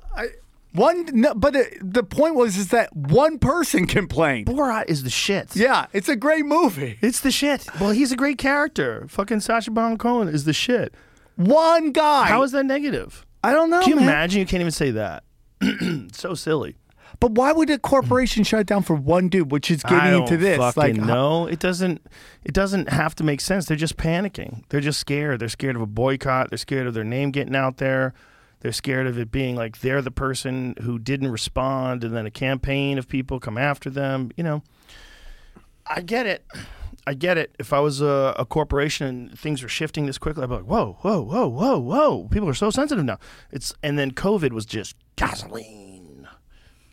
One, no, but it, the point was is that one person complained. Borat is the shit. Yeah, it's a great movie. It's the shit. Well, he's a great character. Fucking Sacha Baron Cohen is the shit. One guy. How is that negative? I don't know. Can you man. imagine? You can't even say that. so silly. But why would a corporation shut down for one dude, which is I getting don't into this? Fucking Like, no, it doesn't. It doesn't have to make sense. They're just panicking. They're just scared. They're scared of a boycott. They're scared of their name getting out there. They're scared of it being like they're the person who didn't respond, and then a campaign of people come after them. You know, I get it. I get it. If I was a, a corporation and things were shifting this quickly, I'd be like, whoa, whoa, whoa, whoa, whoa. People are so sensitive now. It's and then COVID was just gasoline,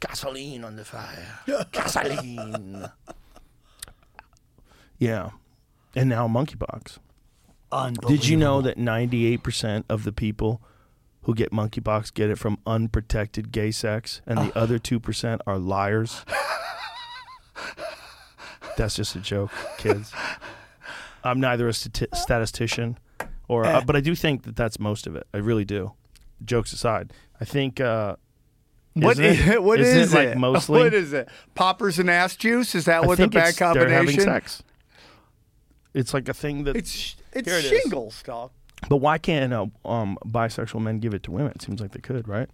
gasoline on the fire, gasoline. yeah, and now monkeypox. Did you know that ninety-eight percent of the people who get monkeypox get it from unprotected gay sex, and the other two percent are liars? That's just a joke, kids. I'm neither a stati- statistician, or uh, but I do think that that's most of it. I really do. Jokes aside, I think. Uh, What isn't is it? what Isn't is it, like it? mostly? What is it? Poppers and ass juice? Is that I what the bad it's, they're having combination? sex. It's like a thing that. It's it's it shingles, dog. But why can't uh, um, bisexual men give it to women? It seems like they could, right?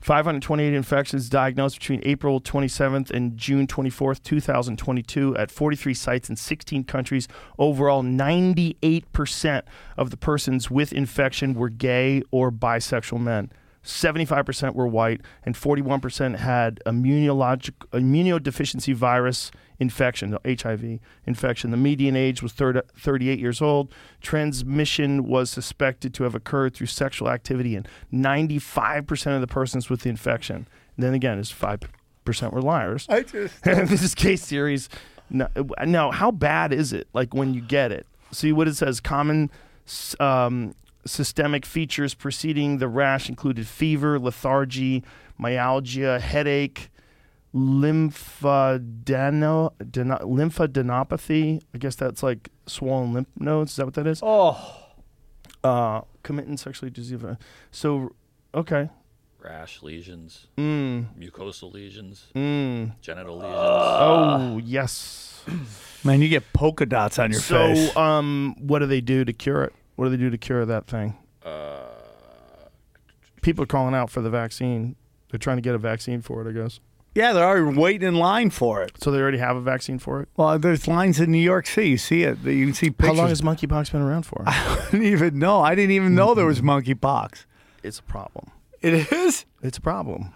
528 infections diagnosed between April 27th and June 24th, 2022, at 43 sites in 16 countries. Overall, 98% of the persons with infection were gay or bisexual men. 75% were white, and 41% had immunologic, immunodeficiency virus infection, the HIV infection. The median age was third, 38 years old. Transmission was suspected to have occurred through sexual activity in 95% of the persons with the infection. And then again, it's 5% were liars. I just this is case series. No, no, how bad is it? Like when you get it. See what it says. Common um, systemic features preceding the rash included fever, lethargy, myalgia, headache, lymphadeno, deno- lymphadenopathy. I guess that's like swollen lymph nodes. Is that what that is? oh Uh, committing sexually disease. So, okay. rash lesions, Mm. mucosal lesions, Mm. genital lesions. Oh yes. Man, you get polka dots on your face. so, face. um, what do they do to cure it? What do they do to cure that thing? Uh, People are calling out for the vaccine. They're trying to get a vaccine for it, I guess. Yeah, they're already waiting in line for it. So they already have a vaccine for it. Well, there's lines in New York City. You see it. You can see pictures. How long has monkeypox been around for? I didn't even know. I didn't even know there was mm-hmm. monkeypox. it's a problem. It is It's a problem.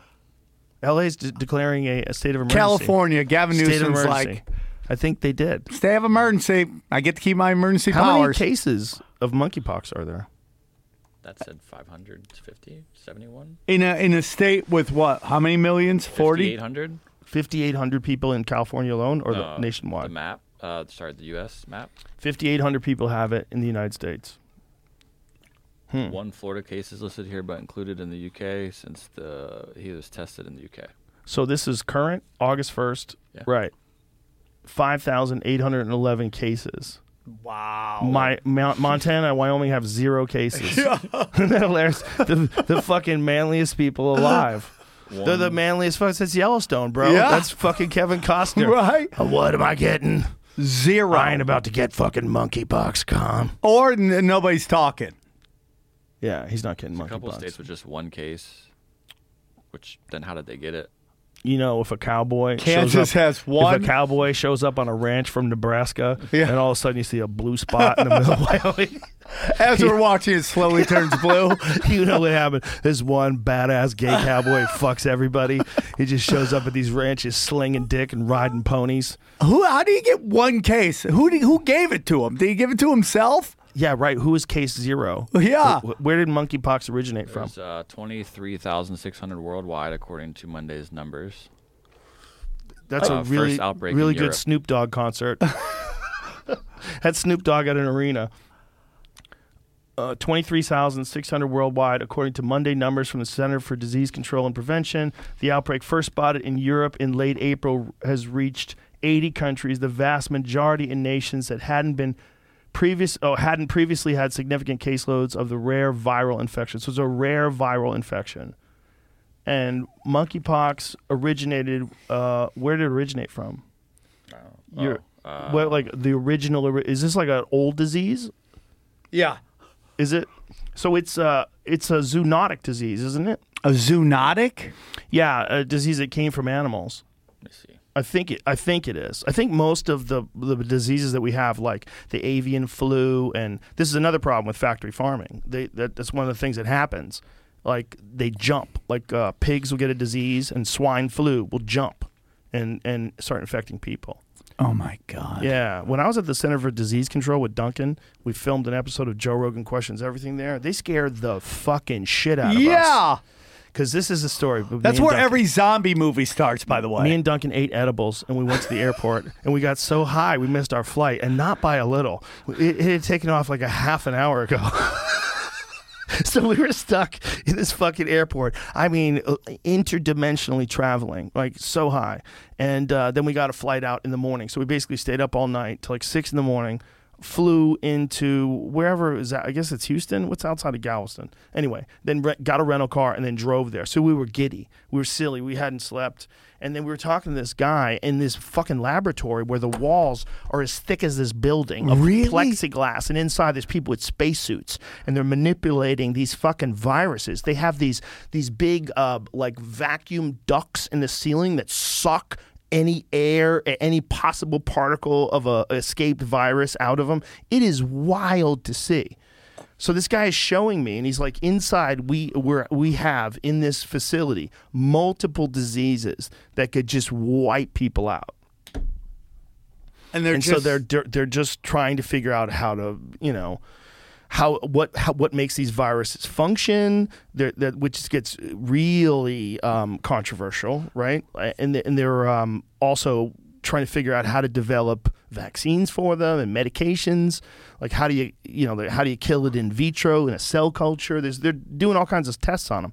LA is de- declaring a, a state of emergency. California. Gavin State Newsom's like, I think they did. state of emergency. I get to keep my emergency How powers. How many cases of monkeypox are there? That said 550, 71, in a in a state with what? How many millions? Forty. 800. 5,800 people in California alone, or the Uh, nationwide? The map. Uh, sorry, the U.S. map. 5,800 people have it in the United States. Hmm. One Florida case is listed here, but included in the U.K. since the he was tested in the U.K. So this is current August 1st. Yeah. Right. 5,811 cases. Wow. My Mount, Montana and Wyoming have zero cases. Isn't that hilarious? The, the fucking manliest people alive. They're the manliest fucks. That's Yellowstone, bro. Yeah. That's fucking Kevin Costner. Right. Uh, What am I getting? Zero. I ain't about to get fucking monkeypox, con. or n- nobody's talking. Yeah, he's not getting A couple monkeypox. states with just one case. Which then how did they get it? You know, if a cowboy shows Kansas up, has one. If a cowboy shows up on a ranch from Nebraska, Yeah. and all of a sudden you see a blue spot in the middle of Wyoming, As we're watching, it slowly turns blue. you know what happened. This one badass gay cowboy fucks everybody. He just shows up at these ranches slinging dick and riding ponies. Who? How do you get one case? Who? Do, who gave it to him? Did he give it to himself? Yeah, right. Who is case zero? Yeah. Wh- Where did monkeypox originate from? There's uh, 23,600 worldwide, according to Monday's numbers. That's Uh, a really, first outbreak really good Europe. Snoop Dogg concert. Had Snoop Dogg at an arena. Uh, 23,600 worldwide, according to Monday numbers from the Center for Disease Control and Prevention. The outbreak, first spotted in Europe in late April, has reached 80 countries, the vast majority in nations that hadn't been previous oh, hadn't previously had significant caseloads of the rare viral infection. So it's a rare viral infection. And monkeypox originated. Uh, where did it originate from? Your, Oh, uh, what like the original? Is this like an old disease? Yeah. Is it? So it's uh it's a zoonotic disease, isn't it? A zoonotic? Yeah, a disease that came from animals. Let me see. I think it. I think it is. I think most of the the diseases that we have, like the avian flu, and this is another problem with factory farming. They that, that's one of the things that happens. Like they jump. Like uh, pigs will get a disease, and swine flu will jump, and and start infecting people. Oh my God. Yeah, when I was at the Center for Disease Control with Duncan, we filmed an episode of Joe Rogan Questions Everything there. They scared the fucking shit out of us. Yeah. Because this is a story. That's where Duncan. every zombie movie starts, by the way. Me and Duncan ate edibles, and we went to the airport, and we got so high we missed our flight, and not by a little. It, it had taken off like a half an hour ago. so we were stuck in this fucking airport. I mean, uh, interdimensionally traveling, like so high. And uh, then we got a flight out in the morning. So we basically stayed up all night till like six in the morning. Flew into wherever is that? I guess it's Houston. What's outside of Galveston? Anyway, then re- got a rental car and then drove there. So we were giddy. We were silly. We hadn't slept. And then we were talking to this guy in this fucking laboratory where the walls are as thick as this building of Really? plexiglass, and inside there's people with spacesuits, and they're manipulating these fucking viruses. They have these these big uh, like vacuum ducts in the ceiling that suck any air, any possible particle of a escaped virus out of them. It is wild to see. So this guy is showing me, and he's like, inside we we we have in this facility multiple diseases that could just wipe people out and they're and just, so they're, they're they're just trying to figure out how to you know how what how, what makes these viruses function they're, that which gets really um, controversial right? And and they're um, also trying to figure out how to develop vaccines for them and medications. Like how do you you know how do you kill it in vitro in a cell culture? There's, they're doing all kinds of tests on them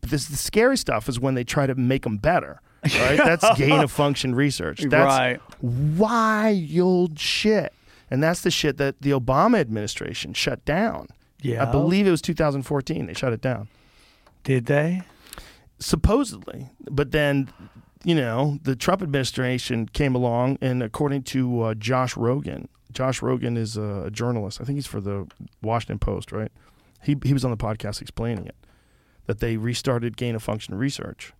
but this the scary stuff is when they try to make them better right? That's gain of function research. That's Right. wild shit. And that's the shit that the Obama administration shut down. Yeah. I believe it was 2014 they shut it down. Did they? supposedly, but then you know the Trump administration came along, and according to uh, Josh Rogin, Josh Rogin is a, a journalist. I think he's for the Washington Post, right? He he was on the podcast explaining it that they restarted gain of function research.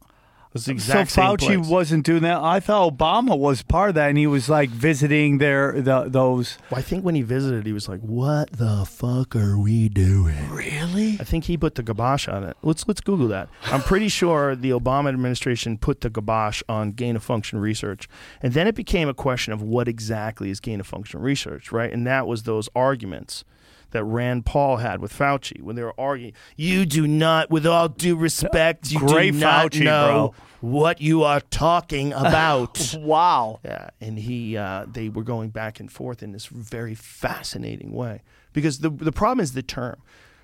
It's the exact so same Fauci place. wasn't doing that. I thought Obama was part of that, and he was like visiting their the, those. Well, I think when he visited, he was like, "What the fuck are we doing?" Really? I think he put the kibosh on it. Let's let's Google that. I'm pretty sure the Obama administration put the kibosh on gain of function research, and then it became a question of what exactly is gain of function research, right? And that was those arguments that Rand Paul had with Fauci when they were arguing. You do not, with all due respect, you Great do not Fauci, know bro. what you are talking about. Wow. Yeah, and he uh, they were going back and forth in this very fascinating way because the the problem is the term.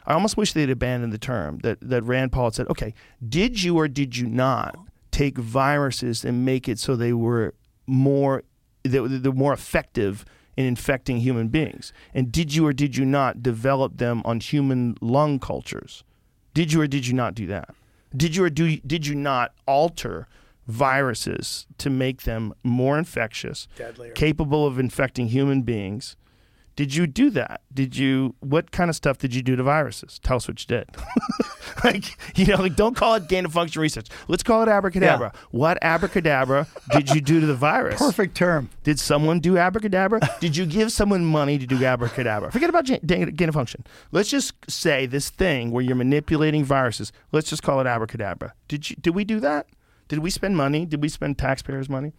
I almost wish they'd abandoned the term that that Rand Paul had said. Okay, did you or did you not take viruses and make it so they were more they, they're more effective in infecting human beings? And did you or did you not develop them on human lung cultures? Did you or did you not do that? Did you or do did you not alter viruses to make them more infectious, Deadlier. capable of infecting human beings? Did you do that? Did you what kind of stuff did you do to viruses? Tell us what you did. like you know, like don't call it gain of function research. Let's call it abracadabra. What abracadabra did you do to the virus? Perfect term. Did someone do abracadabra? Did you give someone money to do abracadabra? Forget about gain gain of function. Let's just say this thing where you're manipulating viruses. Let's just call it abracadabra. Did you? Did we do that? Did we spend money? Did we spend taxpayers' money?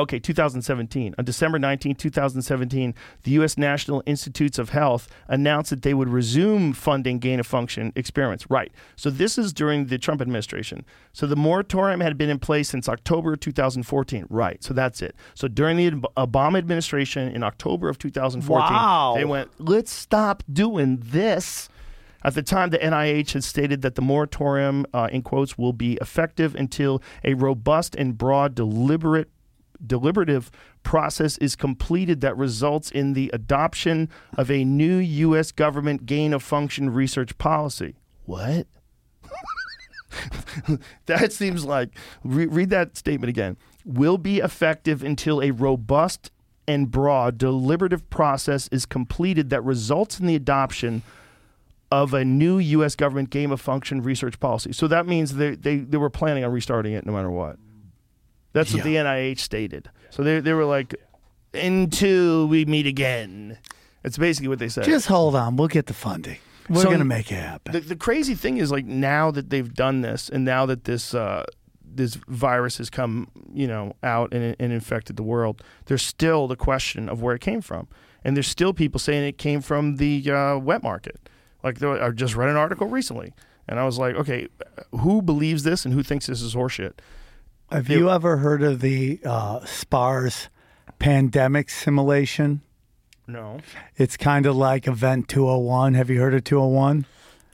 Okay, 2017. On December 19, 2017, the U.S. National Institutes of Health announced that they would resume funding gain of function experiments. Right. So this is during the Trump administration. So the moratorium had been in place since October 2014. Right. So that's it. So during the Obama administration in October of 2014, Wow. they went, let's stop doing this. At the time, the NIH had stated that the moratorium, uh, in quotes, will be effective until a robust and broad, deliberate, deliberative process is completed that results in the adoption of a new U.S. government gain of function research policy. What? that seems like re- read that statement again. Will be effective until a robust and broad deliberative process is completed that results in the adoption of a new U.S. government gain of function research policy. So that means they, they, they were planning on restarting it no matter what. That's what the NIH stated. So they, they were like, until we meet again. It's basically what they said. Just hold on. We'll get the funding. We're So- going to make it happen. The, the crazy thing is like now that they've done this, and now that this uh, this virus has come, you know, out and, and infected the world, there's still the question of where it came from, and there's still people saying it came from the uh, wet market. Like I just read an article recently, and I was like, okay, who believes this and who thinks this is horseshit? Have you ever heard of the uh, SPARS pandemic simulation? No, It's kind of like Event 201. Have you heard of 201?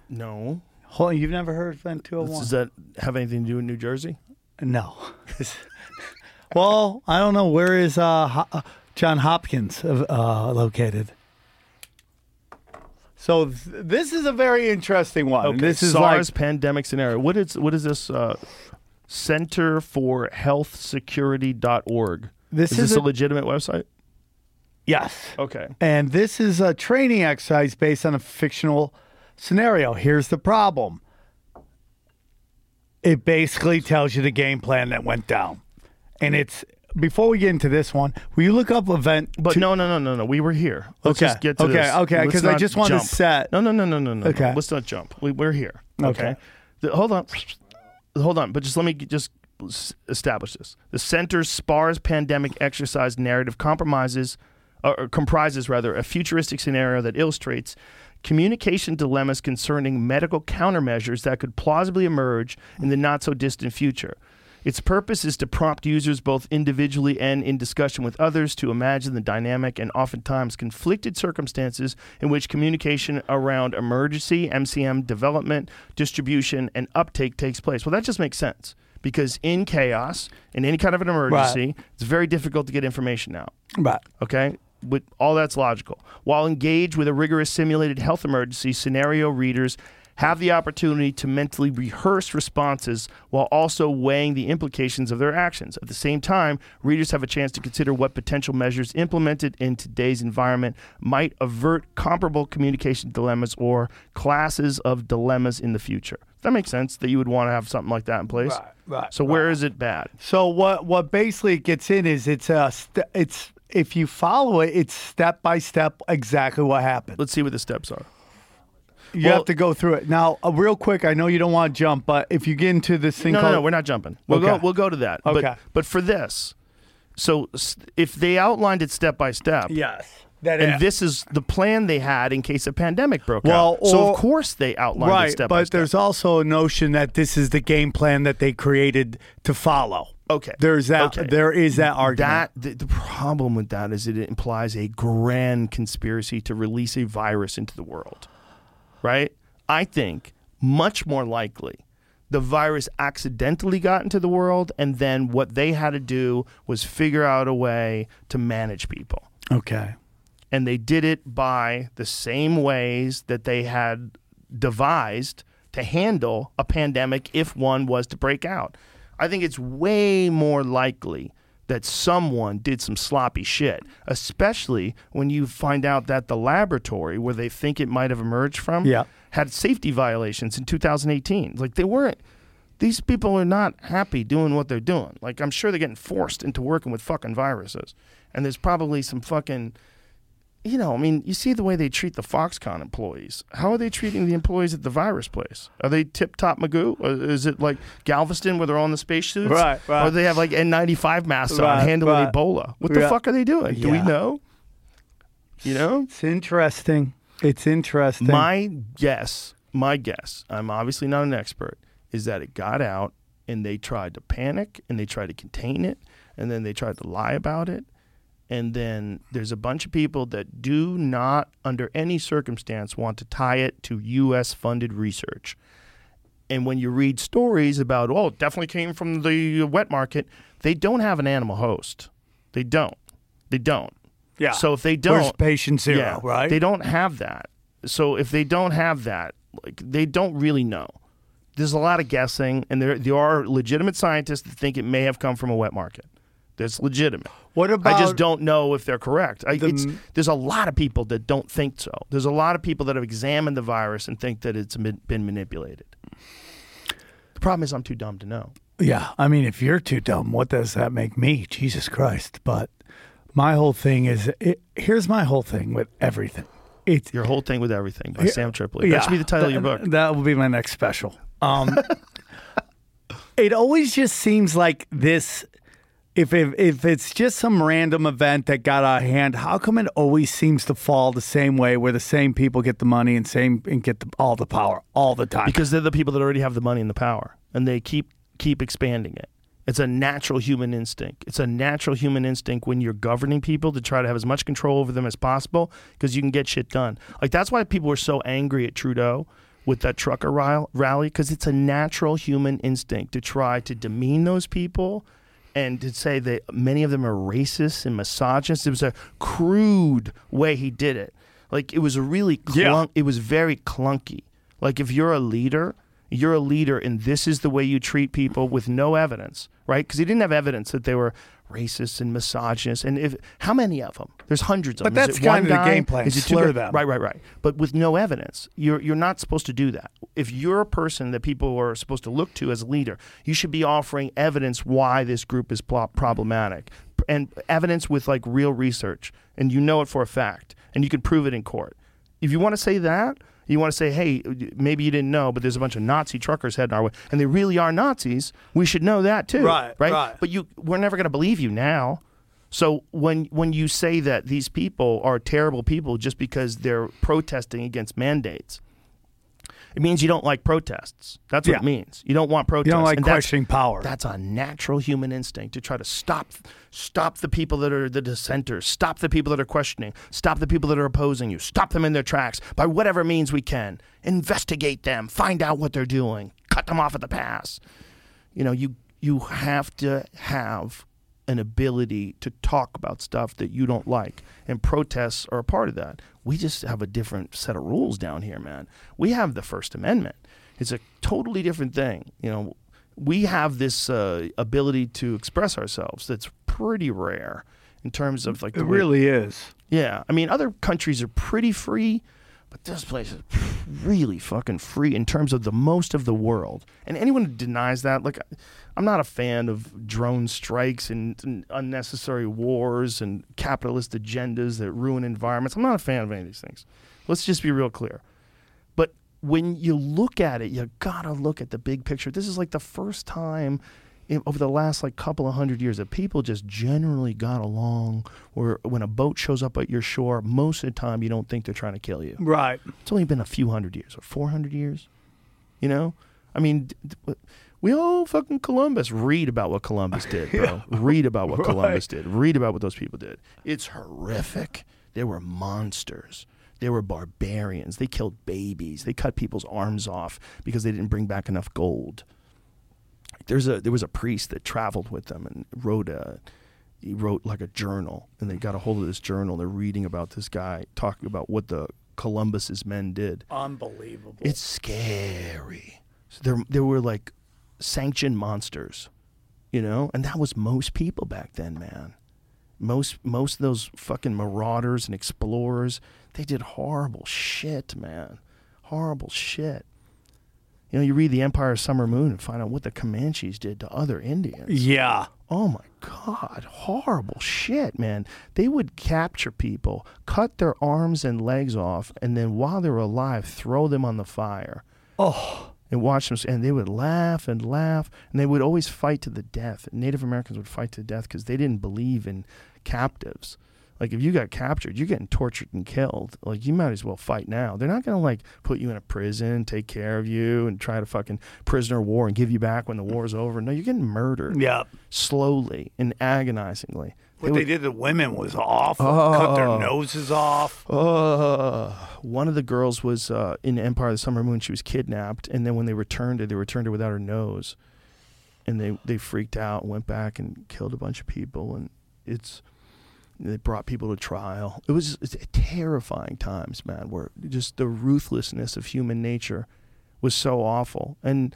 no. Hold on, you've never heard of Event 201? Does that have anything to do with New Jersey? No. well, I don't know. Where is uh, Ho- uh, John Hopkins uh, located? So th- this is a very interesting one. Okay, This is SARS like pandemic scenario. What is what is this? Uh, Center for Health This is is this a, a- legitimate website? yes. Okay. And this is a training exercise based on a fictional scenario. Here's the problem it basically tells you the game plan that went down. And it's before we get into this one, will you look up event? But two- no, no, no, no, no. We were here. Let's Okay, just get to okay, this. okay, Let's 'cause I just wanna set- No, no, no, no, no, no. Okay. Let's not jump. We, we're here. Okay. Okay. The- hold on. Hold on. But just let me just establish this. The center's SPARS pandemic exercise narrative compromises, or comprises rather, a futuristic scenario that illustrates communication dilemmas concerning medical countermeasures that could plausibly emerge in the not so distant future. Its purpose is to prompt users both individually and in discussion with others to imagine the dynamic and oftentimes conflicted circumstances in which communication around emergency, MCM development, distribution, and uptake takes place. Well, that just makes sense because in chaos, in any kind of an emergency, it's very difficult to get information out. Right. Okay? With all that's logical. While engaged with a rigorous simulated health emergency, scenario readers have the opportunity to mentally rehearse responses while also weighing the implications of their actions. At the same time, readers have a chance to consider what potential measures implemented in today's environment might avert comparable communication dilemmas or classes of dilemmas in the future. Does that make sense that you would want to have something like that in place? Right, right, So where is it bad? So what what basically it gets in is it's a st- it's if you follow it, it's step by step exactly what happened. Let's see what the steps are. You well- have to go through it now. Uh, real quick, I know you don't want to jump, but if you get into this thing No, no, called no, we're not jumping. We'll go. We'll go to that. Okay. But but for this, so if they outlined it step by step, yes, that and is. this is the plan they had in case a pandemic broke Well, out. so of course they outlined it right, step by step. but step. there's also a notion that this is the game plan that they created to follow. Okay. There's that. Okay. There is that argument. That the, the problem with that is it implies a grand conspiracy to release a virus into the world. Right? I think much more likely the virus accidentally got into the world and then what they had to do was figure out a way to manage people. okay. And they did it by the same ways that they had devised to handle a pandemic if one was to break out. I think it's way more likely that someone did some sloppy shit, especially when you find out that the laboratory where they think it might have emerged from Yeah. had safety violations in 2018. Like they weren't these people are not happy doing what they're doing. Like I'm sure they're getting forced into working with fucking viruses. And there's probably some fucking you know, I mean, you see the way they treat the Foxconn employees. How are they treating the employees at the virus place? Are they tip top Magoo? Or is it like Galveston where they're all in the spacesuits? Right, right. Or they have like N95 masks Right, on handling right. Ebola? What the Yeah. fuck are they doing? Do we know? You know? It's interesting. It's interesting. My guess, my guess, I'm obviously not an expert, is that it got out and they tried to panic and they tried to contain it and then they tried to lie about it. And then there's a bunch of people that do not, under any circumstance, want to tie it to U.S. funded research. And when you read stories about, oh, it definitely came from the wet market, they don't have an animal host. They don't. They don't. yeah. So if they don't, patient zero, yeah, right? They don't have that. So if they don't have that, like they don't really know. There's a lot of guessing, and there there are legitimate scientists that think it may have come from a wet market. That's legitimate. What about I just don't know if they're correct. I, the it's, there's a lot of people that don't think so. There's a lot of people that have examined the virus and think that it's been been manipulated. The problem is, I'm too dumb to know. Yeah, I mean, if you're too dumb, what does that make me? Jesus Christ! But my whole thing is, it, here's my whole thing with everything. It's Your whole thing with everything by Sam Tripoli. yeah, That should be the title that, of your book. That will be my next special. Um, it always just seems like this. If, if if it's just some random event that got out of hand, how come it always seems to fall the same way, where the same people get the money and same and get the, all the power all the time? because they're the people that already have the money and the power and they keep keep expanding it. It's a natural human instinct. It's a natural human instinct when you're governing people to try to have as much control over them as possible because you can get shit done. Like that's why people were so angry at trudeau with that trucker rally because it's a natural human instinct to try to demean those people and to say that many of them are racist and misogynist. It was a crude way he did it. Like it was a really Yeah. clunk. It was very clunky. Like if you're a leader, you're a leader, and this is the way you treat people with no evidence, right? Because he didn't have evidence that they were racist and misogynist. And if how many of them? There's hundreds of But them. Is that's one kind of the game plan, Is it slur them. Right, right, right. But with no evidence, you're you're not supposed to do that. If you're a person that people are supposed to look to as a leader, you should be offering evidence why this group is pl- problematic and evidence with like real research, and you know it for a fact, and you can prove it in court. If you want to say that, you want to say, hey, maybe you didn't know, but there's a bunch of Nazi truckers heading our way, and they really are Nazis. We should know that too, Right, Right. right. But you, we're never going to believe you now. So when when you say that these people are terrible people just because they're protesting against mandates, it means you don't like protests. That's what Yeah. it means. You don't want protests. you don't like And that's- questioning power. That's a natural human instinct to try to stop stop the people that are the dissenters, stop the people that are questioning, stop the people that are opposing you, stop them in their tracks by whatever means we can. Investigate them, find out what they're doing, cut them off at the pass. You know, you you have to have an ability to talk about stuff that you don't like, and protests are a part of that. We just have a different set of rules down here, man. We have the First Amendment. It's a totally different thing. You know, we have this uh, ability to express ourselves that's pretty rare in terms of like the It way- really is. yeah, I mean, other countries are pretty free, this place is really fucking free in terms of the most of the world. And anyone who denies that, like, I'm not a fan of drone strikes and, and unnecessary wars and capitalist agendas that ruin environments. I'm not a fan of any of these things. Let's just be real clear. But when you look at it, you gotta look at the big picture. This is like the first time in, over the last like couple of hundred years that people just generally got along. Where when a boat shows up at your shore, most of the time you don't think they're trying to kill you. Right. It's only been a few hundred years or four hundred years. You know, I mean, we all fucking Columbus read about what Columbus did, bro. Read about what Columbus did. Read about what those people did. It's horrific. They were monsters. They were barbarians. They killed babies. They cut people's arms off because they didn't bring back enough gold. There's a there was a priest that traveled with them and wrote a he wrote like a journal and they got a hold of this journal. They're reading about this guy talking about what the Columbus's men did. Unbelievable. It's scary. So there, there were like sanctioned monsters, you know, and that was most people back then, man. Most, most of those fucking marauders and explorers, they did horrible shit, man. Horrible shit. You know, you read the Empire of Summer Moon and find out what the Comanches did to other Indians. yeah. Oh my God, horrible shit, man. They would capture people, cut their arms and legs off, and then while they were alive, throw them on the fire. Oh. And watch them, and they would laugh and laugh, and they would always fight to the death. Native Americans would fight to death because they didn't believe in captives. Like if you got captured, you're getting tortured and killed. Like you might as well fight now. They're not gonna like put you in a prison, take care of you, and try to fucking prisoner of war and give you back when the war's over. No, you're getting murdered Yeah. slowly and agonizingly. What They they did to women was awful. Cut their Oh. noses off. Uh, one of the girls was uh, in Empire of the Summer Moon. She was kidnapped, and then when they returned her, they returned her without her nose, and they they freaked out and went back and killed a bunch of people. And it's they brought people to trial. It was terrifying times, man. Where just the ruthlessness of human nature was so awful, and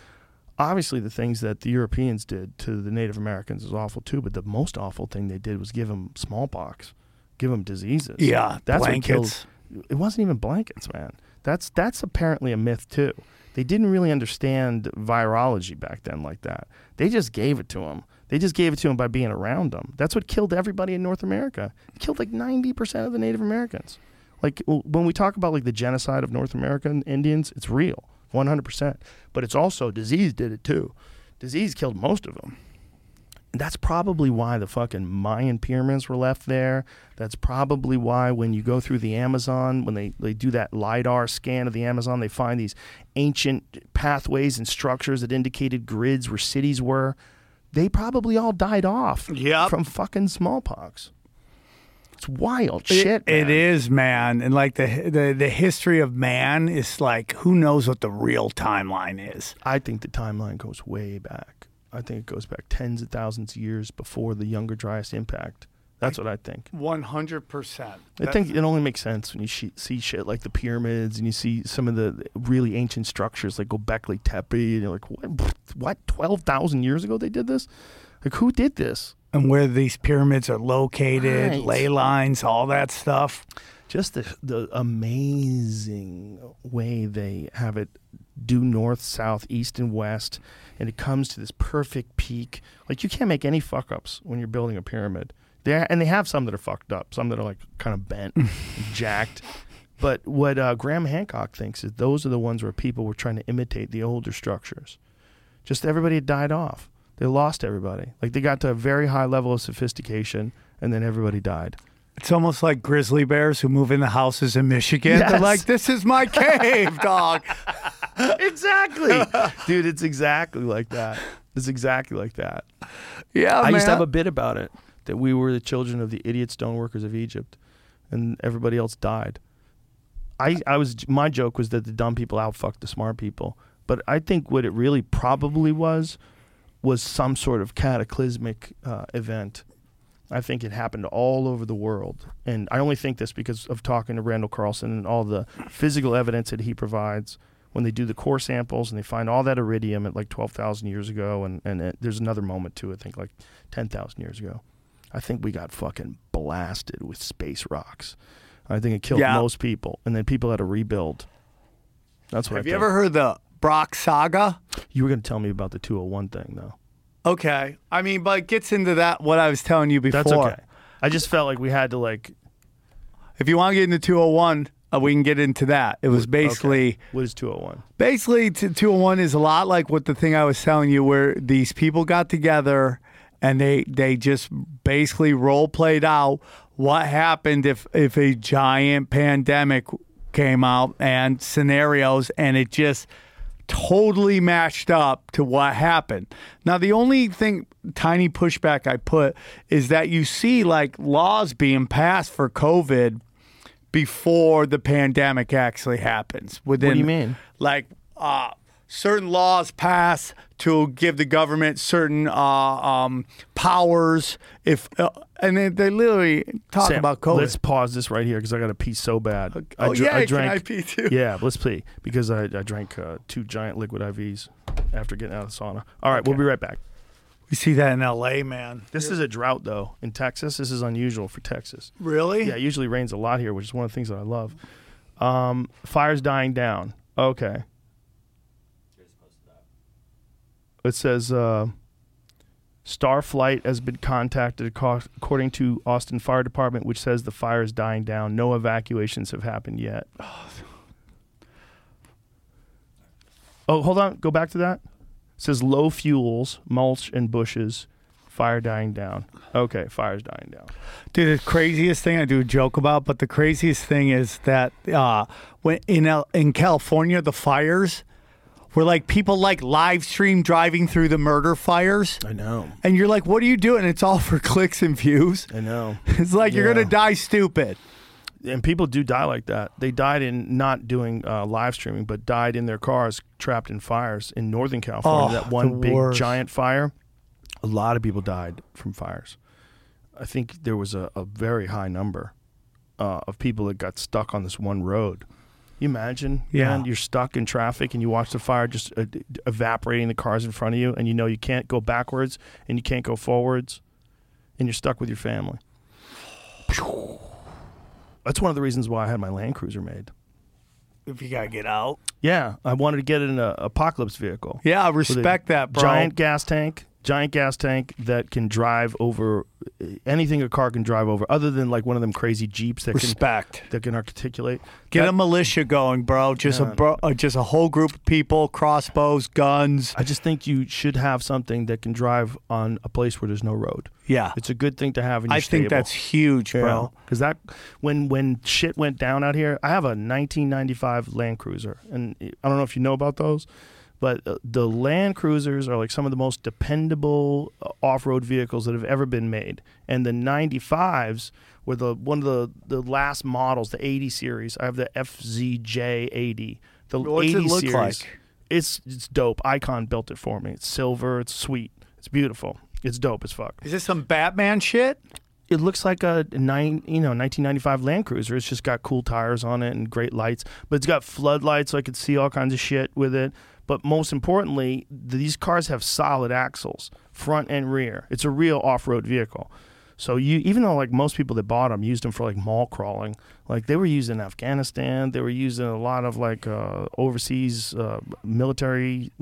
obviously the things that the Europeans did to the Native Americans is awful too. But the most awful thing they did was give them smallpox, give them diseases. Yeah. That's what blankets. killed. It wasn't even blankets, man. That's that's apparently a myth too. They didn't really understand virology back then like that. They just gave it to them. They just gave it to them by being around them. That's what killed everybody in North America. It killed like ninety percent of the Native Americans. Like when we talk about like the genocide of North American Indians, it's real, one hundred percent. But it's also disease did it too. Disease killed most of them. That's probably why the fucking Mayan pyramids were left there. That's probably why when you go through the Amazon, when they, they do that LIDAR scan of the Amazon, they find these ancient pathways and structures that indicated grids where cities were. They probably all died off Yep. from fucking smallpox. It's wild shit. it man. is, man. And like the, the the history of man is like who knows what the real timeline is. I think the timeline goes way back. I think it goes back tens of thousands of years before the Younger Dryas impact. That's what I think. One hundred percent. I think it only makes sense when you she- see shit like the pyramids and you see some of the really ancient structures like Gobekli Tepe. And you're like, what? What? Twelve thousand years ago they did this? Like, who did this? and where these pyramids are located, Right. ley lines, all that stuff. Just the the amazing way they have it due north, south, east, and west, and it comes to this perfect peak. Like you can't make any fuck ups when you're building a pyramid. There and they have some that are fucked up, some that are like kind of bent, jacked. But what uh, Graham Hancock thinks is those are the ones where people were trying to imitate the older structures. Just everybody had died off. They lost everybody. Like they got to a very high level of sophistication, and then everybody died. It's almost like grizzly bears who move in the houses in Michigan. They're like, "This is my cave, dog." exactly, dude. It's exactly like that. It's exactly like that. Yeah, I used to have a bit about it that we were the children of the idiot stoneworkers of Egypt, and everybody else died. I, I was my joke was that the dumb people outfucked the smart people, but I think what it really probably was was some sort of cataclysmic uh, event I think it happened all over the world. And I only think this because of talking to Randall Carlson and all the physical evidence that he provides when they do the core samples and they find all that iridium at like 12,000 years ago. And, and it, there's another moment too, I think like 10,000 years ago. I think we got fucking blasted with space rocks. I think it killed Yeah. most people. And then people had to rebuild. That's what Have I you think. ever heard the Brock saga? You were going to tell me about the 201 thing, though. Okay. I mean, but it gets into that what I was telling you before. That's okay. I just felt like we had to like. If you want to get into 201, uh, we can get into that. It was basically okay. what is 201? basically t- 201 is a lot like what the thing I was telling you where these people got together and they they just basically role played out what happened if if a giant pandemic came out and scenarios and it just totally matched up to what happened. Now the only thing tiny pushback I put is that you see like laws being passed for COVID before the pandemic actually happens. Within what do you mean? Like uh, certain laws pass to give the government certain uh, um, powers. If uh, and they, they literally talk Sam, about COVID. Let's pause this right here because I got to pee so bad. Oh, dr- yeah, can I pee too? Yeah, let's pee because I, I drank uh, two giant liquid IVs after getting out of the sauna. All right, we'll be right back. we see that in L.A., man. This is a drought though in Texas. This is unusual for Texas. Really? Yeah, it usually rains a lot here, which is one of the things that I love. Um, fire's dying down. Okay. It says uh, Starflight has been contacted according to Austin Fire Department, which says the fire is dying down. No evacuations have happened yet. Oh, hold on. Go back to that. It says low fuels, mulch, and bushes. Fire dying down. Okay, fire's dying down. Dude, the craziest thing I do joke about, but the craziest thing is that uh, when in in California, the fires were like people like live stream driving through the murder fires, I know. and you're like, "What are you doing?" It's all for clicks and views. I know. It's like you're gonna die stupid. and people do die like that. They died in not doing uh, live streaming, but died in their cars trapped in fires in Northern California. Oh, that one big worst. giant fire. A lot of people died from fires. I think there was a, a very high number uh, of people that got stuck on this one road. You imagine, Yeah. man, you're stuck in traffic and you watch the fire just uh, evaporating the cars in front of you, and you know you can't go backwards and you can't go forwards, and you're stuck with your family. That's one of the reasons why I had my Land Cruiser made. If you gotta get out, Yeah, I wanted to get in an apocalypse vehicle. yeah, I respect that, bro. Giant gas tank, giant gas tank that can drive over anything a car can drive over, other than like one of them crazy jeeps that respect. can that can articulate. Get That- a militia going, bro. Just Yeah. a bro, uh, just a whole group of people, crossbows, guns. I just think you should have something that can drive on a place where there's no road. Yeah, It's a good thing to have in your I think that's huge, bro. Because that when when shit went down out here, I have a 1995 Land Cruiser, and I don't know if you know about those, but uh, the Land Cruisers are like some of the most dependable uh, off-road vehicles that have ever been made. And the 95s were the one of the the last models, the 80 series. I have the FZJ80. The What's it 80 look series. like? It's it's dope. Icon built it for me. It's silver. It's sweet. It's beautiful. It's dope as fuck Is this some Batman shit? it looks like a nine, you know, 1995 Land Cruiser. It's just got cool tires on it and great lights, but it's got floodlights, so I could see all kinds of shit with it. But most importantly, these cars have solid axles, front and rear. It's a real off-road vehicle. So you, even though like most people that bought them used them for like mall crawling, like they were used in Afghanistan, they were used in a lot of like uh, overseas uh, military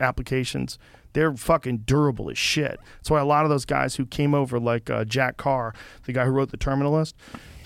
applications. They're fucking durable as shit. That's why a lot of those guys who came over, like uh, Jack Carr, the guy who wrote The Terminal List,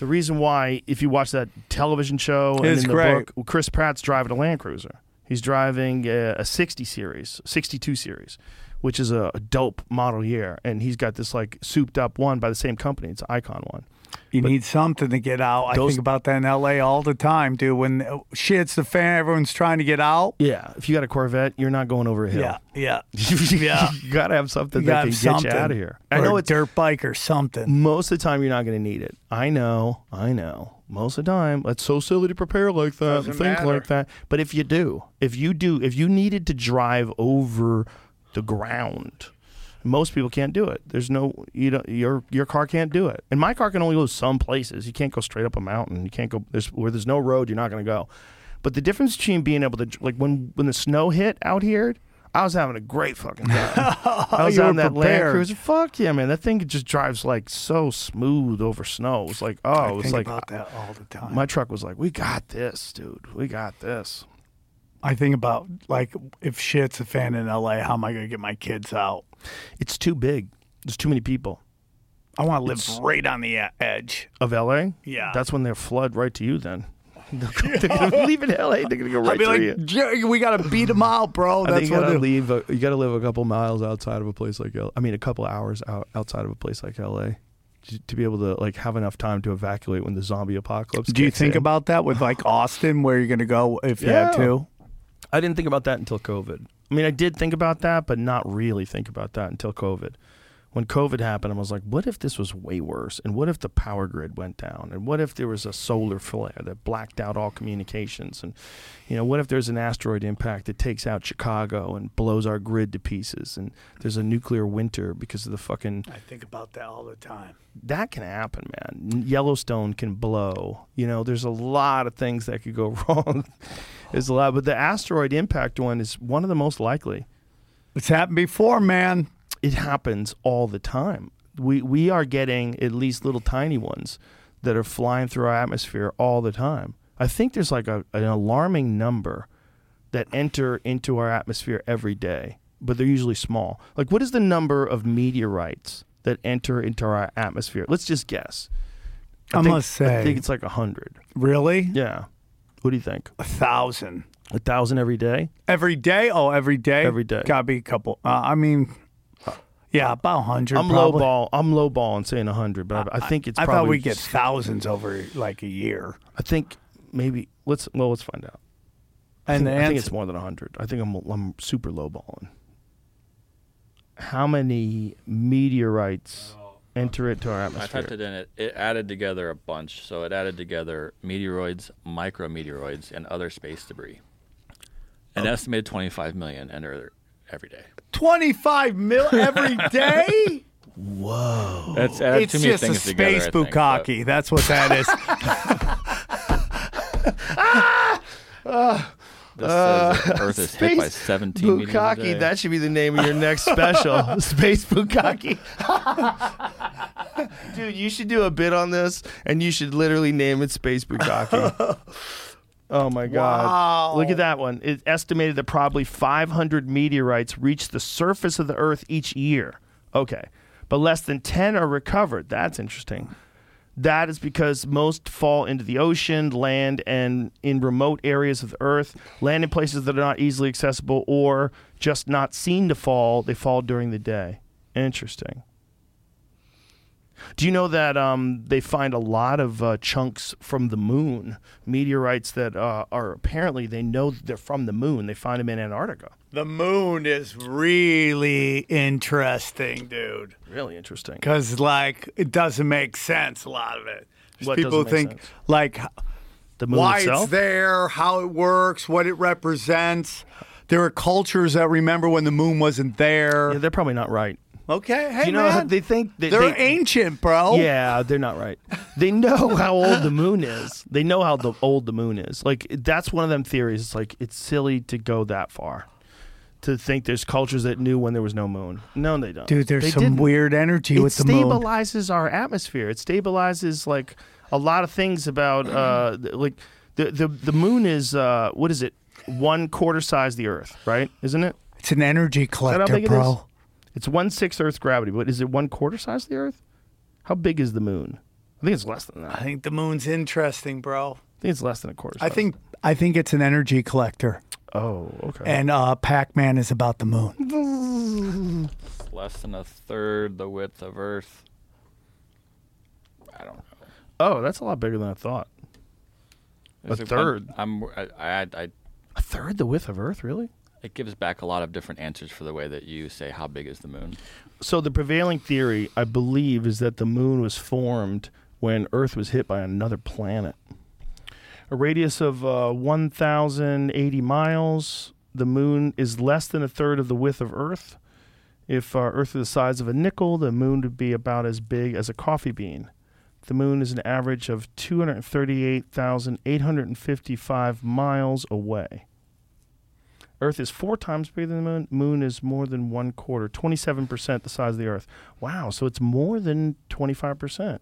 the reason why, if you watch that television show and It's in the great. book, Chris Pratt's driving a Land Cruiser. He's driving a, a 60 series, 62 series, which is a, a dope model year. And he's got this like souped up one by the same company. It's an Icon one. You need something to get out. I think about that in L.A. all the time, dude. When uh, shit's the fan, everyone's trying to get out. Yeah. If you got a Corvette, you're not going over a hill. Yeah, yeah. yeah. you got to have something that can have get you out of here. I know a it's dirt bike or something. most of the time you're not going to need it. I know, I know. Most of the time, it's so silly to prepare like that, Doesn't think matter. like that. But if you do, if you do, if you needed to drive over the ground, Most people can't do it. There's no you don't your your car can't do it. And my car can only go some places. You can't go straight up a mountain. You can't go there's where there's no road, you're not going to go. But the difference between being able to like when when the snow hit out here, I was having a great fucking time. I was You on were that Land prepared. Cruiser. Fuck yeah, man! That thing just drives like so smooth over snow. It was like, oh, I it was think like about that all the time. my truck was like, we got this, dude. We got this. I think about like if shit's a fan in LA, how am I gonna get my kids out? It's too big. There's too many people I want to live It's- right on the e- edge. of LA. Yeah. that's when they'll flood right to you. Then they're gonna leave in LA. They're gonna go right I'll be to like, you. "Jerry, we gotta beat them out, bro. That's you what. gotta leave. A, you gotta live a couple miles outside of a place like LA. I mean, a couple hours out outside of a place like L.A. to, be able to like have enough time to evacuate when the zombie apocalypse. Do you think in. about that with like Austin, where you're gonna go if you had Yeah. to? I didn't think about that until COVID. I mean, I did think about that, but not really think about that until COVID. When COVID happened, I was like, what if this was way worse? And what if the power grid went down? And what if there was a solar flare that blacked out all communications? And, you know, what if there's an asteroid impact that takes out Chicago and blows our grid to pieces? And there's a nuclear winter because of the fucking I think about that all the time. that can happen, man. Yellowstone can blow. You know, there's a lot of things that could go wrong. there's a lot, but the asteroid impact one is one of the most likely. It's happened before, man. It happens all the time. We we are getting at least little tiny ones that are flying through our atmosphere all the time. I think there's like a, an alarming number that enter into our atmosphere every day, but they're usually small. Like, what is the number of meteorites that enter into our atmosphere? Let's just guess. I think, must say, I think it's like a hundred. Really? Yeah. What do you think? A thousand A thousand every day? every day? Oh, every day. Every day. Gotta be a couple. Uh, I mean, yeah, about hundred. I'm low ball. I'm low ball and saying a hundred, but I, I think it's. I probably thought we get thousands over like a year. I think maybe let's well let's find out. I And think, the I think it's more than hundred. I think I'm I'm super low balling. How many meteorites enter into our atmosphere? I atmosphere? typed it in. It, it added together a bunch. So it added together meteoroids, micrometeoroids, and other space debris. An oh. estimated 25 million enter every day. Twenty-five mil every day. Whoa. That's uh, added it's too many just a things together. space I think, but bukkake. That's what that is. This says that Earth is hit by 17 bukkake, a day. That should be the name of your next special. Space Bukkake. Dude, you should do a bit on this, and you should literally name it Space Bukkake. Oh my God! Wow. Look at that one. It's estimated that probably 500 meteorites reach the surface of the Earth each year. Okay, but less than 10 are recovered. That's interesting. That is because most fall into the ocean, land, and in remote areas of the earth, land in places that are not easily accessible or just not seen to fall. They fall during the day. Interesting. Do you know that um, they find a lot of uh, chunks from the moon, meteorites that uh, are apparently they know they're from the moon. They find them in Antarctica. the moon is really interesting, dude. Really interesting. Because like it doesn't make sense. A lot of it. What People think sense? like The moon why itself. it's there, how it works, what it represents. There are cultures that remember when the moon wasn't there. Yeah, they're probably not right. Okay, hey you know man, they think they, they're they- ancient, bro. Yeah, they're not right. They know how old the moon is. They know how the old the moon is. Like that's one of them theories. It's like it's silly to go that far. To think there's cultures that knew when there was no moon. No, they don't. Dude, there's They some didn't. weird energy It with the moon. It stabilizes our atmosphere. It stabilizes like a lot of things about uh like the the the moon is uh what is it? One quarter size the Earth, right? Isn't it? It's an energy Is that how collector, big it is? bro. It's one sixth Earth gravity, but is it one quarter size of the Earth? How big is the moon? I think it's less than that. I think the moon's interesting, bro. I think it's less than a quarter. I size. think I think it's an energy collector, Oh, okay. and uh, Pac-Man is about the moon. It's less than a third the width of Earth. I don't know. oh, that's a lot bigger than I thought. A Is it- third. I'm, I, I, I, A third the width of Earth, really? It gives back a lot of different answers for the way that you say how big is the moon. So the prevailing theory, I believe, is that the moon was formed when Earth was hit by another planet. A radius of uh, 1,080 miles. The moon is less than a third of the width of Earth. If our Earth is the size of a nickel, the moon would be about as big as a coffee bean. The moon is an average of 238,855 miles away. Earth is four times bigger than the moon. Moon is more than one quarter, 27% the size of the Earth. Wow, so it's more than 25%.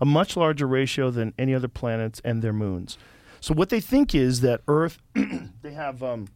A much larger ratio than any other planets and their moons. So what they think is that Earth, they have, um,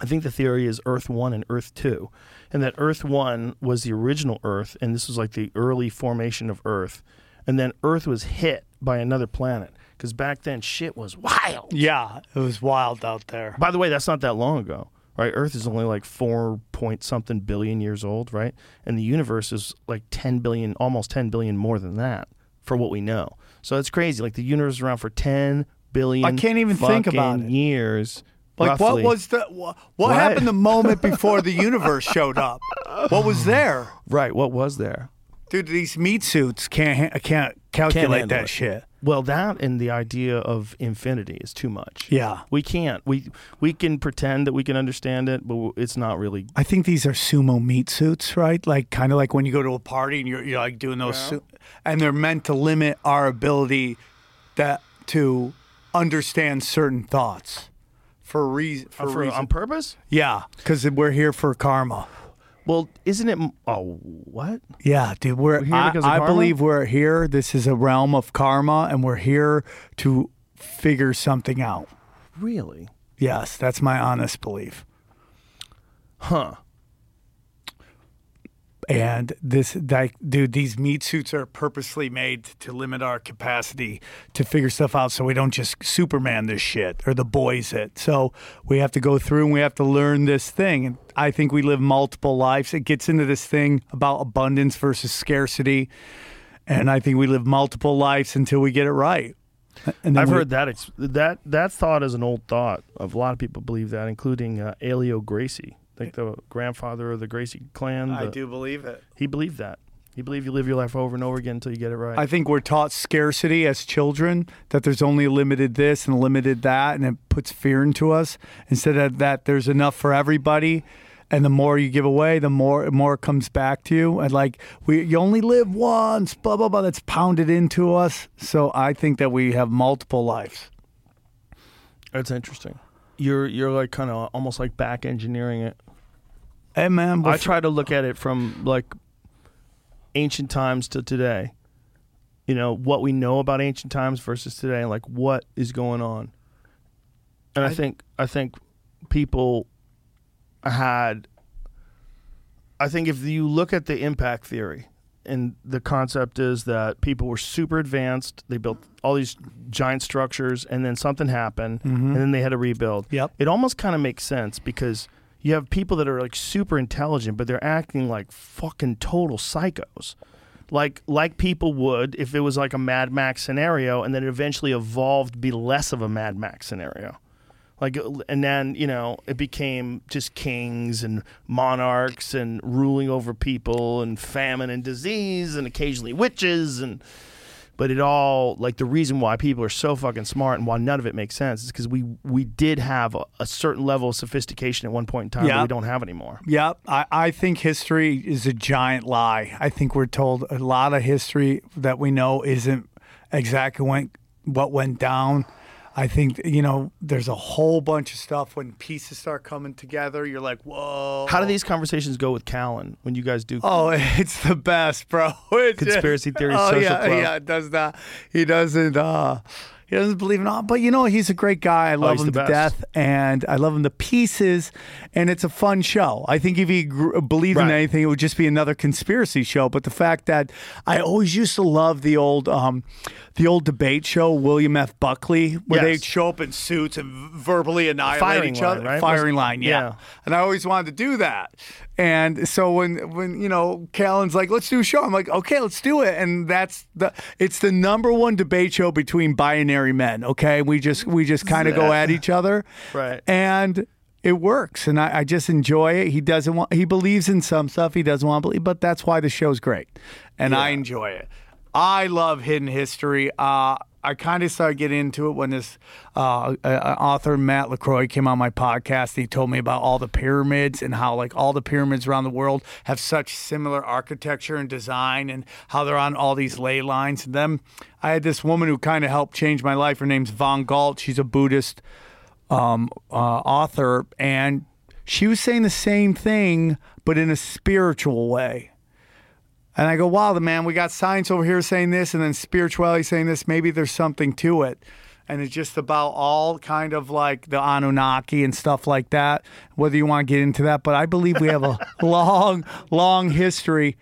I think the theory is Earth 1 and Earth 2. And that Earth 1 was the original Earth, and this was like the early formation of Earth. And then Earth was hit by another planet. Because back then, shit was wild. Yeah, it was wild out there. By the way, that's not that long ago, right? Earth is only like four point something billion years old, right? And the universe is like 10 billion, almost 10 billion more than that for what we know. So it's crazy. Like the universe is around for 10 billion I can't even think about it. years. Like roughly. what was the what What? happened the moment before the universe showed up? What was there? Right, what was there? Dude, these meat suits can't ha- can't calculate handle that it. shit. Well, that and the idea of infinity is too much. Yeah. We can't. We we can pretend that we can understand it, but it's not really. I think these are sumo meat suits, right? Like kind of like when you go to a party and you're, you're like doing those, su- and they're meant to limit our ability that to understand certain thoughts for a reason. For, a For, reason. on purpose? yeah, because we're here for karma. Well, isn't it? Oh, what? Yeah, dude, we're, We're here I, because of I karma? believe we're here. This is a realm of karma, and we're here to figure something out. Really? Yes, that's my honest belief. Huh? And this, like, dude, these meat suits are purposely made to limit our capacity to figure stuff out, so we don't just Superman this shit or the boys it. So we have to go through and we have to learn this thing. And I think we live multiple lives. It gets into this thing about abundance versus scarcity, and I think we live multiple lives until we get it right. And I've we- heard that ex- that that thought is an old thought. Of a lot of people believe that, including uh, Helio Gracie, like the grandfather of the Gracie clan. I do believe it. He believed that. He believed you live your life over and over again until you get it right. I think we're taught scarcity as children that there's only limited this and limited that, and it puts fear into us. Instead of that, there's enough for everybody, and the more you give away, the more more it comes back to you. And like we, you only live once, blah blah blah. That's pounded into us. So I think that we have multiple lives. That's interesting. You're you're like kind of almost like back engineering it. Hey man, I try to look at it from like ancient times to today. You know what we know about ancient times versus today, like what is going on. And I, think I think people had. I think if you look at the impact theory, and the concept is that people were super advanced, they built all these giant structures, and then something happened, mm-hmm. and then they had to rebuild. Yep. It almost kind of makes sense because you have people that are like super intelligent, but they're acting like fucking total psychos. Like like people would if it was like a Mad Max scenario and then it eventually evolved to be less of a Mad Max scenario. Like uh, and then, you know, it became just kings and monarchs and ruling over people and famine and disease and occasionally witches and but it all like the reason why people are so fucking smart and why none of it makes sense is because we we did have a, a certain level of sophistication at one point in time that we don't have anymore. Yep, I, I think history is a giant lie. I think we're told a lot of history that we know isn't exactly went, what went down. I think you know there's a whole bunch of stuff when pieces start coming together. You're like, whoa. How do these conversations go with Callan when you guys do? Oh, it's the best, bro. It's Conspiracy theory Oh social yeah, club. yeah. It does that? He doesn't. uh He doesn't believe in all. But you know, he's a great guy. I love Oh, him to best. death, and I love him to pieces. And it's a fun show. I think if he gr- believed in anything, it would just be another conspiracy show. But the fact that I always used to love the old, um the old debate show, William F. Buckley, where Yes. they'd show up in suits and verbally annihilate Firing each line, other. right? Firing Was- line, yeah. yeah. And I always wanted to do that. And so when when you know Callan's like, let's do a show, I'm like, okay, let's do it. And that's the it's the number one debate show between binary men. Okay, we just we just kind of go at each other, Right. And it works, and I, I just enjoy it. He doesn't want he believes in some stuff he doesn't want to believe, but that's why the show's great, and I enjoy it. I love hidden history. Uh, I kind of started getting into it when this uh, author Matt LaCroix came on my podcast. He told me about all the pyramids and how like all the pyramids around the world have such similar architecture and design, and how they're on all these ley lines. And then I had this woman who kind of helped change my life. Her name's Von Galt. She's a Buddhist um, uh, author, and she was saying the same thing, but in a spiritual way. And I go, wow, the man, we got science over here saying this, and then spirituality saying this. Maybe there's something to it. And it's just about all kind of like the Anunnaki and stuff like that, whether you want to get into that. But I believe we have a long, long history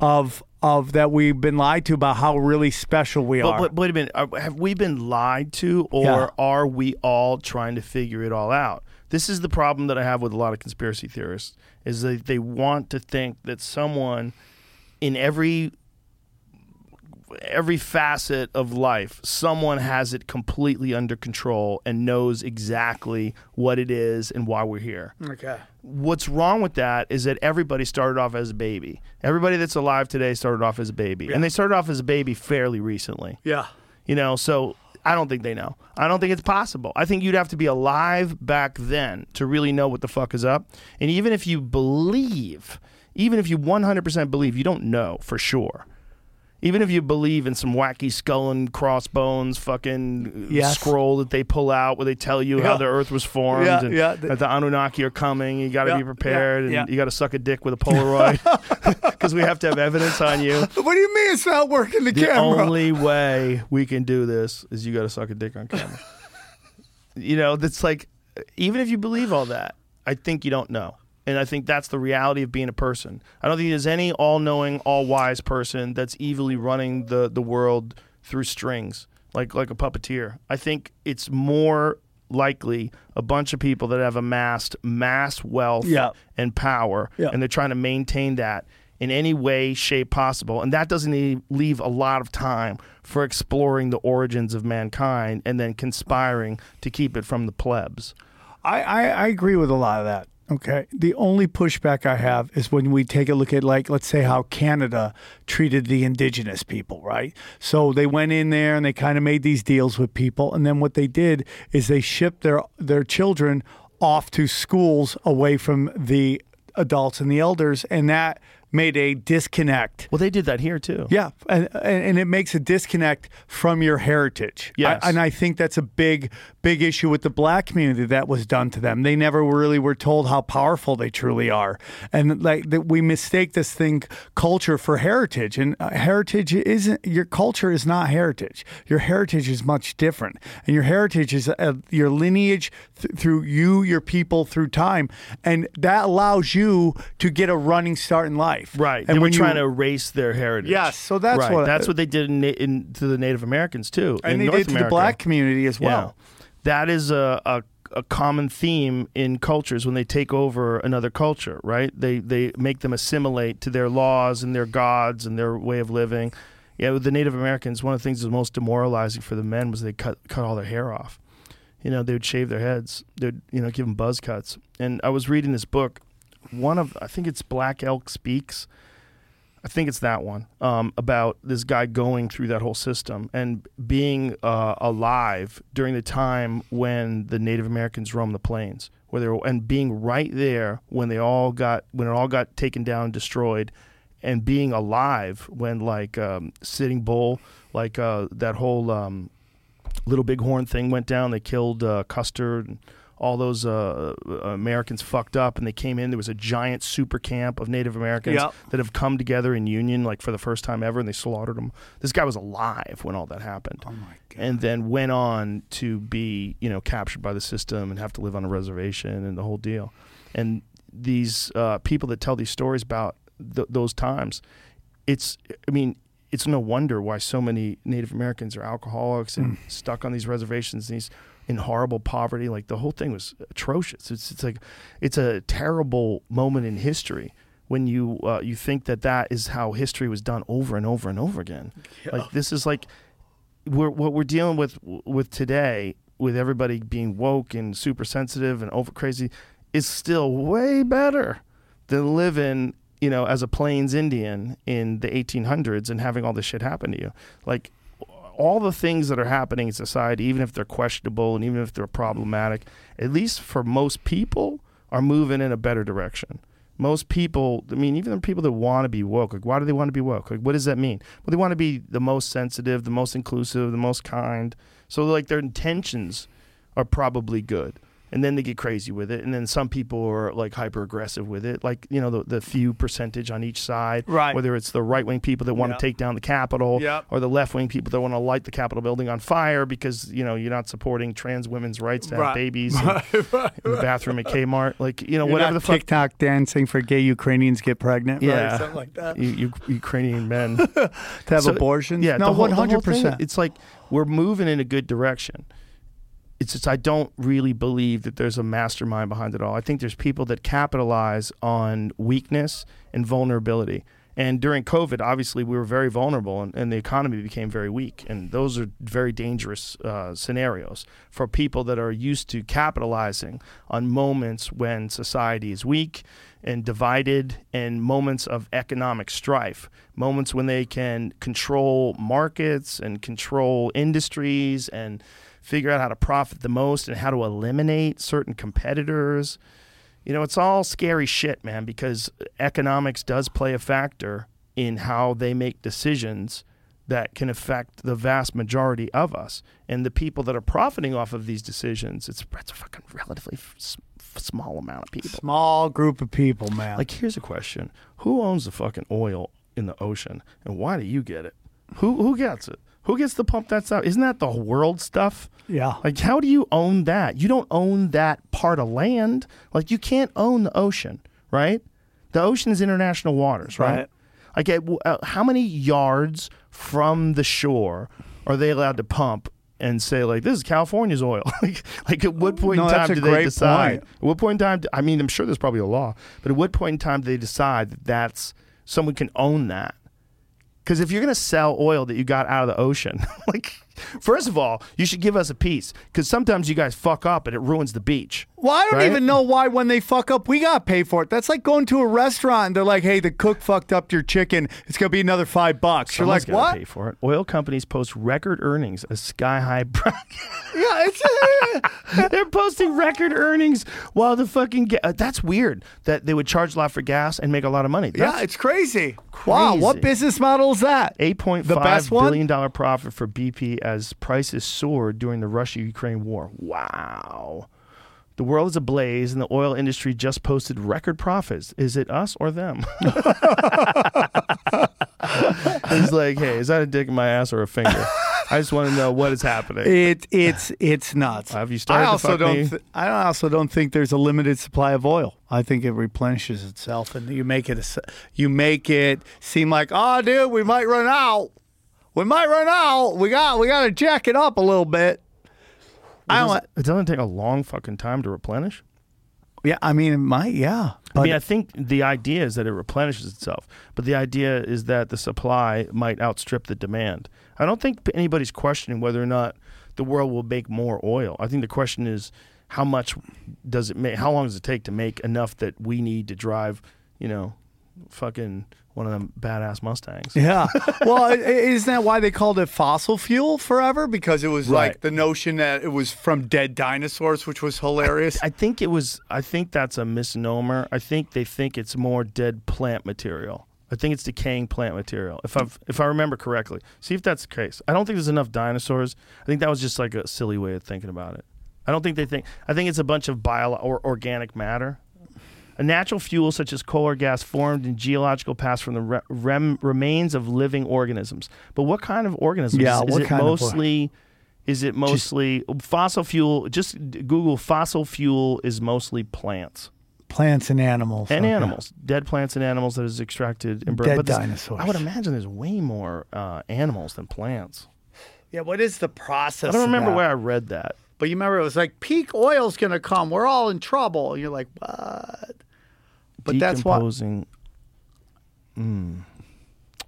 of of that we've been lied to about how really special we But, are. but wait a minute. Have we been lied to, or Yeah. are we all trying to figure it all out? This is the problem that I have with a lot of conspiracy theorists: is that they want to think that someone in every every facet of life, someone has it completely under control and knows exactly what it is and why we're here okay. what's wrong with that is that everybody started off as a baby. Everybody that's alive today started off as a baby, and they started off as a baby fairly recently. Yeah. You know, so I don't think they know. I don't think it's possible. I think you'd have to be alive back then to really know what the fuck is up. And even if you believe, even if you 100% believe, you don't know for sure. Even if you believe in some wacky skull and crossbones fucking uh, Yes. scroll that they pull out where they tell you how the earth was formed Yeah, and yeah. that the Anunnaki are coming, you got to Yeah, be prepared yeah, and yeah. you got to suck a dick with a Polaroid because we have to have evidence on you. What do you mean it's not working the, The camera? only way we can do this is you got to suck a dick on camera. you know, that's like, even if you believe all that, I think you don't know. And I think that's the reality of being a person. I don't think there's any all knowing, all wise person that's evilly running the, the world through strings, like, like a puppeteer. I think it's more likely a bunch of people that have amassed mass wealth Yeah. and power, Yeah. and they're trying to maintain that in any way, shape possible. And that doesn't leave a lot of time for exploring the origins of mankind and then conspiring to keep it from the plebs. I, I, I agree with a lot of that. Okay. The only pushback I have is when we take a look at, like, let's say how Canada treated the indigenous people, right? So they went in there and they kind of made these deals with people. And then what they did is they shipped their, their children off to schools away from the adults and the elders. And that made a disconnect. Well, they did that here too. Yeah, and, and it makes a disconnect from your heritage. Yes. I- and I think that's a big, big issue with the black community that was done to them. They never really were told how powerful they truly are, and like that we mistake this thing culture for heritage, and uh, heritage isn't your culture is not heritage. Your heritage is much different, and your heritage is uh, your lineage th- through you, your people, through time, and that allows you to get a running start in life. Right. and were trying to erase their heritage. Yes, so that's right. what- that's what they did in, in, to the Native Americans too. and they North did to the black community as well. Yeah. That is a, a a common theme in cultures when they take over another culture, right? They they make them assimilate to their laws and their gods and their way of living. Yeah, with the Native Americans, one of the things that was most demoralizing for the men was they cut cut all their hair off. You know, they would shave their heads. They'd you know give them buzz cuts. And I was reading this book, one of I think it's Black Elk Speaks. I think it's that one um, about this guy going through that whole system and being uh, alive during the time when the Native Americans roamed the plains, where they were, and being right there when they all got when it all got taken down, destroyed, and being alive when like um, Sitting Bull, like uh, that whole um, Little Bighorn thing went down. They killed uh, Custer and all those uh, Americans fucked up, and they came in. There was a giant super camp of Native Americans Yep. that have come together in union, like for the first time ever, and they slaughtered them. This guy was alive when all that happened, Oh my god. and then went on to be, you know, captured by the system and have to live on a reservation and the whole deal. And these uh, people that tell these stories about th- those times, it's, I mean, it's no wonder why so many Native Americans are alcoholics and stuck on these reservations and these in horrible poverty. Like the whole thing was atrocious. It's it's like it's a terrible moment in history when you uh, you think that that is how history was done over and over and over again. Like this is like we're what we're dealing with with today with everybody being woke and super sensitive and over crazy is still way better than living you know as a plains indian in the 1800s and having all this shit happen to you like all the things that are happening in society, even if they're questionable and even if they're problematic, at least for most people, are moving in a better direction. Most people, I mean, even the people that want to be woke, like, why do they want to be woke? Like, what does that mean? Well, they want to be the most sensitive, the most inclusive, the most kind. So, like, their intentions are probably good. And then they get crazy with it. And then some people are like hyper aggressive with it, like, you know, the, the few percentage on each side. Right. Whether it's the right wing people that want Yep. to take down the Capitol Yep. or the left wing people that want to light the Capitol building on fire because, you know, you're not supporting trans women's rights to have Right. babies in, in the bathroom at Kmart. Like, you know, You're whatever the fuck. TikTok dancing for gay Ukrainians get pregnant, Yeah. right? Something like that. You, you, Ukrainian men. To have So, abortions? Yeah, no, one hundred percent. It's like we're moving in a good direction. It's just I don't really believe that there's a mastermind behind it all. I think there's people that capitalize on weakness and vulnerability. And during COVID, obviously, we were very vulnerable, and, and the economy became very weak. And those are very dangerous uh, scenarios for people that are used to capitalizing on moments when society is weak and divided, and moments of economic strife, moments when they can control markets and control industries and figure out how to profit the most and how to eliminate certain competitors. You know, it's all scary shit, man, because economics does play a factor in how they make decisions that can affect the vast majority of us. And the people that are profiting off of these decisions, it's, it's a fucking relatively f- small amount of people. Small group of people, man. Like, here's a question: Who owns the fucking oil in the ocean, and why do you get it? Who who gets it? Who gets to pump that stuff? Isn't that the world stuff? yeah. Like, how do you own that? You don't own that part of land. Like, you can't own the ocean, right? The ocean is international waters, right? Right. Like, uh, how many yards from the shore are they allowed to pump and say like, "This is California's oil"? like, like at what point No, in time do they decide? point. At what point in time? I mean, I'm sure there's probably a law, but at what point in time do they decide that that's someone can own that? Because if you're going to sell oil that you got out of the ocean, like, first of all, you should give us a piece. Because sometimes you guys fuck up and it ruins the beach. Well, I don't Right? even know why when they fuck up, we got to pay for it. That's like going to a restaurant and they're like, hey, the cook fucked up your chicken. It's going to be another five bucks. You're like, what? Pay for it. Oil companies post record earnings, a sky high. price. Yeah, it's, They're posting record earnings while the fucking ga- uh, that's weird that they would charge a lot for gas and make a lot of money. yeah, it's crazy. Wow, what business model is that? Eight point The five best one? billion dollar profit for BP as prices soared during the Russia-Ukraine war. Wow. The world is ablaze and the oil industry just posted record profits. Is it us or them? He's like, hey, is that a dick in my ass or a finger? I just want to know what is happening. It it's it's nuts. Have you started I to also fuck don't. me? Th- I also don't think there's a limited supply of oil. I think it replenishes itself, and you make it a, you make it seem like, oh, dude, we might run out. We might run out. We got we got to jack it up a little bit. I It don't. doesn't, it doesn't take a long fucking time to replenish. Yeah, I mean, it might. Yeah, but I mean, I think the idea is that it replenishes itself, but the idea is that the supply might outstrip the demand. I don't think anybody's questioning whether or not the world will make more oil. I think the question is how much does it make? How long does it take to make enough that we need to drive, you know, fucking one of them badass Mustangs? Yeah. well, i- i- isn't that why they called it fossil fuel forever? Because it was like the notion that it was from dead dinosaurs, which was hilarious. I think it was. I think that's a misnomer. I think they think it's more dead plant material. I think it's decaying plant material. If I if I remember correctly, see if that's the case. I don't think there's enough dinosaurs. I think that was just like a silly way of thinking about it. I don't think they think. I think it's a bunch of bio or organic matter. A natural fuel such as coal or gas formed in geological past from the re- rem- remains of living organisms. But what kind of organisms? Yeah, is what it kind of or- mostly? Is it mostly fossil fuel? Just Google fossil fuel is mostly plants Plants and animals. and okay. animals, dead plants and animals that is extracted and burned. Dead dinosaurs. I would imagine there's way more uh, animals than plants. Yeah, what is the process? I don't of remember that? where I read that. But you remember it was like peak oil's gonna come. We're all in trouble. And you're like, what? But that's why. Decomposing. Mm.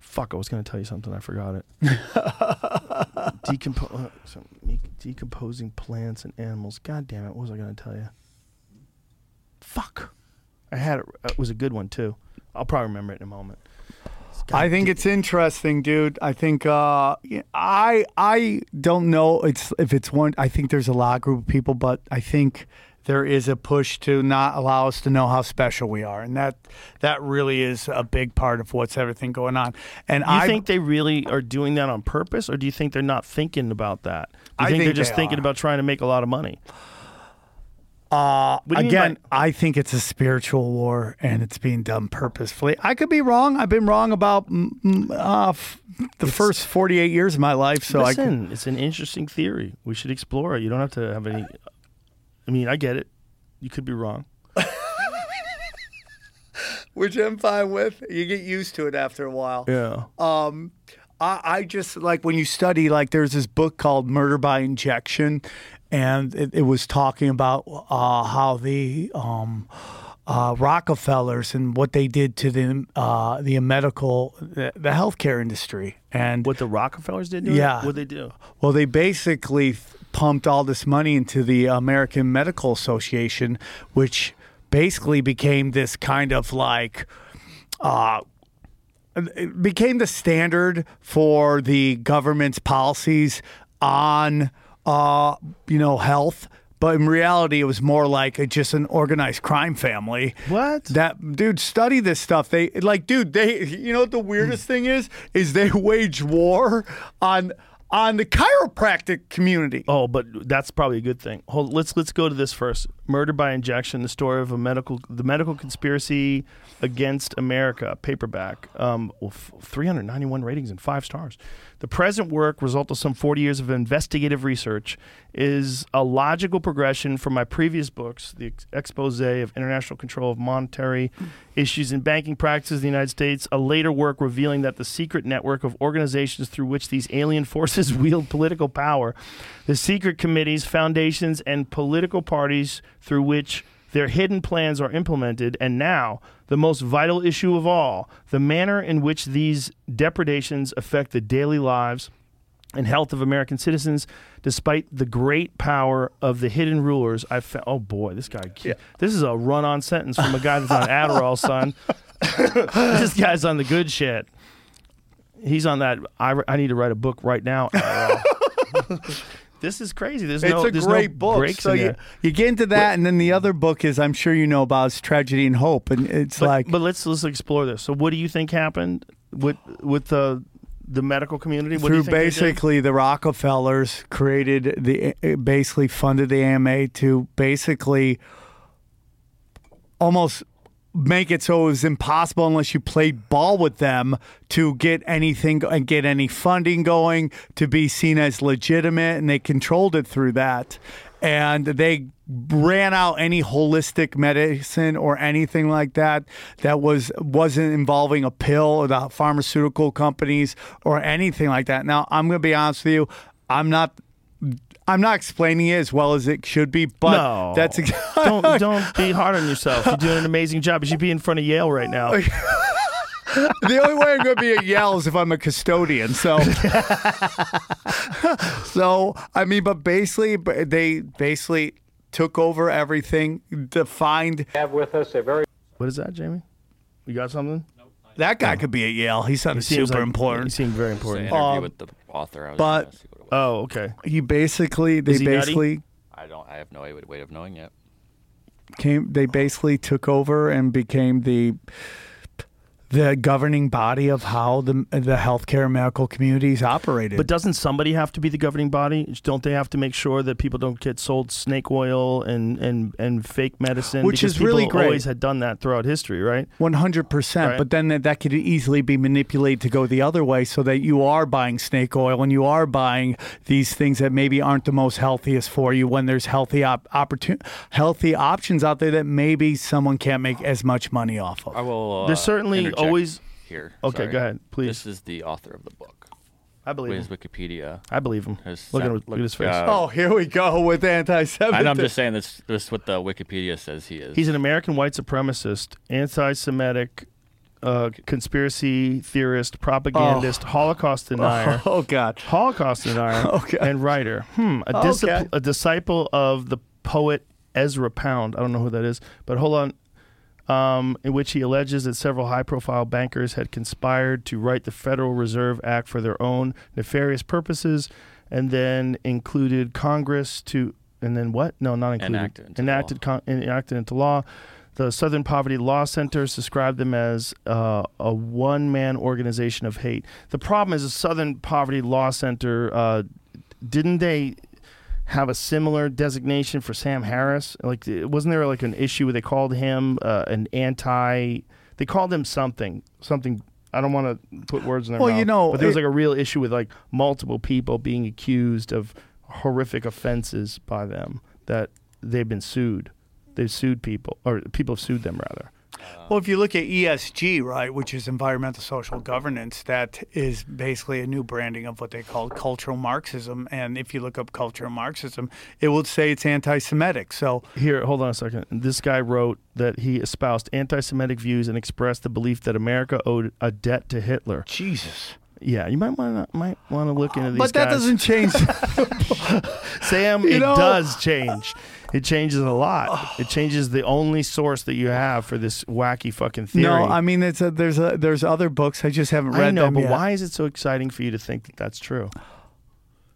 Fuck! I was going to tell you something. I forgot it. Decompo- uh, so make- decomposing plants and animals. God damn it! What was I going to tell you? Fuck! I had it. It was a good one too. I'll probably remember it in a moment. I think it's interesting, dude. I think uh, I I don't know it's if it's one. I think there's a lot of group of people, but I think there is a push to not allow us to know how special we are, and that that really is a big part of what's everything going on. And you I think they really are doing that on purpose, or do you think they're not thinking about that? Do you I think, think they're just they thinking are. about trying to make a lot of money? Uh, What do you mean again, by- I think it's a spiritual war and it's being done purposefully. I could be wrong. I've been wrong about mm, mm, uh, f- the first 48 years of my life. So I Listen, it's an interesting theory. We should explore it. You don't have to have any. I mean, I get it. You could be wrong. which I'm fine with. You get used to it after a while. Yeah. Um, I, I just like when you study, like there's this book called Murder by Injection, and it, it was talking about uh, how the um, uh, Rockefellers and what they did to the uh, the medical the, the healthcare industry, and What the Rockefellers did? To Yeah. What they do? well, they basically pumped all this money into the American Medical Association, which basically became this kind of like uh, it became the standard for the government's policies on uh, you know health. But in reality, it was more like a, just an organized crime family. What? That dude, study this stuff. They like, dude, they. You know what the weirdest thing is? Is they wage war on on the chiropractic community. Oh, but that's probably a good thing. Hold, let's let's go to this first. Murder by injection: the story of a medical, the medical conspiracy against America, paperback. Um, well, f- 391 ratings and five stars. The present work, result of some 40 years of investigative research, is a logical progression from my previous books, the ex- expose of international control of monetary issues in banking practices in the United States, a later work revealing that the secret network of organizations through which these alien forces wield political power, the secret committees, foundations, and political parties through which their hidden plans are implemented, and now, the most vital issue of all, the manner in which these depredations affect the daily lives and health of American citizens, despite the great power of the hidden rulers. I found. Oh boy, this guy. This is a run-on sentence from a guy that's on Adderall, son. this guy's on the good shit. He's on that. I, I need to write a book right now. This is crazy. There's It's no. a there's great no book. breaks So you, there. you get into that, and then the other book is I'm sure you know about is Tragedy and Hope, and it's But, like but let's let's explore this. So, what do you think happened with with the the medical community? What through think basically the Rockefellers created the uh, basically funded the AMA to basically almost make it so it was impossible unless you played ball with them to get anything and get any funding going to be seen as legitimate and they controlled it through that. And they ran out any holistic medicine or anything like that that was wasn't involving a pill or the pharmaceutical companies or anything like that. Now i'm going to be honest with you i'm not I'm not explaining it as well as it should be, but No. that's don't don't be hard on yourself. You're doing an amazing job. You should be in front of Yale right now. the only way I'm going to be at Yale is if I'm a custodian. So, so I mean, but basically, but they basically took over everything, defined. Have with us a very. What is that, Jamie? You got something? That guy could be at Yale. He sounded seems super like- important. He seemed very important. interview Um, with the author. I was but- gonna see what it was. Oh, okay. He basically, they Is he nutty? basically I don't. I have no way, way of knowing yet. came. They basically took over and became the the governing body of how the the healthcare and medical communities operated. But doesn't somebody have to be the governing body? Don't they have to make sure that people don't get sold snake oil and and, and fake medicine? Which Because is really great. Always had done that throughout history, right? One hundred percent. But then that, that could easily be manipulated to go the other way, so that you are buying snake oil and you are buying these things that maybe aren't the most healthiest for you. When there's healthy op- opportun- healthy options out there that maybe someone can't make as much money off of. I will. Uh, There's certainly interject always- here. Okay, sorry. go ahead, please. This is the author of the book. I believe His him. Wikipedia. I believe him. has Look at, sent- look at his face. uh, oh, here we go with anti-Semitism. And I'm just saying this. This is what the Wikipedia says he is. He's an American white supremacist, anti-Semitic, uh, conspiracy theorist, propagandist, Holocaust denier, Oh God. Holocaust denier, Okay. and writer. Hmm. A, Okay. a disciple of the poet Ezra Pound. I don't know who that is, but hold on. Um, in which he alleges that several high profile bankers had conspired to write the Federal Reserve Act for their own nefarious purposes and then included Congress to, and then what? No, not included. Enact it into enacted, con- enacted into law. The Southern Poverty Law Center described them as uh, a one man organization of hate. The problem is the Southern Poverty Law Center, uh, didn't they have a similar designation for Sam Harris? Like, wasn't there like an issue where they called him uh, an anti? They called him something, something. I don't want to put words in their Well, mouth. you know, but there was like a real issue with like multiple people being accused of horrific offenses by them that they've been sued. They've sued people, or people have sued them rather. Well, if you look at ESG, right, which is environmental social governance, that is basically a new branding of what they call cultural Marxism. And if you look up cultural Marxism, it will say it's anti-Semitic. So Here, hold on a second. This guy wrote that he espoused anti-Semitic views and expressed the belief that America owed a debt to Hitler. Jesus. Yeah, you might want to might want to look into these. But that guys. doesn't change. Sam, You it know- does change. It changes a lot. It changes the only source that you have for this wacky fucking theory. no, I mean it's a, there's a, there's other books I just haven't read I know, them but yet. why is it so exciting for you to think that that's true?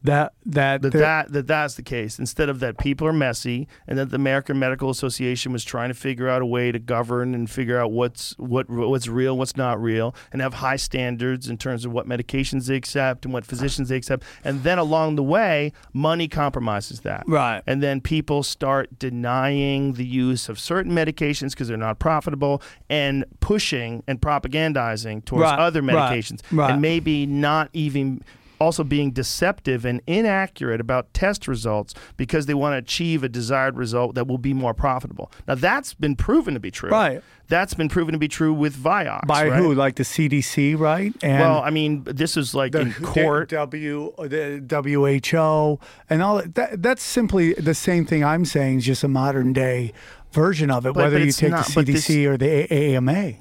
That that That that that that's the case. Instead of that, people are messy, and that the American Medical Association was trying to figure out a way to govern and figure out what's what what's real, what's not real, and have high standards in terms of what medications they accept and what physicians they accept. And then along the way, money compromises that. Right. And then people start denying the use of certain medications because they're not profitable, and pushing and propagandizing towards Right, other right, medications, right. and maybe not even also being deceptive and inaccurate about test results because they want to achieve a desired result that will be more profitable. Now that's been proven to be true. Right. That's been proven to be true with Vioxx. by right? who? Like the CDC, right? And Well, I mean, this is like in court. W the WHO and all that, that. That's simply the same thing I'm saying, is just a modern day version of it. But- whether but you take not- the CDC this- or the A- AMA.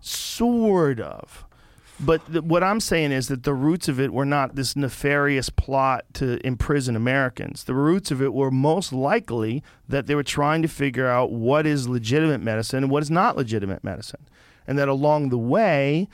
Sort of. But th- what I'm saying is that the roots of it were not this nefarious plot to imprison Americans. The roots of it were most likely that they were trying to figure out what is legitimate medicine and what is not legitimate medicine. And that along the way,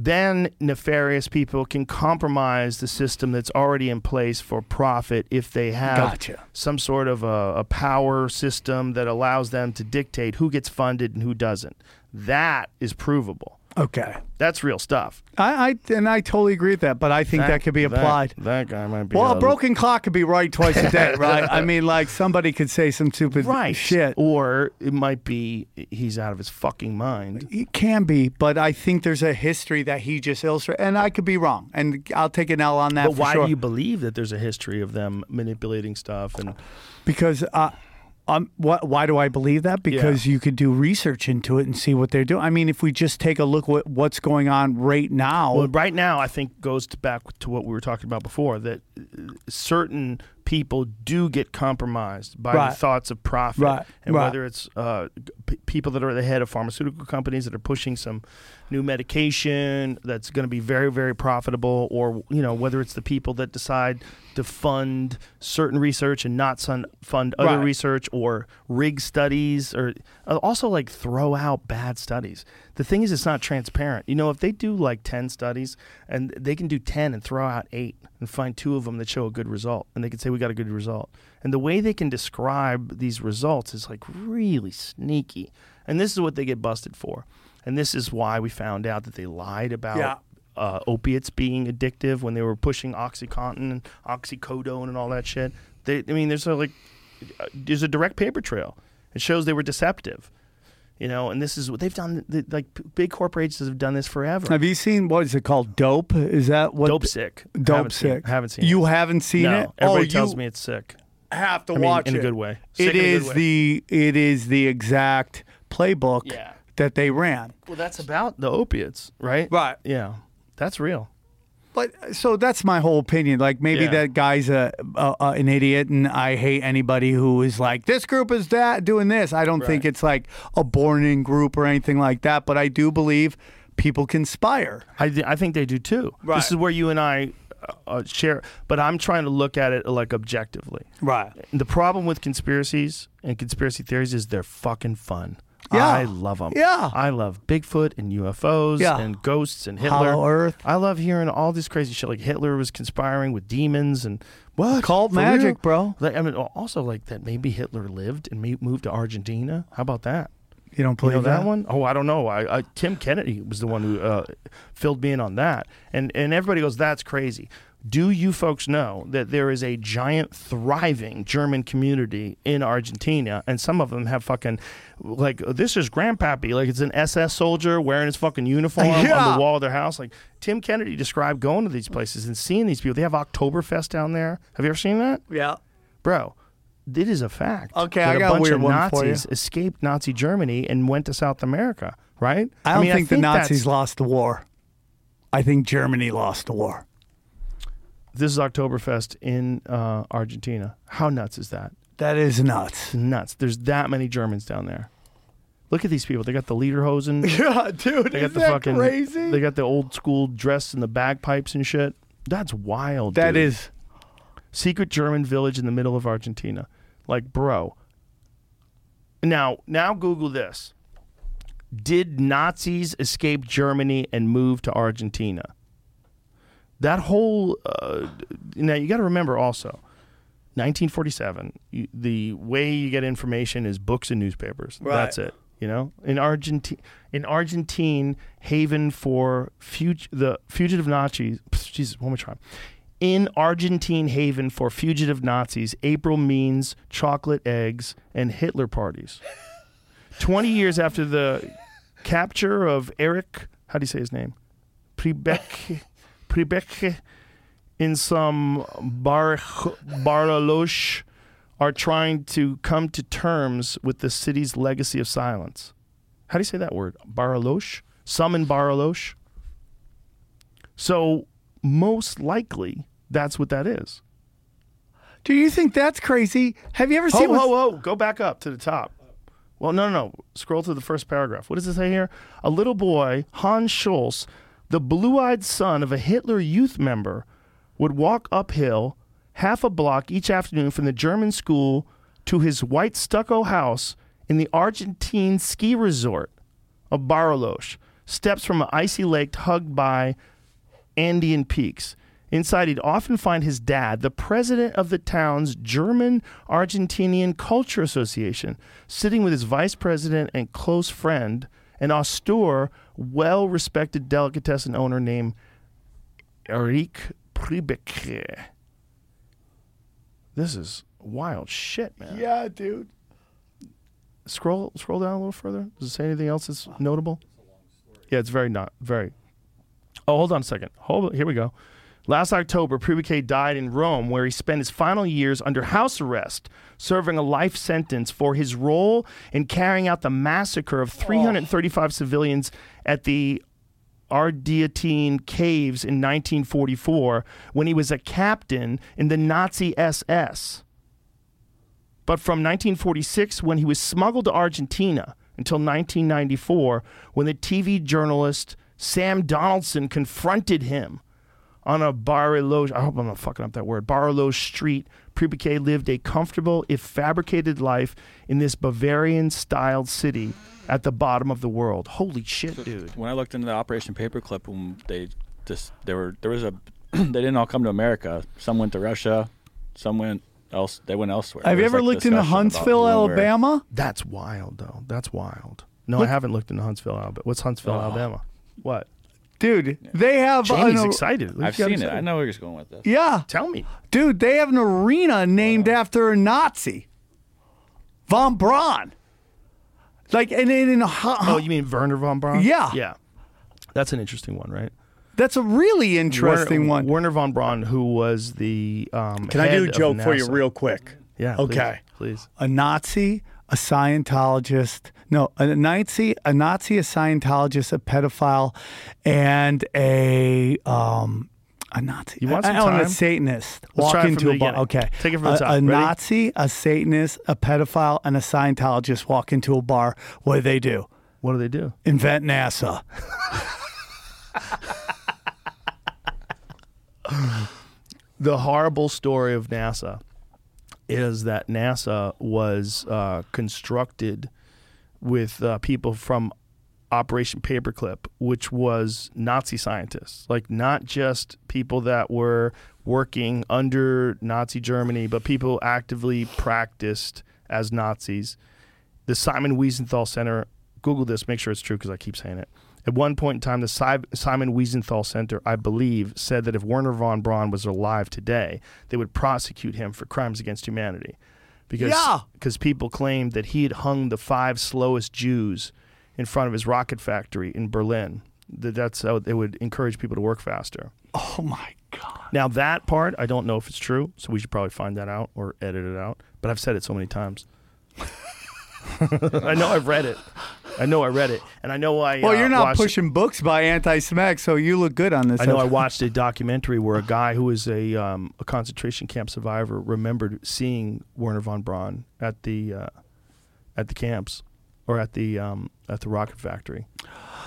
then nefarious people can compromise the system that's already in place for profit if they have Gotcha. some sort of a, a power system that allows them to dictate who gets funded and who doesn't. That is provable. Okay, That's real stuff. I, I and I totally agree with that, but I think that, could be applied. That, that guy might be well, a broken clock could be right twice a day, right? I mean, like somebody could say some stupid right shit. or it might be he's out of his fucking mind. It can be, but I think there's a history that he just illustrated, and I could be wrong, and I'll take an L on that. But why sure. do you believe that there's a history of them manipulating stuff and because uh, um, what, why do I believe that? Because you could do research into it and see what they're doing. I mean, if we just take a look what what's going on right now, Well, right now, I think goes to back to what we were talking about before that uh, certain people do get compromised by Right. the thoughts of profit, Right, and right. whether it's uh, p- people that are at the head of pharmaceutical companies that are pushing some new medication that's going to be very, very profitable, or you know whether it's the people that decide to fund certain research and not sun- fund other research, or rig studies, or uh, also like throw out bad studies. The thing is, it's not transparent. You know, if they do like 10 studies and they can do 10 and throw out eight and find two of them that show a good result, and they can say, we got a good result. And the way they can describe these results is like really sneaky. And this is what they get busted for. And this is why we found out that they lied about. Yeah. Uh, opiates being addictive when they were pushing OxyContin and oxycodone and all that shit. They, I mean, there's a like, uh, there's a direct paper trail. It shows they were deceptive you know and this is what they've done the, like big corporations have done this forever have you seen what is it called? Dope? Is that what? dope sick Dope haven't seen sick. it. haven't seen You it haven't seen no it? Oh, everybody oh, tells you me it's sick have to I mean, watch in a it. good way. Sick in a good is way. the it is the exact playbook Yeah. that they ran. well that's about the opiates right Right. yeah that's real But so that's my whole opinion. Like maybe Yeah. that guy's a, a, a an idiot, and I hate anybody who is like this group is that doing this. I don't think it's like a born-in group or anything like that. But I do believe people conspire. I, th- I think they do too Right. this is where you and i uh, uh, share but i'm trying to look at it like objectively Right. the problem with conspiracies and conspiracy theories is they're fucking fun Yeah. I love them. Yeah. I love Bigfoot and UFOs Yeah. and ghosts and Hitler. Hollow Earth. I love hearing all this crazy shit. Like Hitler was conspiring with demons and what Cult magic, real? bro. Like, I mean, also like that maybe Hitler lived and may- moved to Argentina. How about that? You don't You believe know that, one? Oh, I don't know. I, I Tim Kennedy was the one who uh, filled me in on that, and and everybody goes, "That's crazy." Do you folks know that there is a giant, thriving German community in Argentina, and some of them have fucking like this is Grandpappy, like it's an SS soldier wearing his fucking uniform on the wall of their house. Like Tim Kennedy described going to these places and seeing these people. They have Oktoberfest down there. Have you ever seen that? Yeah. bro. It is a fact. Okay, I a got a bunch weird of one for you. Nazis escaped Nazi Germany and went to South America. Right? I don't mean, think, the Nazis that's- lost the war. I think Germany lost the war. This is Oktoberfest in uh, Argentina. How nuts is that? That is nuts. Nuts. There's that many Germans down there. Look at these people. They got the lederhosen. Yeah, dude, They got is the that fucking. crazy? They got the old school dress and the bagpipes and shit. That's wild. That dude. is secret German village in the middle of Argentina. Like, bro. Now, now Google this. Did Nazis escape Germany and move to Argentina? That whole uh, now you got to remember also, 1947. You, the way you get information is books and newspapers. Right. That's it. You know, in Argentine, in Argentine, haven for fug- the fugitive Nazis. Jesus, one more time. In Argentine haven for fugitive Nazis, April means chocolate eggs and Hitler parties. 20 years after the capture of Eric, how do you say his name? Priebke, Priebke in some bar, Baralosh are trying to come to terms with the city's legacy of silence. How do you say that word? Baralosh? Some in Baralosh? So, most likely, that's what that is. Do you think that's crazy? Have you ever Ho, seen? Whoa, whoa, ho. Go back up to the top. Well, no, no, no. Scroll to the first paragraph. What does it say here? A little boy, Hans Schulz, the blue eyed son of a Hitler youth member, would walk uphill half a block each afternoon from the German school to his white stucco house in the Argentine ski resort of Bariloche, steps from an icy lake hugged by Andean peaks. Inside, he'd often find his dad, the president of the town's German Argentinian Culture Association, sitting with his vice president and close friend, an austere, well respected delicatessen owner named Eric Priebke. This is wild shit, man. Yeah, dude. Scroll scroll down a little further. Does it say anything else that's notable? Yeah, it's very not very. Oh, hold on a second. Hold here we go. Last October, Priebke died in Rome, where he spent his final years under house arrest, serving a life sentence for his role in carrying out the massacre of 335 civilians at the Ardeatine Caves in 1944 when he was a captain in the Nazi SS. But from 1946, when he was smuggled to Argentina, until 1994, when the TV journalist Sam Donaldson confronted him on a Bariloche, I hope I'm not fucking up that word, Bariloche street, Priebke lived a comfortable, if fabricated life in this Bavarian-styled city at the bottom of the world. Holy shit, dude. When I looked into the Operation Paperclip, when they just there were there was a they didn't all come to America. Some went to Russia, some went else. They went elsewhere. Have you There was, ever like, looked into Huntsville, who where. Alabama? That's wild, though. That's wild. No, I haven't looked into Huntsville, Alabama. What's Huntsville, Oh. Alabama? What? Dude, they have Jamie's an- excited. Look, I've you got seen it. I know where you're going with this. Yeah, Tell me. dude, they have an arena named after a Nazi, von Braun. Like, and in, in Oh, you mean Wernher von Braun? Yeah. Yeah. That's an interesting one, right? that's a really interesting Wernher, one. Wernher von Braun, who was the um, Can I do a joke for you real quick? Yeah. please, Okay. Please. a Nazi, a Scientologist, no, a Nazi, a Nazi, a Scientologist, a pedophile, and a um, a Nazi. You want some I- I- a? Satanist Let's walk try it from into a bar. Okay, Take it from the a, top. A Ready? Nazi, a Satanist, a pedophile, and a Scientologist walk into a bar. What do they do? What do they do? Invent NASA. The horrible story of NASA is that NASA was uh, constructed with uh, people from Operation Paperclip, which was Nazi scientists, like not just people that were working under Nazi Germany, but people actively practiced as Nazis. The Simon Wiesenthal Center, Google this, make sure it's true because I keep saying it. At one point in time, the Si- Simon Wiesenthal Center, I believe, said that if Wernher von Braun was alive today, they would prosecute him for crimes against humanity. Because Yeah. because people claimed that he had hung the five slowest Jews in front of his rocket factory in Berlin. That that's how they would encourage people to work faster. Oh my god. Now that part, I don't know if it's true, so we should probably find that out or edit it out. But I've said it so many times. I know I've read it. I know I read it, and I know I. Well, uh, you're not watched- pushing books by anti-Semitic, so you look good on this. I know I watched a documentary where a guy who was a um, a concentration camp survivor remembered seeing Wernher von Braun at the uh, at the camps or at the um, at the rocket factory.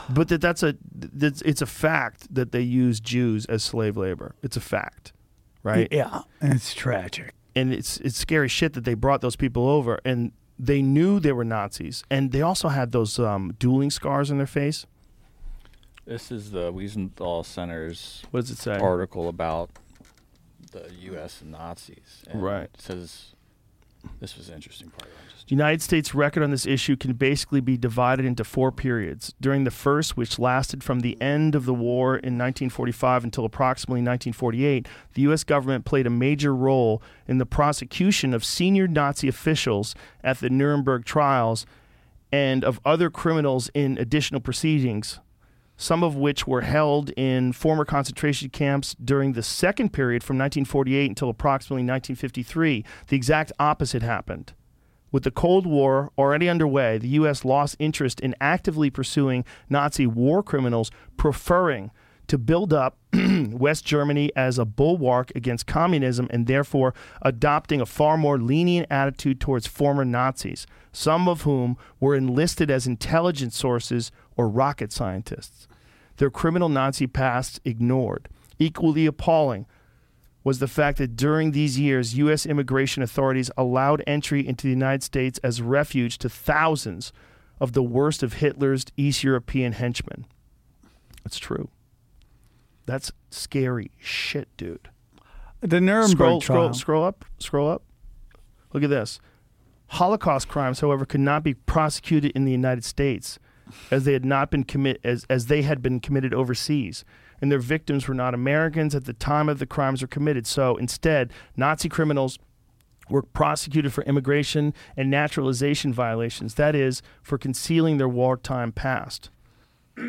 But that that's a that's, it's a fact that they use Jews as slave labor. It's a fact, right? Yeah, it's tragic. and it's it's scary shit that they brought those people over and they knew they were Nazis and they also had those um, dueling scars on their face. This is the Wiesenthal Center's What does it say? article about the U.S. and Nazis. And Right. It says this was the interesting part. The United States record on this issue can basically be divided into four periods. During the first, which lasted from the end of the war in 1945 until approximately 1948, the U.S. government played a major role in the prosecution of senior Nazi officials at the Nuremberg trials and of other criminals in additional proceedings, some of which were held in former concentration camps during the second period from 1948 until approximately 1953. The exact opposite happened. With the Cold War already underway, the U.S. lost interest in actively pursuing Nazi war criminals, preferring to build up West Germany as a bulwark against communism and therefore adopting a far more lenient attitude towards former Nazis, some of whom were enlisted as intelligence sources or rocket scientists. Their criminal Nazi past ignored. Equally appalling was the fact that during these years, U.S. immigration authorities allowed entry into the United States as refuge to thousands of the worst of Hitler's East European henchmen. That's true. That's scary shit, dude. The Nuremberg Scroll, scroll, scroll up, scroll up. Look at this. Holocaust crimes, however, could not be prosecuted in the United States, as they had not been commit as, as they had been committed overseas, and their victims were not Americans at the time of the crimes were committed. So instead, Nazi criminals were prosecuted for immigration and naturalization violations. That is, for concealing their wartime past.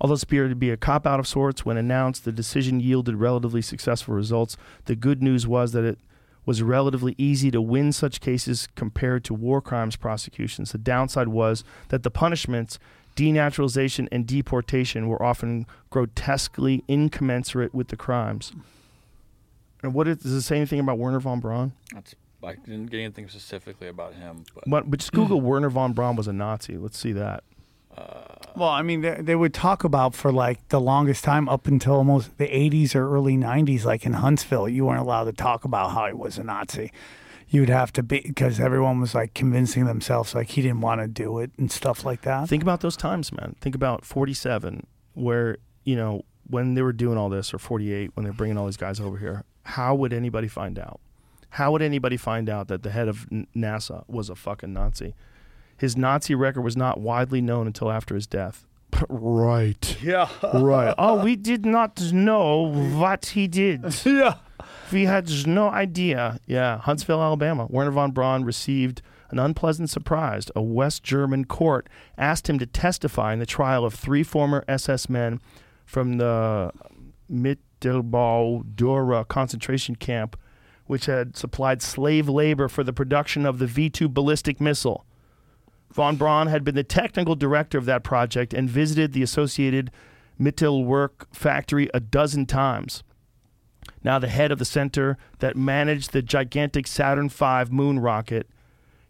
Although it appeared to be a cop out of sorts, when announced, the decision yielded relatively successful results. The good news was that it was relatively easy to win such cases compared to war crimes prosecutions. The downside was that the punishments, denaturalization and deportation, were often grotesquely incommensurate with the crimes. And what is, does it say anything about Wernher von Braun? that's I didn't get anything specifically about him, but What, but just Google Wernher von Braun was a Nazi. Let's see that. Uh, well, I mean, they, they would talk about for like the longest time up until almost the 80s or early 90s, like in Huntsville, you weren't allowed to talk about how he was a Nazi. You'd have to be because everyone was like convincing themselves like he didn't want to do it and stuff like that. Think about those times, man. Think about 47, where, you know, when they were doing all this, or 48, when they're bringing all these guys over here, how would anybody find out? How would anybody find out that the head of NASA was a fucking Nazi? His Nazi record was not widely known until after his death. right. Yeah. Right. Oh, we did not know what he did. yeah. We had no idea. Yeah, Huntsville, Alabama. Wernher von Braun received an unpleasant surprise. A West German court asked him to testify in the trial of three former SS men from the Mittelbau Dora concentration camp, which had supplied slave labor for the production of the V 2 ballistic missile. Von Braun had been the technical director of that project and visited the associated Mittelwerk factory a dozen times now the head of the center that managed the gigantic Saturn V moon rocket.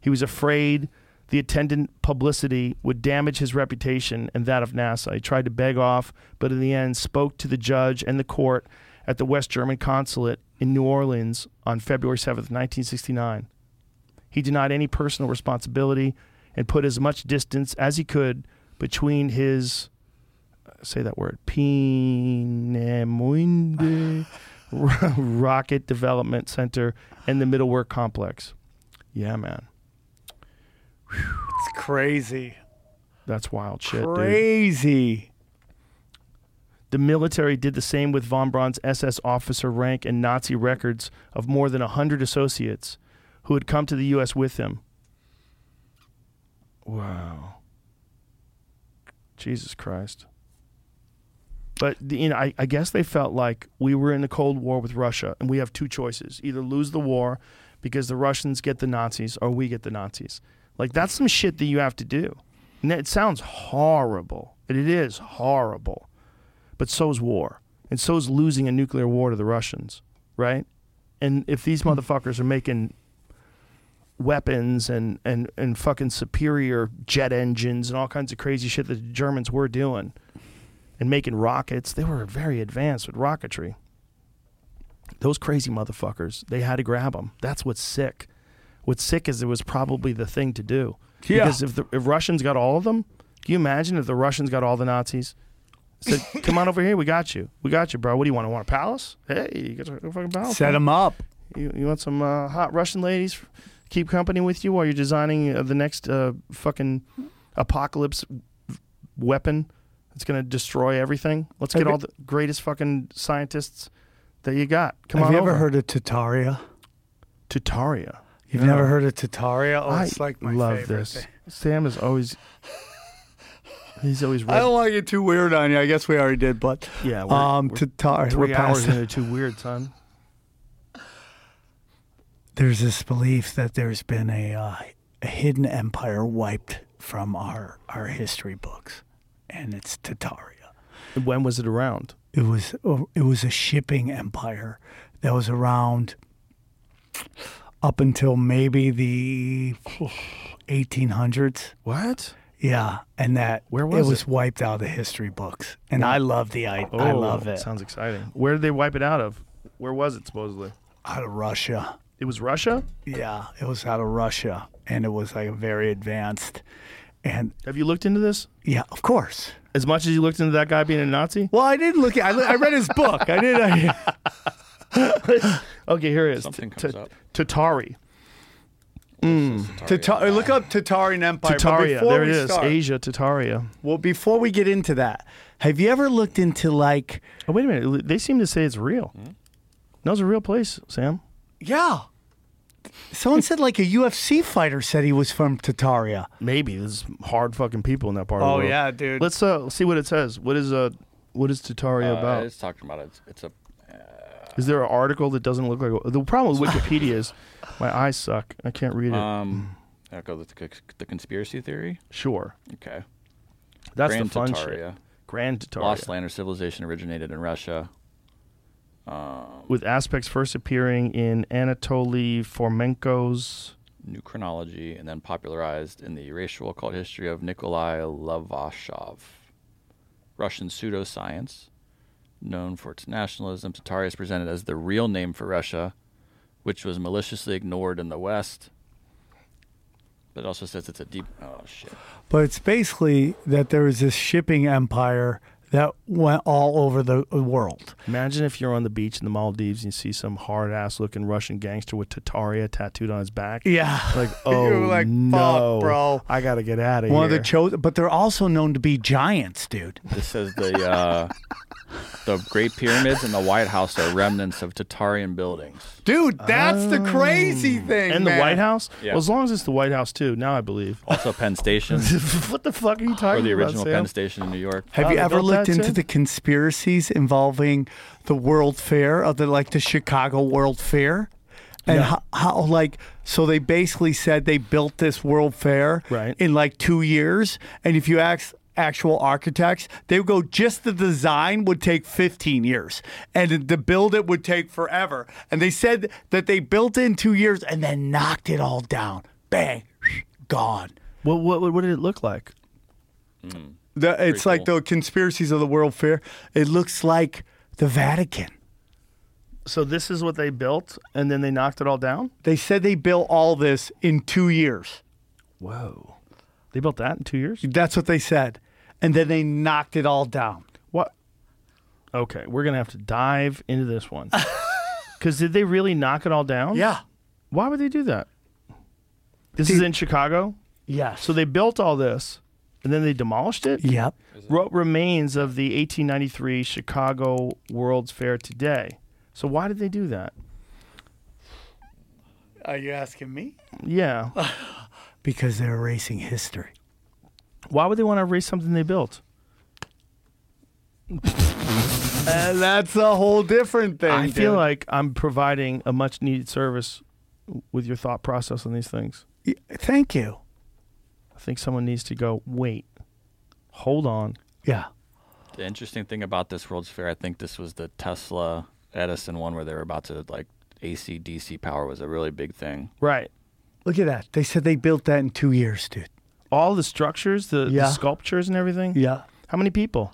He was afraid the attendant publicity would damage his reputation and that of NASA. He tried to beg off, but in the end spoke to the judge and the court at the West German consulate in New Orleans on February 7th, 1969. He denied any personal responsibility and put as much distance as he could between his uh, say that word Peenemünde Rocket Development Center and the Mittelwerk Complex. Yeah, man. It's crazy. That's wild shit, dude. Crazy. The military did the same with von Braun's SS officer rank and Nazi records of more than 100 associates who had come to the U.S. with him. Wow. Jesus Christ. But the- you know, I, I guess they felt like we were in the Cold War with Russia, and we have two choices: either lose the war because the Russians get the Nazis, or we get the Nazis. Like that's some shit that you have to do. And it sounds horrible, and it is horrible. But so is war, and so is losing a nuclear war to the Russians, right? And if these hmm. motherfuckers are making weapons and, and, and fucking superior jet engines and all kinds of crazy shit that the Germans were doing and making rockets. They were very advanced with rocketry. Those crazy motherfuckers, they had to grab them. That's what's sick. What's sick is it was probably the thing to do. Yeah. Because if the if Russians got all of them, can you imagine if the Russians got all the Nazis? Said, "Come on over here, we got you. We got you, bro. What do you want? Want a palace? Hey, you got a fucking palace. Set them up. You, you want some uh, hot Russian ladies keep company with you while you're designing uh, the next uh, fucking apocalypse weapon that's going to destroy everything? Let's get all the greatest fucking scientists that you got. Come Have on Have you over. ever heard of Tataria? Tataria? You've never heard of Tataria? Oh, I it's like my love favorite this. thing. Sam is always. He's always I don't want to get too weird on you. I guess we already did, but Yeah, we're, um, we're Tataria. 3 we're hours into too weird, son. there's this belief that there's been a, uh, a hidden empire wiped from our, our history books, and it's Tataria. When was it around? It was oh, it was a shipping empire that was around up until maybe the 1800s. What? Yeah, and that Where was it was it? wiped out of the history books, and I love the I, oh, I love it. Sounds exciting. Where did they wipe it out of? Where was it supposedly? out of Russia. It was Russia. Yeah, it was out of Russia, and it was like a very advanced. And Have you looked into this? yeah, of course. As much as you looked into that guy being a Nazi? Well, I didn't look. At, I, I read his book. I did. I, Okay, here it is. Something T- comes t- up. Tatari. Mm. Tata- look up Tatarian Empire. but Tataria. There it is. start- Asia Tataria. Well, before we get into that, have you ever looked into like? Oh, wait a minute. They seem to say it's real. Hmm? No, it's a real place, Sam. Yeah. Someone said like a UFC fighter said he was from Tataria. Maybe there's hard fucking people in that part of the Oh world. yeah, dude. Let's uh see what it says. What is uh what is Tataria Uh, about? It's talking about it. It's, it's a Is there an article that doesn't look like the problem with Wikipedia is my eyes suck. I can't read it. um. I'll go with the, c- the conspiracy theory. sure, Okay. that's Grand the fun Tataria. shit. Grand Tataria. Lost land or civilization originated in Russia. Um, with aspects first appearing in Anatoly Fomenko's New chronology, and then popularized in the racial occult history of Nikolai Levashov. Russian pseudoscience, known for its nationalism, Tataria is presented as the real name for Russia, which was maliciously ignored in the West. But it also says it's a deep. Oh shit! But it's basically that there was this shipping empire that went all over the world. Imagine if you're on the beach in the Maldives and you see some hard ass looking Russian gangster with Tataria tattooed on his back. Yeah. Like, oh You're like, no, fuck, bro. I gotta get out of One here. of the chosen, but they're also known to be giants, dude. This is the uh, the Great Pyramids and the White House are remnants of Tatarian buildings. Dude, that's the crazy oh. thing. and the man. White House. Yeah. Well, as long as it's the White House too. Now I believe. Also, Penn Station, what the fuck are you or talking the about, original Sam? Penn Station in New York. Have Oh, you they ever looked into too? the conspiracies involving the World Fair of the like the Chicago World Fair? And Yeah. how, how like so they basically said they built this World Fair Right. in like two years, and if you ask actual architects, they would go just the design would take 15 years, and to build it would take forever. And they said that they built it in two years and then knocked it all down, bang, gone. What, what what did it look like? Hmm. The, it's like cool. the conspiracies of the World Fair. It looks like the Vatican. So this is what they built, and then they knocked it all down. They said they built all this in two years. Whoa. They built that in two years. That's what they said. And then they knocked it all down. What? Okay, we're gonna have to dive into this one. Because did they really knock it all down? Yeah. Why would they do that? This See- is in Chicago. Yeah. So they built all this, and then they demolished it. Yep. What remains of the 1893 Chicago World's Fair today? So why did they do that? Are you asking me? Yeah. Because they're erasing history. Why would they want to erase something they built? And that's a whole different thing. I feel dude. like I'm providing a much needed service with your thought process on these things. Y- Thank you. I think someone needs to go, wait, hold on. Yeah. The interesting thing about this World's Fair, I think this was the Tesla Edison one where they were about to like AC DC power was a really big thing. Right. Look at that. They said they built that in two years, dude. All the structures, the, the sculptures and everything. Yeah. How many people?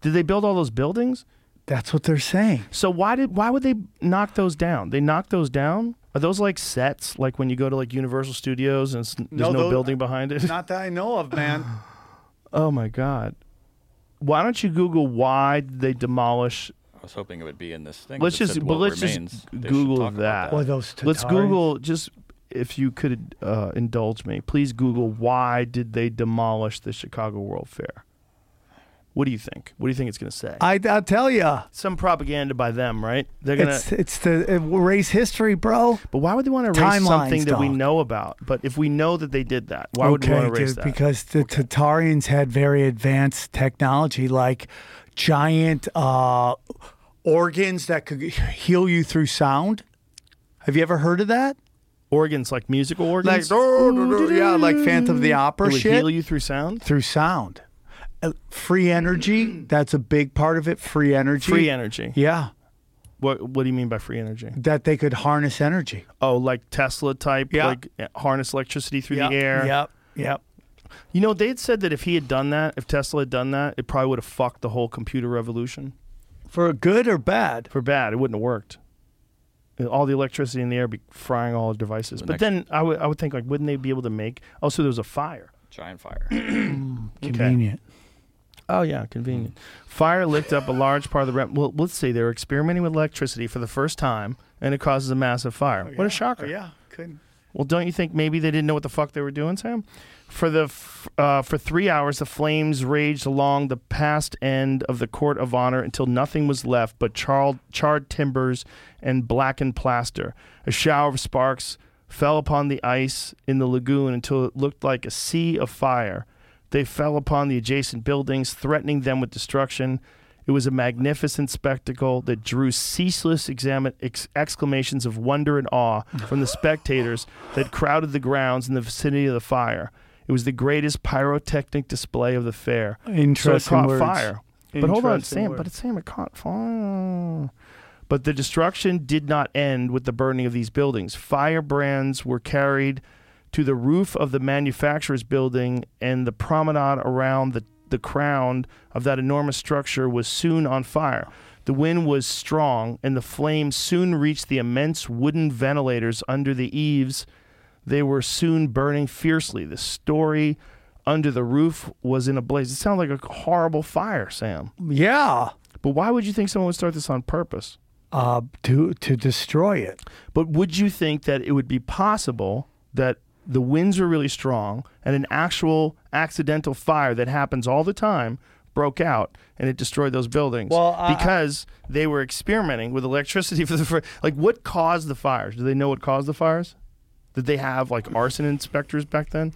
Did they build all those buildings? That's what they're saying. So why did why would they knock those down? They knocked those down? Are those like sets, like when you go to like Universal Studios and there's No, no, those- building behind it? Not that I know of, man. oh my god! Why don't you Google why did they demolish? I was hoping it would be in this thing. Let's 'cause it just said but what let's remains. just They Google talk about that. Or those Let's Google just if you could uh, indulge me, please Google why did they demolish the Chicago World Fair? What do you think? What do you think it's going to say? I, I'll tell you. Some propaganda by them, right? They're gonna. It's it's the erase history, bro. But why would they want to erase Timelines, something that we know about? But if we know that they did that, why would we want to erase dude, that? Because the Tatarians had very advanced technology, like giant uh, organs that could heal you through sound. Have you ever heard of that? Organs, like musical Like, organs, yeah, like Phantom of the it Opera would shit heal you through sound. through sound. Uh, free energy, that's a big part of it. Free energy. Free energy. Yeah, What What do you mean by free energy? that they could harness energy. Oh, like Tesla type, Yeah. like uh, harness electricity through Yep, the air. Yep, yep. You know, they had said that if he had done that, if Tesla had done that, it probably would have fucked the whole computer revolution. For good or bad? For bad, it wouldn't have worked. All the electricity in the air be frying all the devices. The but next- then I would I would think like, wouldn't they be able to make? Oh, also, there was a fire. Giant fire. Convenient. Oh yeah, convenient. Fire licked up a large part of the rep. Well, let's see. They were experimenting with electricity for the first time, and it causes a massive fire. Oh, what a shocker! Oh, yeah, couldn't. Well, don't you think maybe they didn't know what the fuck they were doing, Sam? For the f- uh, for three hours, the flames raged along the past end of the court of honor until nothing was left but charred, charred timbers and blackened plaster. A shower of sparks fell upon the ice in the lagoon until it looked like a sea of fire. They fell upon the adjacent buildings, threatening them with destruction. It was a magnificent spectacle that drew ceaseless exami- ex- exclamations of wonder and awe from the spectators that crowded the grounds in the vicinity of the fire. It was the greatest pyrotechnic display of the fair. Interesting so it caught words. fire. But hold on, Sam. words. But it's Sam. It caught fire. But the destruction did not end with the burning of these buildings. Firebrands were carried to the roof of the manufacturer's building, and the promenade around the, the crown of that enormous structure was soon on fire. The wind was strong, and the flames soon reached the immense wooden ventilators under the eaves. They were soon burning fiercely. The story under the roof was in a blaze. It sounded like a horrible fire, Sam. Yeah, But why would you think someone would start this on purpose? uh, to to destroy it. But would you think that it would be possible that the winds were really strong and an actual accidental fire that happens all the time broke out and it destroyed those buildings? Well, I- because they were experimenting with electricity for the fir- like what caused the fires? Do they know what caused the fires? Did they have like arson inspectors back then?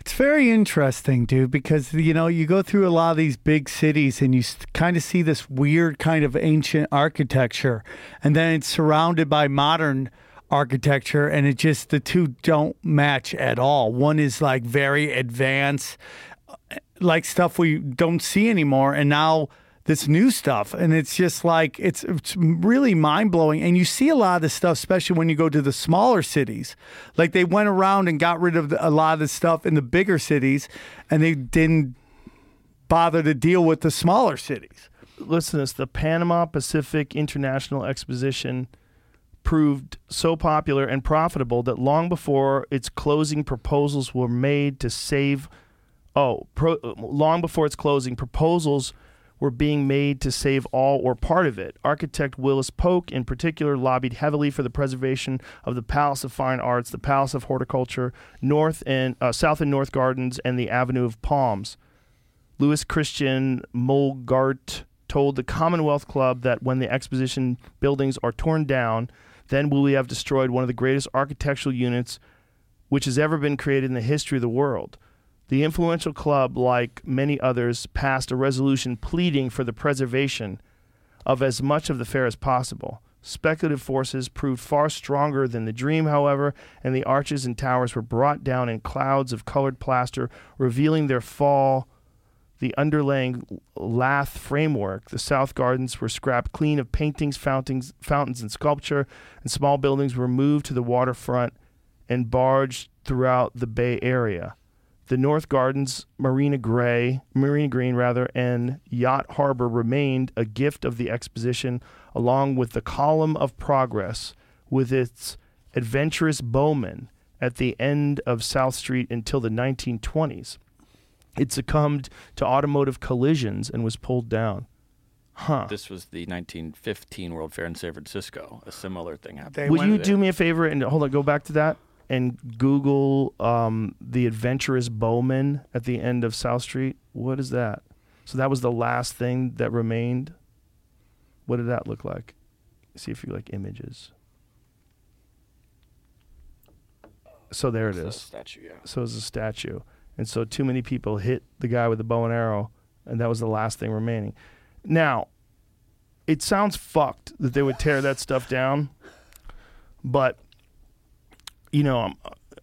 It's very interesting, dude, because you know you go through a lot of these big cities and you kind of see this weird kind of ancient architecture, and then it's surrounded by modern architecture, and it just the two don't match at all. One is like very advanced, uh, like stuff we don't see anymore, and now this new stuff, and it's just like it's it's really mind blowing. And you see a lot of this stuff, especially when you go to the smaller cities. Like they went around and got rid of a lot of the stuff in the bigger cities, and they didn't bother to deal with the smaller cities. listen this the Panama Pacific International Exposition proved so popular and profitable that long before its closing proposals were made to save oh pro, long before its closing proposals were being made to save all or part of it architect willis polk in particular lobbied heavily for the preservation of the palace of fine arts the palace of horticulture north and uh, south and north gardens and the avenue of palms Louis Christian Mullgardt told the Commonwealth Club that when the exposition buildings are torn down, then will we have destroyed one of the greatest architectural units which has ever been created in the history of the world. The influential club, like many others, passed a resolution pleading for the preservation of as much of the fair as possible. Speculative forces proved far stronger than the dream, however, and the arches and towers were brought down in clouds of colored plaster, revealing their fall the underlying lath framework. The south gardens were scrapped clean of paintings, fountains, fountains, and sculpture, and small buildings were moved to the waterfront and barged throughout the Bay Area. The north gardens, Marina Gray, Marina Green rather, and Yacht Harbor remained a gift of the exposition, along with the Column of Progress, with its adventurous bowmen at the end of South Street until the 1920s. It succumbed to automotive collisions and was pulled down. Huh. This was the 1915 World Fair in San Francisco. A similar thing happened. They Will you do me a favor and hold on, go back to that and Google um, the adventurous bowman at the end of South Street? What is that? So that was the last thing that remained. What did that look like? See if you like images. So there it It's a statue, yeah. So it's a statue. And so too many people hit the guy with the bow and arrow, and that was the last thing remaining. Now, it sounds fucked that they would tear that stuff down, but you know, I'm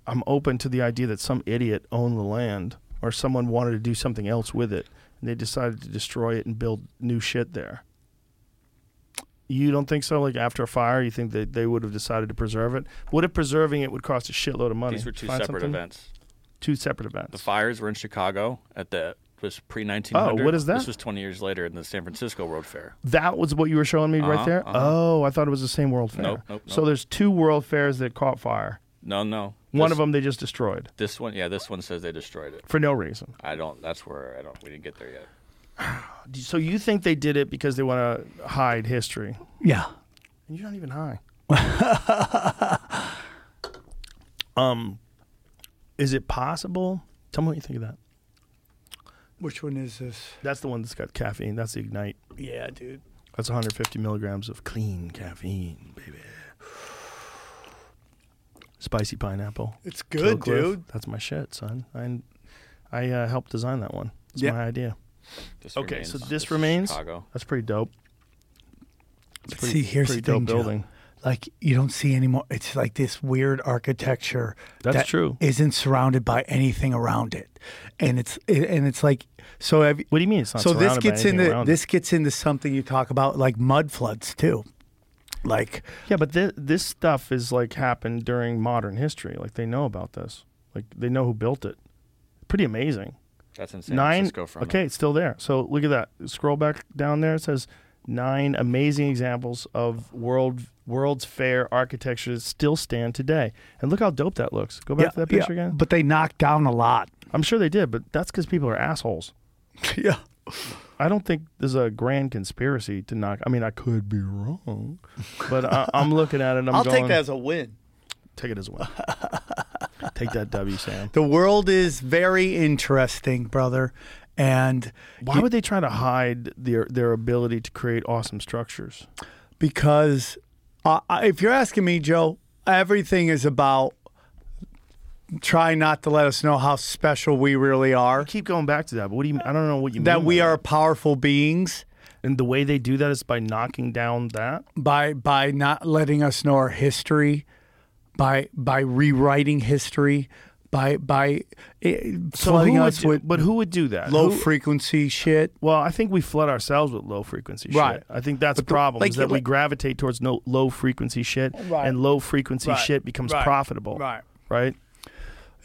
I'm open to the idea that some idiot owned the land or someone wanted to do something else with it, and they decided to destroy it and build new shit there. You don't think so? Like after a fire, you think that they would have decided to preserve it? What if preserving it would cost a shitload of money? These were two Find separate something? events. Two separate events. The fires were in Chicago at the was pre 1900. Oh, what is that? This was 20 years later in the San Francisco World Fair. That was what you were showing me right Uh-huh, there. uh-huh. Oh, I thought it was the same World Fair. Nope, nope, So there's two World Fairs that caught fire. No, no. One This- of them they just destroyed This one, yeah, this one says they destroyed it. for no reason. I don't. That's where I don't. We didn't get there yet. So you think they did it because they want to hide history? Yeah. And you're not even high. um, is it possible? Tell me what you think of that. Which one is this? That's the one that's got caffeine. That's the Ignite. Yeah, dude. That's 150 milligrams of clean caffeine, baby. Spicy pineapple. It's good, Kill Cliff. dude. That's my shit, son. I I uh, helped design that one. It's Yeah. my idea. This Okay, remains. so this is remains? Chicago. That's pretty dope. It's pretty, See, here's pretty the thing, dope Joe. building. Like you don't see anymore. It's like this weird architecture. That's that true. Isn't surrounded by anything around it, and it's it, and it's like so. Have, What do you mean it's not so this surrounded by gets anything into around this gets into something you talk about like mud floods too. Like? Yeah, but this this stuff is like happened during modern history. Like they know about this. Like they know who built it. Pretty amazing. That's in San nine. Francisco from. Okay, it's still there. So look at that. Scroll back down there. It says nine amazing examples of world World's Fair architecture that still stand today. And look how dope that looks. Go back to that picture again. but they knocked down a lot. I'm sure they did, but that's because people are assholes. yeah. I don't think there's a grand conspiracy to knock. I mean, I could be wrong, but I, I'm looking at it. and I'm I'll going, take that as a win. Take it as a win. take that W, Sam. The world is very interesting, brother, and Why would they try to hide their their ability to create awesome structures? because uh, if you're asking me, Joe, everything is about trying not to let us know how special we really are. I keep going back to that, but what do you? I don't know what you mean. That we are powerful beings and the way they do that is by knocking down that. by by not letting us know our history, by by rewriting history, by by eh, flooding who us do- with but who would do that? low Who- frequency shit. Well, I think we flood ourselves with low frequency Right. shit. I think that's But the problem like- is that we gravitate towards no low frequency shit, Right. and low frequency Right. shit becomes Right. profitable. Right. Right.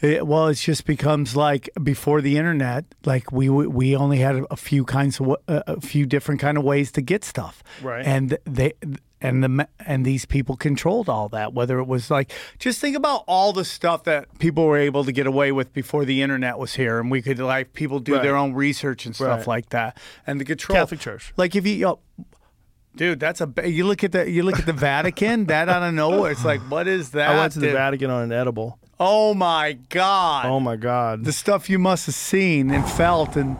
It, well, it just becomes like before the internet. Like we we only had a few kinds of a few different kind of ways to get stuff, Right. And they and the and these people controlled all that. Whether it was like just think about all the stuff that people were able to get away with before the internet was here, and we could like people do Right. their own research and stuff Right. like that, and the control. Catholic Church. Like if you. you know, Dude, that's a you look at the you look at the Vatican. That out of nowhere, it's like, what is that? I went to the? Vatican on an edible. Oh my god! Oh my god. the stuff you must have seen and felt and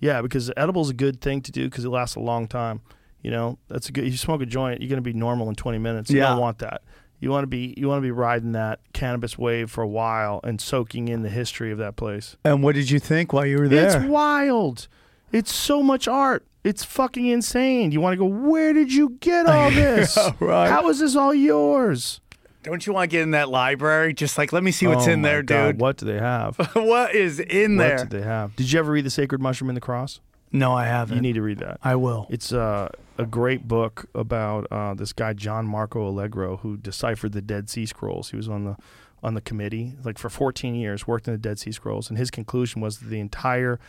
Yeah, because edible's a good thing to do because it lasts a long time. You know, that's a good. You smoke a joint, you're going to be normal in 20 minutes. You Yeah. don't want that. You want to be you want to be riding that cannabis wave for a while and soaking in the history of that place. and what did you think while you were there? It's wild. It's so much art. It's fucking insane. You want to go? Where did you get all this? right. How is this all yours? Don't you want to get in that library? Just like let me see what's Oh in there, God, dude. What do they have? what is in what there? did they have? Did you ever read the Sacred Mushroom and the Cross? No, I haven't. You need to read that. I will. It's uh, a great book about uh, this guy John Marco Allegro who deciphered the Dead Sea Scrolls. He was on the on the committee like for 14 years, worked in the Dead Sea Scrolls, and his conclusion was that the entire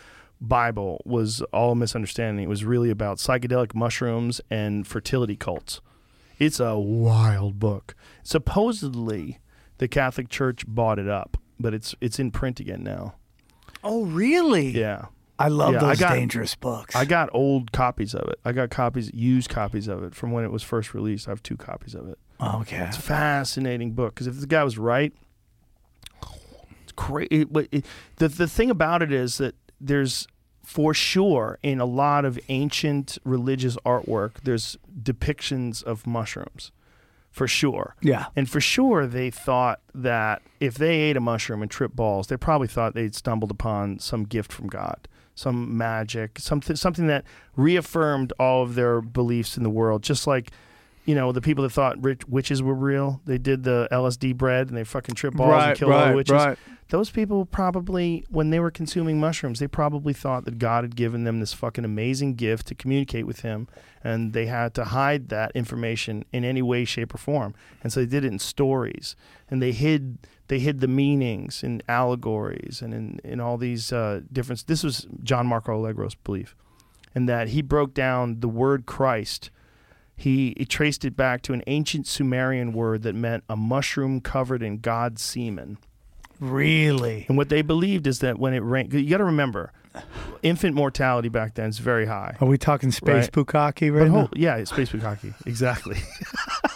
Bible was all misunderstanding. It was really about psychedelic mushrooms and fertility cults. It's a wild book. Supposedly, the Catholic Church bought it up, but it's it's in print again now. oh, really? Yeah. I love Yeah, I those got- dangerous books. I got old copies of it. I got copies, used copies of it from when it was first released. I have two copies of it. Oh, okay. It's a fascinating book because if the guy was right, it's crazy. The the thing about it is that there's for sure in a lot of ancient religious artwork, there's depictions of mushrooms, for sure. Yeah. And for sure, they thought that if they ate a mushroom and tripped balls, they probably thought they'd stumbled upon some gift from God, some magic, something something that reaffirmed all of their beliefs in the world. Just like, you know, the people that thought rich, witches were real, they did the LSD bread and they fucking tripped balls and Right, killed all the witches. right. Those people probably, when they were consuming mushrooms, they probably thought that God had given them this fucking amazing gift to communicate with Him, and they had to hide that information in any way, shape, or form. And so they did it in stories, and they hid they hid the meanings in allegories and in, in all these uh, different. This was John Marco Allegro's belief, and that he broke down the word Christ. He, he traced it back to an ancient Sumerian word that meant a mushroom covered in God's semen. Really? And what they believed is that when it rained, you got to remember, infant mortality back then is very high. Are we talking space Right. bukkake right whole- now? yeah, space bukkake, exactly.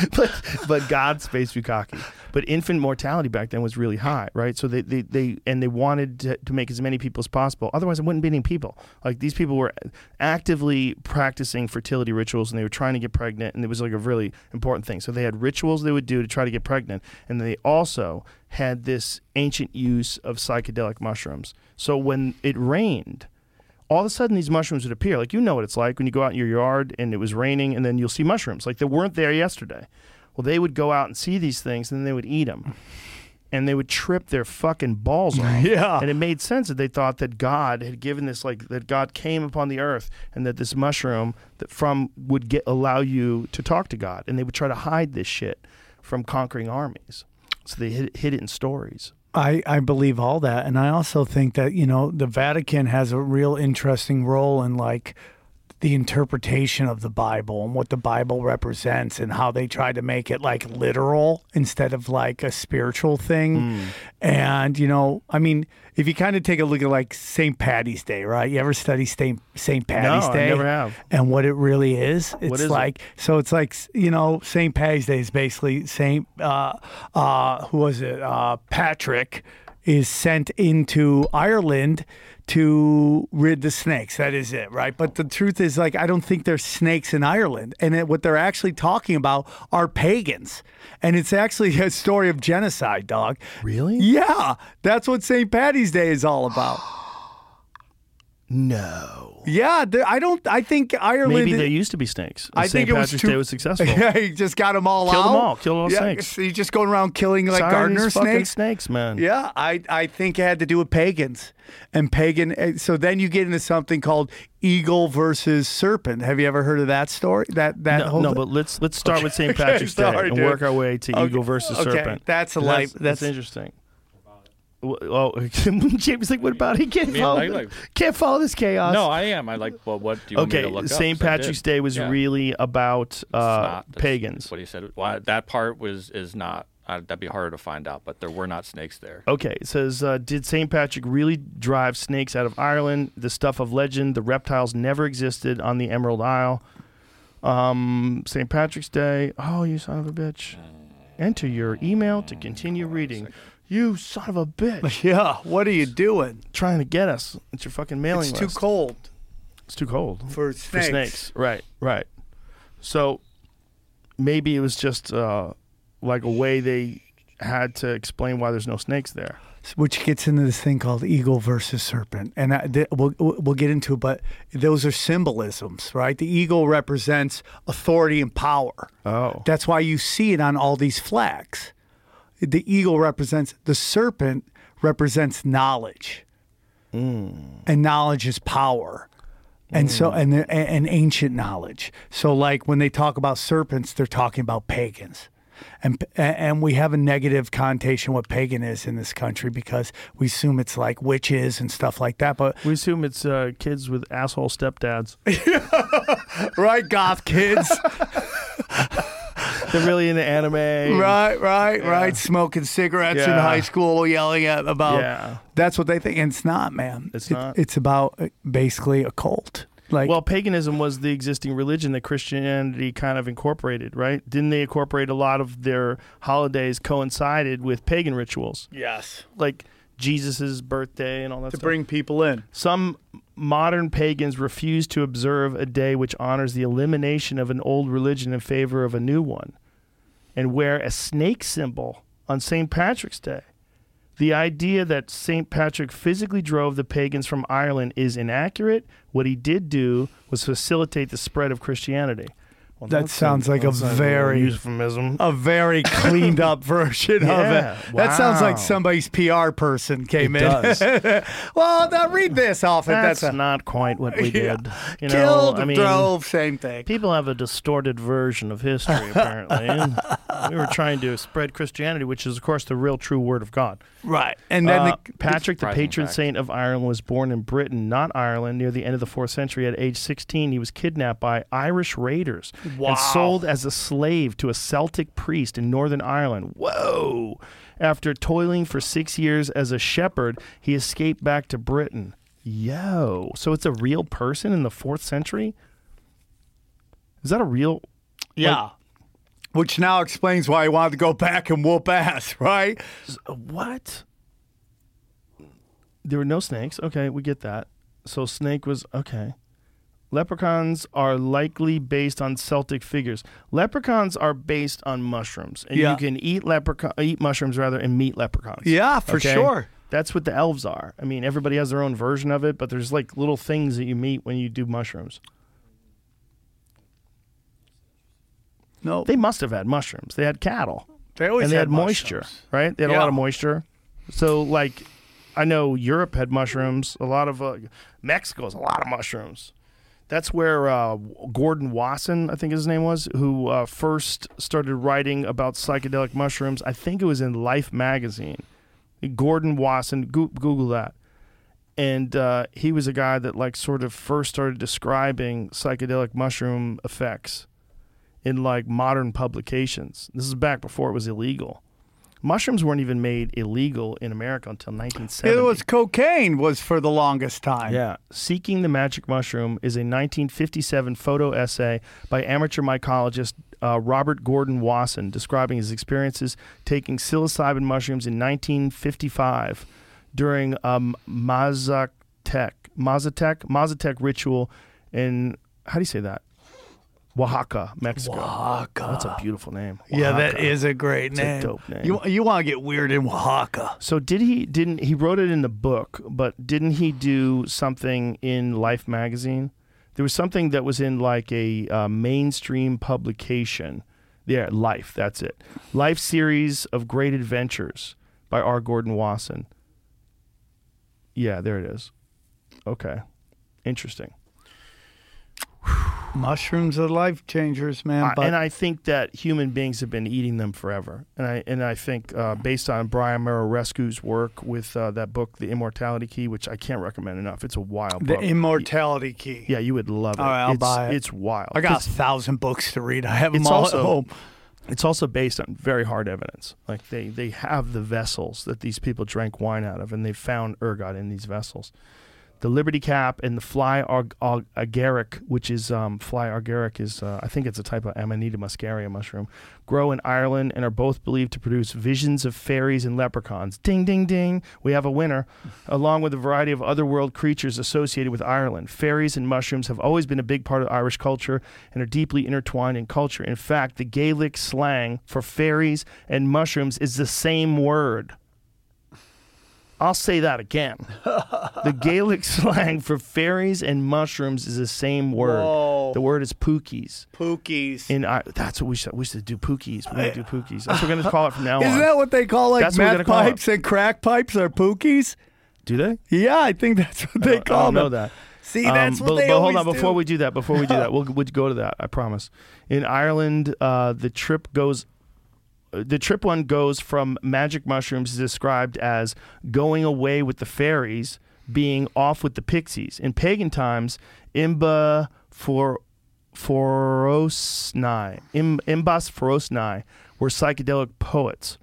but but God's space bukkake. But infant mortality back then was really high, right? So they they, they and they wanted to, to make as many people as possible. Otherwise, it wouldn't be any people. Like these people were actively practicing fertility rituals, and they were trying to get pregnant, and it was like a really important thing. So they had rituals they would do to try to get pregnant, and they also had this ancient use of psychedelic mushrooms. So when it rained all of a sudden these mushrooms would appear. Like you know what it's like when you go out in your yard and it was raining and then you'll see mushrooms. Like they weren't there yesterday. Well, they would go out and see these things and then they would eat them. And they would trip their fucking balls off. Yeah. And it made sense that they thought that God had given this, like that God came upon the earth, and that this mushroom that from would get allow you to talk to God, and they would try to hide this shit from conquering armies. So they hid, hid it in stories. I, I believe all that. And I also think that, you know, the Vatican has a real interesting role in like the interpretation of the Bible and what the Bible represents and how they try to make it like literal instead of like a spiritual thing. Hmm. And, you know, I mean, if you kind of take a look at like St. Patty's Day, right? You ever study St. St. Patty's I Day? never have. And what it really is? It's What is it? like so it's like you know St. Patty's Day is basically St. Uh, uh, who was it? Uh, Patrick is sent into Ireland to rid the snakes. That is it, right? But the truth is, like, I don't think there's snakes in Ireland, and it, what they're actually talking about are pagans, and it's actually a story of genocide, dog. Really? Yeah, that's what St. Patty's Day is all about. No. Yeah, I don't. I think Ireland. Maybe there used to be snakes. I think St. it was Patrick's too, Day was successful. Yeah, he just got them all Killed out. them all. Killed all yeah, snakes. he's just going around killing like of gardener snakes. snakes, man. Yeah, I I think it had to do with pagans and pagan. eh, So then you get into something called eagle versus serpent. Have you ever heard of that story? That that No, whole no, but let's let's start with St. Okay, Patrick's Day and dude. work our way to Okay, eagle versus okay, serpent. that's a life- That's, that's- interesting. Well, Oh, James like, what about he can't follow? like- like- can't follow this chaos. No, I am. I like. Well, what do you want me okay, to look? St. So I did. Patrick's Day was Yeah. really about uh, not. Pagans. That's what he said. Well, that part was is not. Uh, that'd be harder to find out, but there were not snakes there. Okay, it says, uh, did St. Patrick really drive snakes out of Ireland? The stuff of legend, the reptiles never existed on the Emerald Isle. Um, St. Patrick's Day. Oh, you son of a bitch. Enter your email to continue reading. You son of a bitch. yeah. What are you doing? Trying to get us. It's your fucking mailing It's too list. cold It's too cold. for For snakes. snakes. Right, right. So maybe it was just uh, like a way they had to explain why there's no snakes there. which gets into this thing called eagle versus serpent, and I, th- we'll we'll get into it. But those are symbolisms, right? The eagle represents authority and power. Oh. That's why you see it on all these flags. The eagle represents the serpent represents knowledge, and knowledge is power. And so, and, the- and ancient knowledge. So, like when they talk about serpents, they're talking about pagans, and and we have a negative connotation what pagan is in this country because we assume it's like witches and stuff like that. But We assume it's uh, kids with asshole stepdads. right, goth kids, They're really into anime. right, right, right, smoking cigarettes in high school, yelling at about. Yeah. That's what they think, and it's not, man. It's It- not? It's about uh, basically a cult. Like, Well, paganism was the existing religion that Christianity kind of incorporated, right? Didn't they incorporate a lot of their holidays coincided with pagan rituals, yes, like Jesus's birthday and all that to stuff? bring people in. Some modern pagans refuse to observe a day which honors the elimination of an old religion in favor of a new one and wear a snake symbol on St. Patrick's Day. The idea that St. Patrick physically drove the pagans from Ireland is inaccurate. What he did do was facilitate the spread of Christianity. Well, That that's sounds like a very- euphemism. a very cleaned up version of Yeah, it. That sounds like somebody's PR person came It in. does. well, now read this off it. That's, That's, a not quite what we Yeah. did. You know, killed, I mean, drove, same thing. People have a distorted version of history, apparently. And we were trying to spread Christianity, which is, of course, the real true word of God. Right, and then Uh, the, Patrick, the patron fact. saint of Ireland, was born in Britain, not Ireland, near the end of the fourth century. At age 16, he was kidnapped by Irish raiders Wow. and sold as a slave to a Celtic priest in Northern Ireland. Whoa! After toiling for six years as a shepherd, he escaped back to Britain. Yo! So it's a real person in the fourth century? Is that a real? yeah, which now explains why he wanted to go back and whoop ass. Right? Uh, what? There were no snakes. Okay, we get that. So snake was okay. Leprechauns are likely based on Celtic figures. Leprechauns are based on mushrooms, and Yeah. you can eat leprechaun, eat mushrooms rather, and meet leprechauns. Yeah, for Okay? sure. That's what the elves are. I mean, everybody has their own version of it, but there's like little things that you meet when you do mushrooms. No, They must have had mushrooms. They had cattle. they always and they had, had moisture, right? They had a lot of moisture. So, like, I know Europe had mushrooms. A lot of uh, Mexico has a lot of mushrooms. That's where uh, Gordon Wasson, I think his name was, who uh, first started writing about psychedelic mushrooms. I think it was in Life magazine. Gordon Wasson, Goo- Google that. And uh, he was a guy that like sort of first started describing psychedelic mushroom effects in like modern publications. This is back before it was illegal. Mushrooms weren't even made illegal in America until 1970. It was cocaine was for the longest time. Yeah. Seeking the Magic Mushroom is a 1957 photo essay by amateur mycologist uh, Robert Gordon Wasson describing his experiences taking psilocybin mushrooms in 1955 during a Mazatec, Mazatec, Mazatec ritual in, how do you say that? Oaxaca, Mexico. Oaxaca. That's a beautiful name. Yeah, that is a great It's a name. dope name. You you want to get weird in Oaxaca? So did he? Didn't he wrote it in the book? But didn't he do something in Life magazine? There was something that was in like a uh, mainstream publication. Yeah, Life. That's it. Life series of great adventures by R. Gordon Wasson. Yeah, there it is. Okay, interesting. Mushrooms are life changers, man. But and I think that human beings have been eating them forever. And I and I think uh, based on Brian Muraresku's work with uh, that book, The Immortality Key, which I can't recommend enough. It's a wild the book. immortality key. yeah, you would love it. All right, I'll it's, buy it. It's wild. I got a thousand books to read. I have them It's all also- at home. It's also based on very hard evidence. Like they they have the vessels that these people drank wine out of, and they found ergot in these vessels. The Liberty Cap and the Fly ag- ag- agaric, which is um, Fly agaric, is uh, I think it's a type of Amanita muscaria mushroom, grow in Ireland and are both believed to produce visions of fairies and leprechauns. Ding, ding, ding! We have a winner, along with a variety of otherworld creatures associated with Ireland. Fairies and mushrooms have always been a big part of Irish culture and are deeply intertwined in culture. In fact, the Gaelic slang for fairies and mushrooms is the same word. I'll say that again. the Gaelic slang for fairies and mushrooms is the same word. Whoa. The word is pookies. Pookies. In I that's what we should we should do pookies. We're gonna do pookies. That's what we're gonna call it from now on. Isn't that what they call like That's meth gonna call it. pipes and crack pipes are pookies? do they? Yeah, I think that's what they I call know them. that. See, Um, that's what but, they but hold on, before do. we do that, before we do that, we'll, we'll go to that. I promise. In Ireland, uh, the trip goes. The trip one goes from magic mushrooms described as going away with the fairies, being off with the pixies. In pagan times, Imba for Forosnai, Im, Imbas Forosnai were psychedelic poets.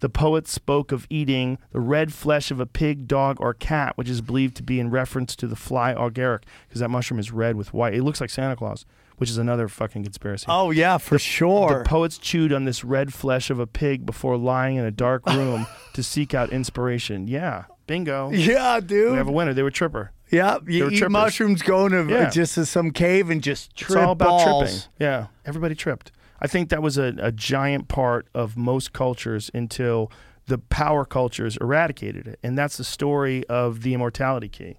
The poets spoke of eating the red flesh of a pig, dog, or cat, which is believed to be in reference to the fly agaric, because that mushroom is red with white. It looks like Santa Claus, which is another fucking conspiracy. Oh yeah, for sure. The poets chewed on this red flesh of a pig before lying in a dark room to seek out inspiration. Yeah, bingo. yeah, dude. We have a winner. They were tripper. yeah, you eat trippers. mushrooms, go into uh, Yeah. just to some cave and just trip It's all about balls. tripping. Yeah, everybody tripped. I think that was a, a giant part of most cultures until the power cultures eradicated it, and that's the story of the immortality key.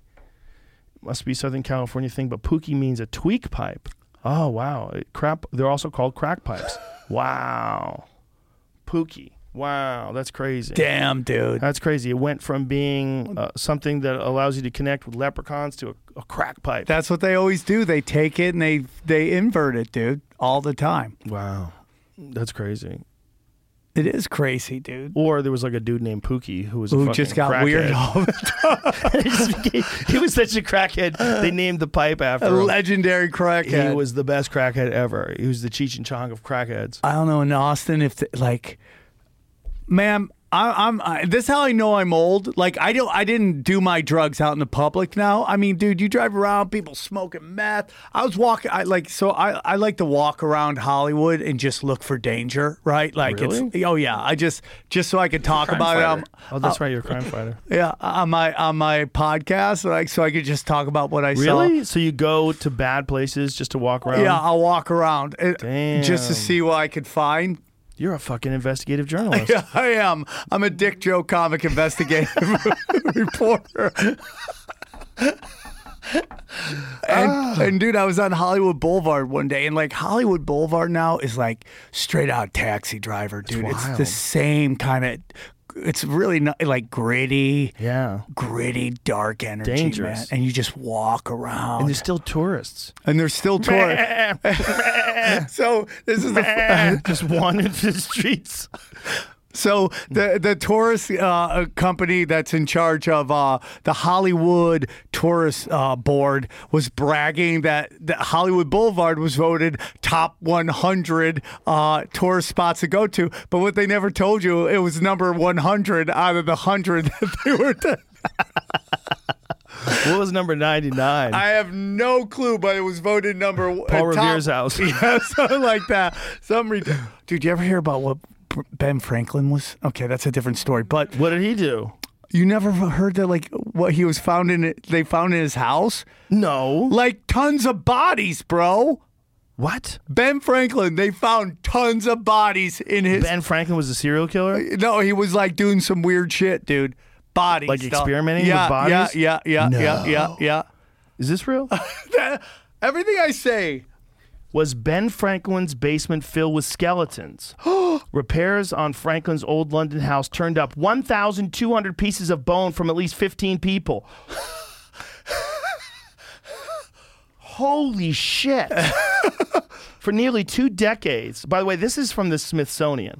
Must be Southern California thing, but pookie means a tweak pipe. Oh wow, crap! They're also called crack pipes. wow, pookie. Wow, that's crazy. Damn, dude. That's crazy. It went from being uh, something that allows you to connect with leprechauns to a, a crack pipe. That's what they always do. They take it and they they invert it, dude, all the time. wow, that's crazy. It is crazy, dude. Or there was like a dude named Pookie who was a Who fucking just got crackhead. weird all the He he was such a crackhead. They named the pipe after A him. legendary crackhead. He was the best crackhead ever. He was the Cheech and Chong of crackheads. I don't know in Austin if the, like, ma'am, I, I'm. I, this is how I know I'm old. Like I don't. I didn't do my drugs out in the public. Now, I mean, dude, you drive around, people smoking meth. I was walking. I like so. I I like to walk around Hollywood and just look for danger. Right? Like it's. Oh yeah. I just just so I could talk about it. fighter. On, Oh, that's right. You're a crime fighter. yeah, on my on my podcast, like so I could just talk about what I saw. Really? So you go to bad places just to walk around? Yeah, I'll walk around uh, just to see what I could find. You're a fucking investigative journalist. Yeah, I am. I'm a Dick Joe comic investigative reporter. and, ah. and dude, I was on Hollywood Boulevard one day, and like Hollywood Boulevard now is like straight out taxi driver, dude. It's the same kind of. It's really not like gritty, Yeah. gritty, dark energy, Dangerous. man. And you just walk around, And there's still tourists. and there's still tourists. so this is the just wandering the streets. So the the tourist uh, company that's in charge of uh, the Hollywood Tourist uh, Board was bragging that, that Hollywood Boulevard was voted top 100 uh, tourist spots to go to. But what they never told you, it was number 100 out of the 100 that they were. To- What was number 99? I have no clue, but it was voted number uh, Paul top- Revere's house. Yeah, something like that. Some re- dude, you ever hear about what Ben Franklin was? Okay, that's a different story. But what did he do? You never heard that, like what he was found in? They found in his house, No. like tons of bodies, bro. What? Ben Franklin, they found tons of bodies in his. Ben Franklin was a serial killer? Uh, no, he was like doing some weird shit, dude. Bodies. Like dog. experimenting with yeah, bodies? Yeah, yeah, yeah, yeah, yeah, yeah. Is this real? Everything I say. Was Ben Franklin's basement filled with skeletons. Repairs on Franklin's old London house turned up 1,200 pieces of bone from at least 15 people. Holy shit. For nearly two decades. By the way, this is from the Smithsonian.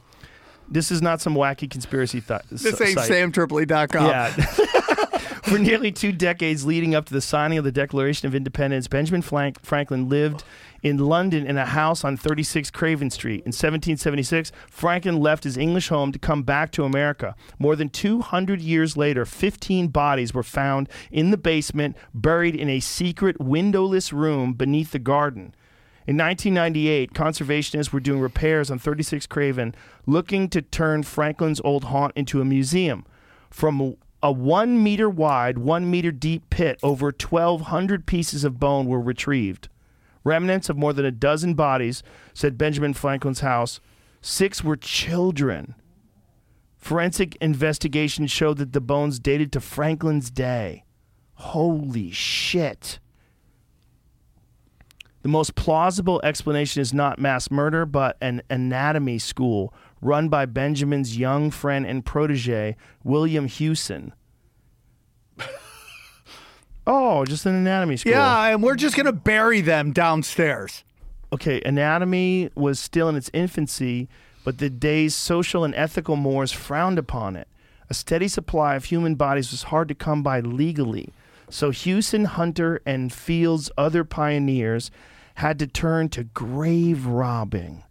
This is not some wacky conspiracy thought. This ain't site. samtripoli.com. Yeah. For nearly two decades leading up to the signing of the Declaration of Independence, Benjamin Frank- Franklin lived in London in a house on 36 Craven Street. In 1776, Franklin left his English home to come back to America. More than 200 years later, 15 bodies were found in the basement, buried in a secret windowless room beneath the garden. In 1998, conservationists were doing repairs on 36 Craven, looking to turn Franklin's old haunt into a museum. From a one meter wide, one meter deep pit, over 1,200 pieces of bone were retrieved. Remnants of more than a dozen bodies, said Benjamin Franklin's house. Six were children. Forensic investigation showed that the bones dated to Franklin's day. Holy shit. The most plausible explanation is not mass murder, but an anatomy school run by Benjamin's young friend and protege, William Hewson. Oh, just an anatomy school. Yeah, and we're just gonna bury them downstairs. Okay, anatomy was still in its infancy, but the day's social and ethical mores frowned upon it. A steady supply of human bodies was hard to come by legally. So Hewson, Hunter, and Field's other pioneers had to turn to grave robbing,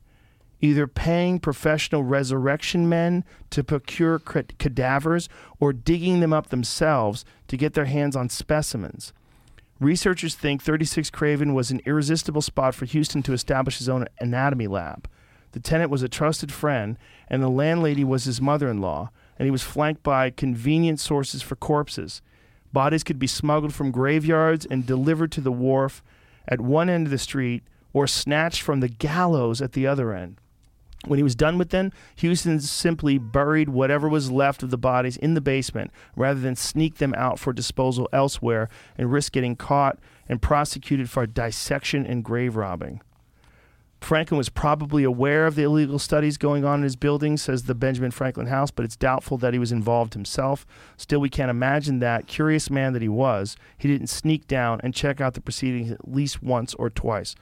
either paying professional resurrection men to procure cadavers or digging them up themselves to get their hands on specimens. Researchers think 36 Craven was an irresistible spot for Hewson to establish his own anatomy lab. The tenant was a trusted friend, and the landlady was his mother in law, and he was flanked by convenient sources for corpses. Bodies could be smuggled from graveyards and delivered to the wharf at one end of the street or snatched from the gallows at the other end. When he was done with them, Hewson simply buried whatever was left of the bodies in the basement rather than sneak them out for disposal elsewhere and risk getting caught and prosecuted for dissection and grave robbing. Franklin was probably aware of the illegal studies going on in his building, says the Benjamin Franklin House, but it's doubtful that he was involved himself. Still, we can't imagine that, curious man that he was, he didn't sneak down and check out the proceedings at least once or twice.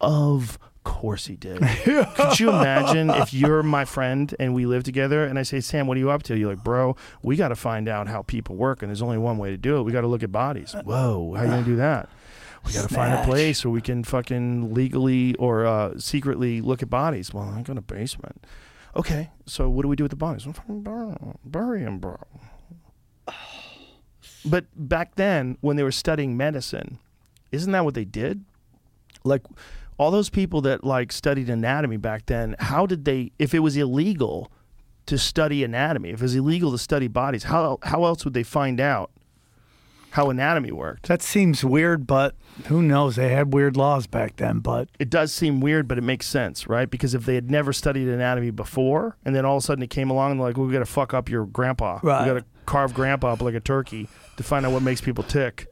Of course he did. Could you imagine if you're my friend and we live together and I say, Sam, what are you up to? You're like, bro, we got to find out how people work, and there's only one way to do it. We got to look at bodies. Whoa, how you going to do that? We got to find a place where we can fucking legally or uh, secretly look at bodies. Well, I'm going to basement. Okay, so what do we do with the bodies? Well, fucking bury 'em. Bury 'em, bro. But back then, when they were studying medicine, isn't that what they did? Like all those people that like studied anatomy back then, how did they if it was illegal to study anatomy, if it was illegal to study bodies, how how else would they find out how anatomy worked? That seems weird, but who knows? They had weird laws back then, but It does seem weird, but it makes sense, right? Because if they had never studied anatomy before, and then all of a sudden it came along and they're like, well, we got to fuck up your grandpa. Right. We got to carve grandpa up like a turkey to find out what makes people tick.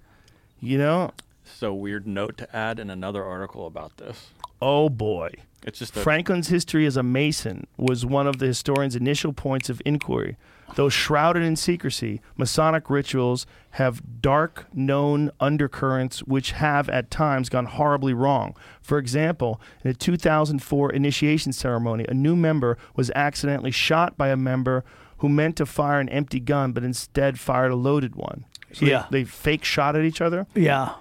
You know? So weird note to add in another article about this. Oh boy. It's just a Franklin's history as a Mason was one of the historian's initial points of inquiry. Though shrouded in secrecy, Masonic rituals have dark known undercurrents which have at times gone horribly wrong. For example, in a 2004 initiation ceremony, a new member was accidentally shot by a member who meant to fire an empty gun but instead fired a loaded one. So they- Yeah. they, fake shot at each other. yeah.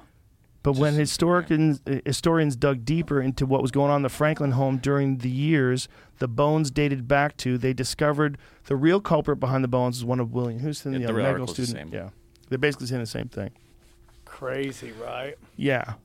But when historians, historians dug deeper into what was going on in the Franklin home during the years the bones dated back to, they discovered the real culprit behind the bones is one of William Hewson, Yeah, the, the uh, medical article's the student. same. Yeah, they're basically saying the same thing. Crazy, right? Yeah,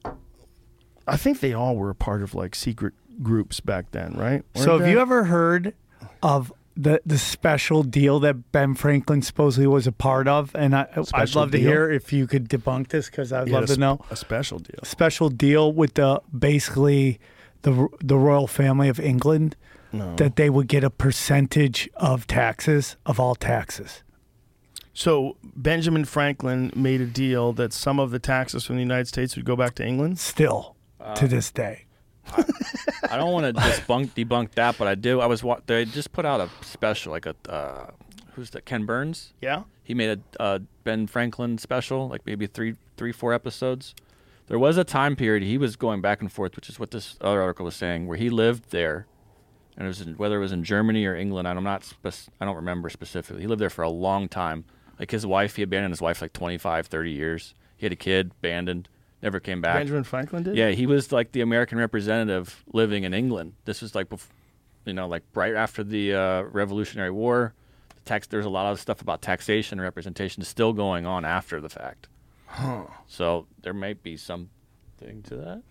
I think they all were a part of like secret groups back then, right? So Weren't have you ever heard of the the special deal that Ben Franklin supposedly was a part of? And I, I'd Special love to hear if you could debunk this because I'd He love a to know. a special deal. Special deal with the basically the the royal family of England that they would get a percentage of taxes of all taxes. So Benjamin Franklin made a deal that some of the taxes from the United States would go back to England. Still to uh, this day. I don't want to debunk debunk that, but I do. I was wa- they just put out a special, like a uh, who's that? Ken Burns. Yeah. He made a uh, Ben Franklin special, like maybe three, three, four episodes. There was a time period he was going back and forth, which is what this other article was saying, where he lived there, and it was in, whether it was in Germany or England. I'm not, spec- I don't remember specifically. He lived there for a long time. Like his wife, he abandoned his wife like 25, 30 years. He had a kid, abandoned, never came back. Benjamin Franklin did. Yeah, he was like the American representative living in England. This was like, bef- you know, like right after the uh, Revolutionary War. The tax, there's a lot of stuff about taxation and representation still going on after the fact. So there might be something to that.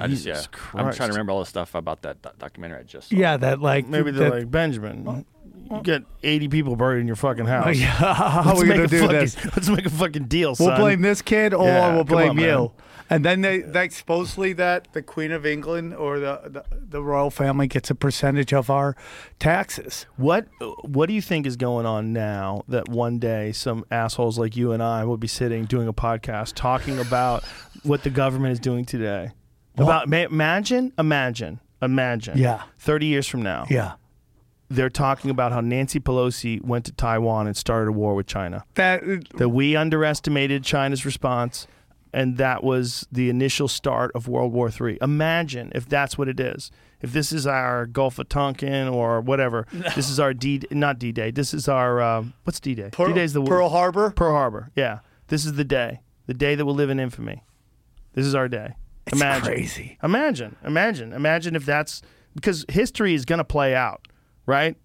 I just, yeah, Jesus I'm trying to remember all the stuff about that doc- documentary I just saw. Yeah, that like Maybe they're that, like Benjamin. You get 80 people buried in your fucking house. Yeah, how Let's are we make gonna a do fucking, this? Let's make a fucking deal, We'll son. blame this kid, or Yeah, we'll come blame on, you. And then they, like, supposedly that the Queen of England or the, the the royal family gets a percentage of our taxes. What What do you think is going on now that one day some assholes like you and I will be sitting doing a podcast talking about what the government is doing today? About ma- imagine, imagine, imagine. Yeah. Thirty years from now, Yeah, they're talking about how Nancy Pelosi went to Taiwan and started a war with China. that That we underestimated China's response, and that was the initial start of World War III. Imagine if that's what it is. If this is our Gulf of Tonkin or whatever, this is our D, not D Day. This is our uh, what's D Day? Pearl, D Day is the Pearl Harbor. Pearl Harbor. Yeah, this is the day, the day that will live in infamy. This is our day. It's imagine, crazy. imagine, imagine, imagine if that's because history is going to play out, right?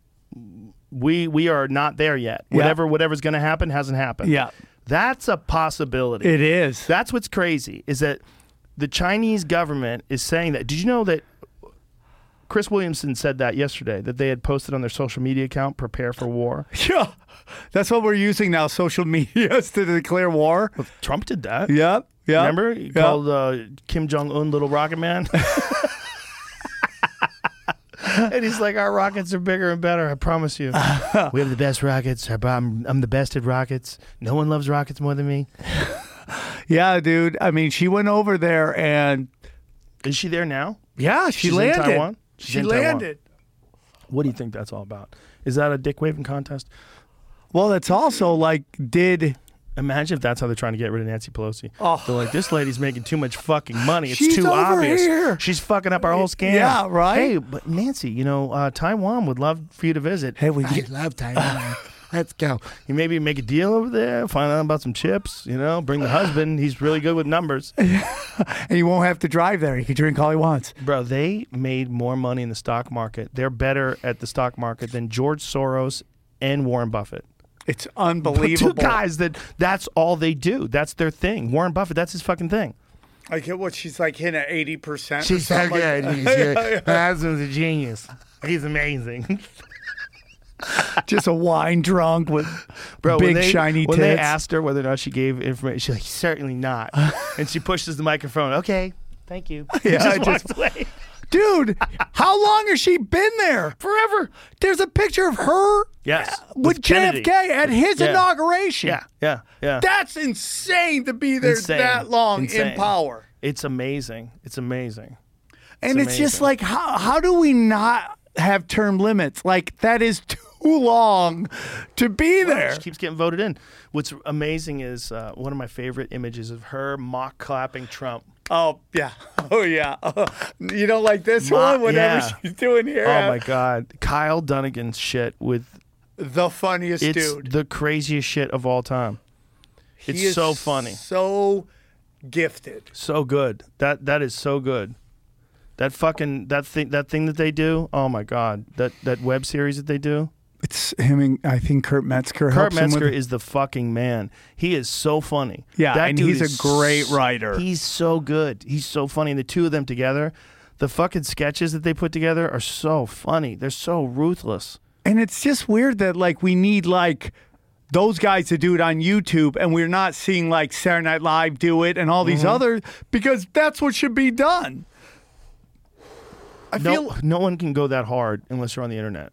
We we are not there yet. Yeah. Whatever whatever's going to happen hasn't happened. Yeah, That's a possibility. it is. That's what's crazy is that the Chinese government is saying that. Did you know that Chris Williamson said that yesterday that they had posted on their social media account "Prepare for War." Yeah, that's what we're using now. Social media to declare war. Trump did that. Yep. Yep. Remember, he Yep. called uh, Kim Jong Un "Little Rocket Man." and he's like, "Our rockets are bigger and better. I promise you. we have the best rockets. I'm, I'm the best at rockets. No one loves rockets more than me." Yeah, dude. I mean, she went over there and Is she there now? yeah, she She's in landed. Taiwan? She's She in Taiwan. landed. What do you think that's all about? Is that a dick waving contest? Well, that's also like, did Imagine if that's how they're trying to get rid of Nancy Pelosi. Oh. They're like, this lady's making too much fucking money. It's She's too over obvious. here." She's fucking up our whole scam. Yeah, right? Hey, but Nancy, you know, uh, Taiwan would love for you to visit. hey, we get, love Taiwan. Let's go. You maybe make a deal over there, find out about some chips, you know, bring the husband. He's really good with numbers. and you won't have to drive there. He can drink all he wants. Bro, they made more money in the stock market. They're better at the stock market than George Soros and Warren Buffett. It's unbelievable. Two guys that that's all they do. That's their thing. Warren Buffett, that's his fucking thing. I get what she's like hitting at eighty percent. She's so good. Her husband's a genius. He's amazing. Just a wine drunk with Bro, big when they, shiny when tits. they asked her whether or not she gave information, she's like, certainly not. and she pushes the microphone. Okay, thank you. Yeah, just I just- away. Dude, how long has she been there? Forever. There's a picture of her Yes. with, Kennedy. JFK at his Yeah. inauguration. Yeah, yeah, yeah. That's insane to be there Insane. that long Insane. in power. it's amazing. It's amazing. And It's it's, just like how how do we not have term limits? Like that is too long to be there. She keeps getting voted in. What's amazing is uh, one of my favorite images of her mock clapping Trump. Oh yeah. Oh yeah. you don't like this Ma- one? Whatever yeah. she's doing here. Oh my God, Kyle Dunnigan's shit with The funniest it's dude. the craziest shit of all time. He It's so funny. So gifted. So good. That that is so good. That fucking that thing that thing that they do. Oh my god. That that web series that they do. It's him and I think Kurt Metzger Kurt Metzger with is the fucking man. He is so funny. Yeah, that and he's a great writer. He's so good. He's so funny. And the two of them together, the fucking sketches that they put together are so funny. They're so ruthless. And it's just weird that like we need like those guys to do it on YouTube and we're not seeing like Saturday Night Live do it and all these Mm-hmm. other because that's what should be done. I no, feel no one can go that hard unless you're on the internet.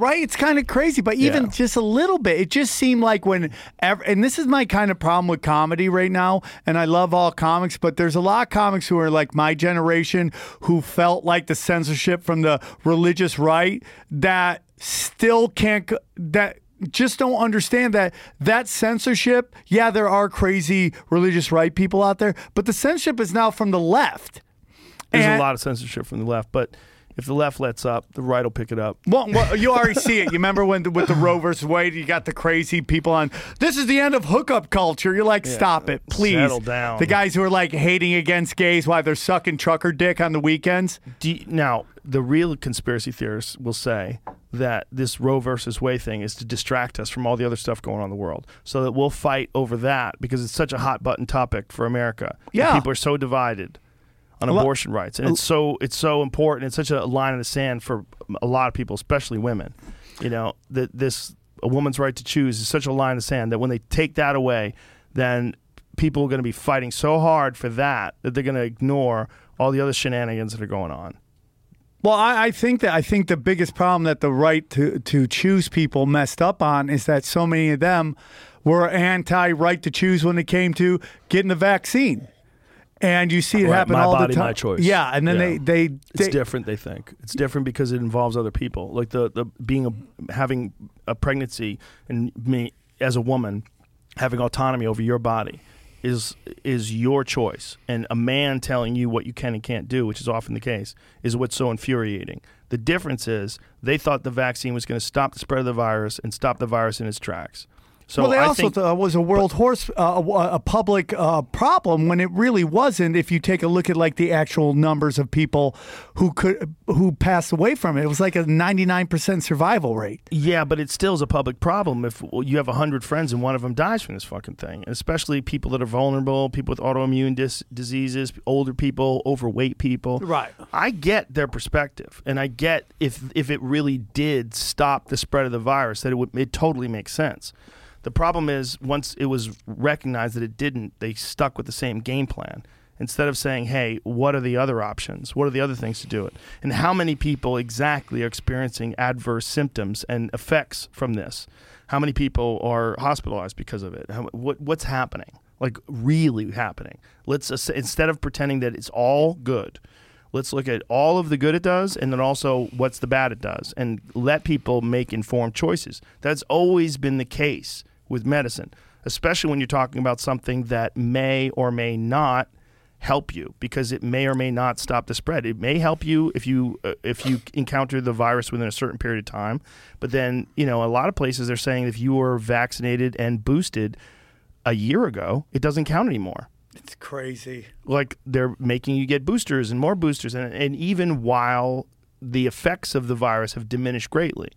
Right, it's kind of crazy, but even Yeah. just a little bit, it just seemed like when, ev- and this is my kind of problem with comedy right now. And I love all comics, but there's a lot of comics who are like my generation who felt like the censorship from the religious right that still can't, that just don't understand that that censorship. Yeah, there are crazy religious right people out there, but the censorship is now from the left. There's And- a lot of censorship from the left, but if the left lets up, the right will pick it up. Well, well, you already see it. You remember when with the Roe versus Wade, you got the crazy people on. This is the end of hookup culture. You're like, stop it, please. Settle down. The guys who are like hating against gays while they're sucking trucker dick on the weekends. You- now, the real conspiracy theorists will say that this Roe versus Wade thing is to distract us from all the other stuff going on in the world, so that we'll fight over that because it's such a hot button topic for America. Yeah. people are so divided on abortion rights, and it's so it's so important. It's such a line in the sand for a lot of people, especially women. You know that this a woman's right to choose is such a line in the sand that when they take that away, then people are going to be fighting so hard for that that they're going to ignore all the other shenanigans that are going on. Well, I, I think that I think the biggest problem that the right to to choose people messed up on is that so many of them were anti right to choose when it came to getting the vaccine. And you see it Right, happen my all body, the time. my choice. Yeah, and then Yeah. they they, It's different. They think it's different because it involves other people. Like the the being a having a pregnancy and me as a woman having autonomy over your body is is your choice. And a man telling you what you can and can't do, which is often the case, is what's so infuriating. The difference is they thought the vaccine was going to stop the spread of the virus and stop the virus in its tracks. So well, they I also think, thought it was a world horse, uh, a, a public uh, problem when it really wasn't. If you take a look at like the actual numbers of people who could who passed away from it, it was like a ninety nine percent survival rate. Yeah, but it still is a public problem if you have 100 friends and one of them dies from this fucking thing. Especially people that are vulnerable, people with autoimmune dis- diseases, older people, overweight people. Right. I get their perspective, and I get if if it really did stop the spread of the virus, that it would it totally makes sense. The problem is once it was recognized that it didn't, they stuck with the same game plan instead of saying, "Hey, what are the other options? What are the other things to do it?" And how many people exactly are experiencing adverse symptoms and effects from this? How many people are hospitalized because of it? How, what what's happening? Like really happening? Let's instead of pretending that it's all good, let's look at all of the good it does and then also what's the bad it does and let people make informed choices. That's always been the case with medicine, especially when you're talking about something that may or may not help you because it may or may not stop the spread. It may help you if you uh, if you encounter the virus within a certain period of time, but then, you know, a lot of places they're saying if you were vaccinated and boosted a year ago, it doesn't count anymore It's crazy. like they're making you get boosters and more boosters and, and even while the effects of the virus have diminished greatly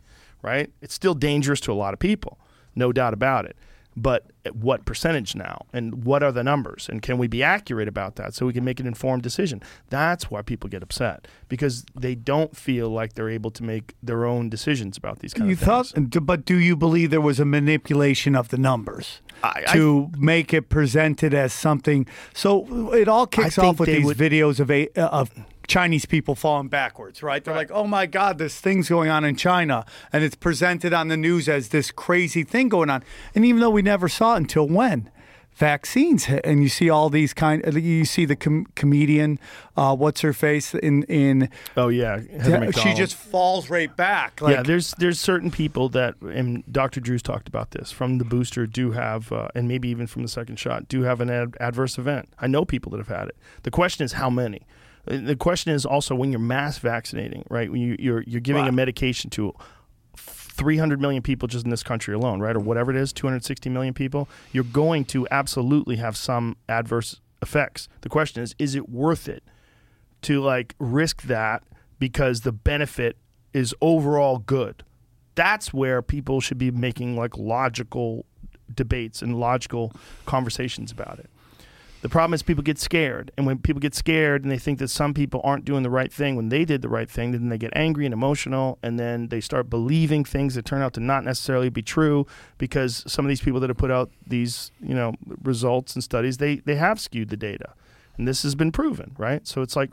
right it's still dangerous to a lot of people no doubt about it. But at what percentage now? And what are the numbers? And can we be accurate about that so we can make an informed decision? That's why people get upset because they don't feel like they're able to make their own decisions about these kind You of things. thought, but do you believe there was a manipulation of the numbers I- I- to make it presented as something? So it all kicks off with these would- videos of a uh, of Chinese people falling backwards, right? They're like, "Oh my God, this thing's going on in China," and it's presented on the news as this crazy thing going on. And even though we never saw it until when vaccines hit, and you see all these kind, you see the com- comedian, uh, what's her face in in. oh yeah she just falls right back. Like, yeah, there's there's certain people that, and Dr. Drew's talked about this from the booster do have, uh, and maybe even from the second shot, do have an ad- adverse event. I know people that have had it. The question is how many. Uh, The question is also when you're mass vaccinating, right? When you, you're you're giving a medication to 300 million people just in this country alone, right? Or whatever it is, 260 million people, you're going to absolutely have some adverse effects. The question is, is it worth it to like risk that because the benefit is overall good? That's where people should be making like logical debates and logical conversations about it. The problem is people get scared, and when people get scared and they think that some people aren't doing the right thing when they did the right thing, then they get angry and emotional, and then they start believing things that turn out to not necessarily be true because some of these people that have put out these, you know, results and studies, they they have skewed the data, and this has been proven, right? So it's like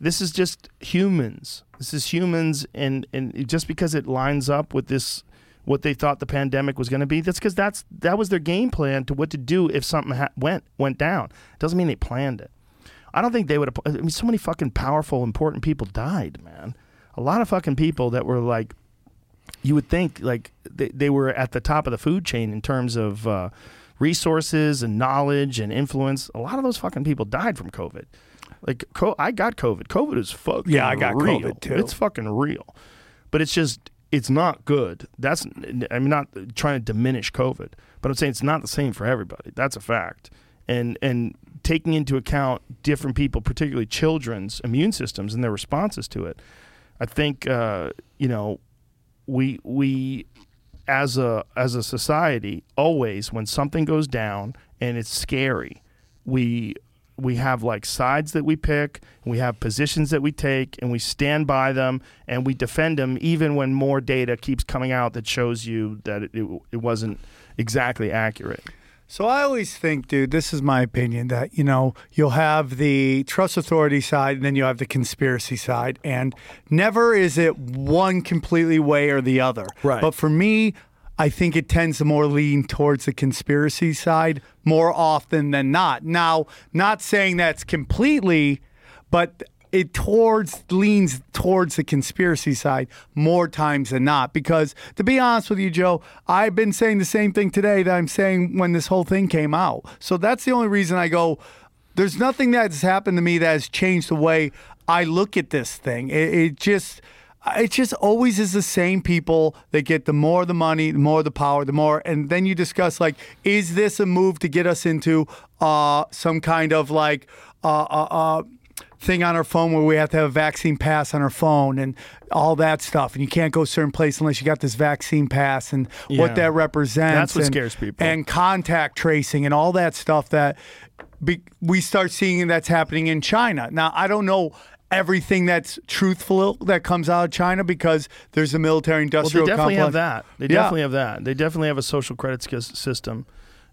this is just humans. This is humans, and and just because it lines up with this, what they thought the pandemic was going to be, that's because that's that was their game plan to what to do if something ha- went went down. Doesn't mean they planned it. I don't think they would have. I mean, so many fucking powerful, important people died, man. A lot of fucking people that were like, you would think like they, they were at the top of the food chain in terms of uh, resources and knowledge and influence. A lot of those fucking people died from COVID. Like, co- I got COVID. COVID is fucking Yeah, I got real. COVID, too. It's fucking real, but it's just it's not good. That's I'm not trying to diminish COVID, but I'm saying it's not the same for everybody. That's a fact. And and taking into account different people, particularly children's immune systems and their responses to it, I think uh, you know we we as a as a society always when something goes down and it's scary we we have like sides that we pick we have positions that we take and we stand by them and we defend them even when more data keeps coming out that shows you that it, it, it wasn't exactly accurate So I always think, dude, this is my opinion that, you know, you'll have the trust authority side and then you have the conspiracy side. And never is it one completely way or the other. Right. But for me, I think it tends to more lean towards the conspiracy side more often than not. Now, not saying that's completely, but it towards leans towards the conspiracy side more times than not. Because to be honest with you joe i've been saying the same thing today that i'm saying when this whole thing came out. So that's the only reason i go there's nothing that's happened to me that has changed the way i look at this thing. It, it just it just always is the same people that get the more the money, the more the power, the more. And then you discuss like, is this a move to get us into uh, some kind of like uh, uh, uh, thing on our phone where we have to have a vaccine pass on our phone and all that stuff, and you can't go a certain place unless you got this vaccine pass and Yeah. what that represents. That's what and- scares people. And contact tracing and all that stuff that be, we start seeing that's happening in China. Now, I don't know everything that's truthful that comes out of China because there's a military Well, industrial they definitely complex. have that. They Yeah. definitely have that. They definitely have a social credit system,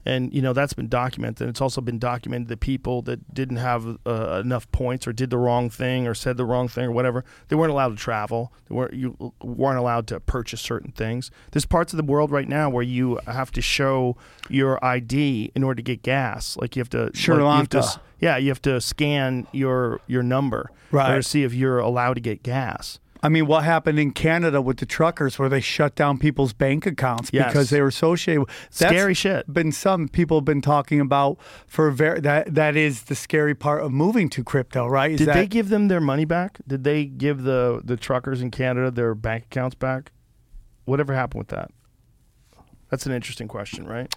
and you know that's been documented. And It's also been documented that people that didn't have uh, enough points or did the wrong thing or said the wrong thing or whatever, they weren't allowed to travel. They weren't you weren't allowed to purchase certain things. There's parts of the world right now where you have to show your ID in order to get gas. Like you have to Sri like, Lanka. yeah, you have to scan your your number Right. to see if you're allowed to get gas. I mean, what happened in Canada with the truckers where they shut down people's bank accounts Yes. because they were associated with that's Scary shit. Been some people have been talking about for very that that is the scary part of moving to crypto, right? Is Did that, they give them their money back? Did they give the the truckers in Canada their bank accounts back? Whatever happened with that? That's an interesting question, right?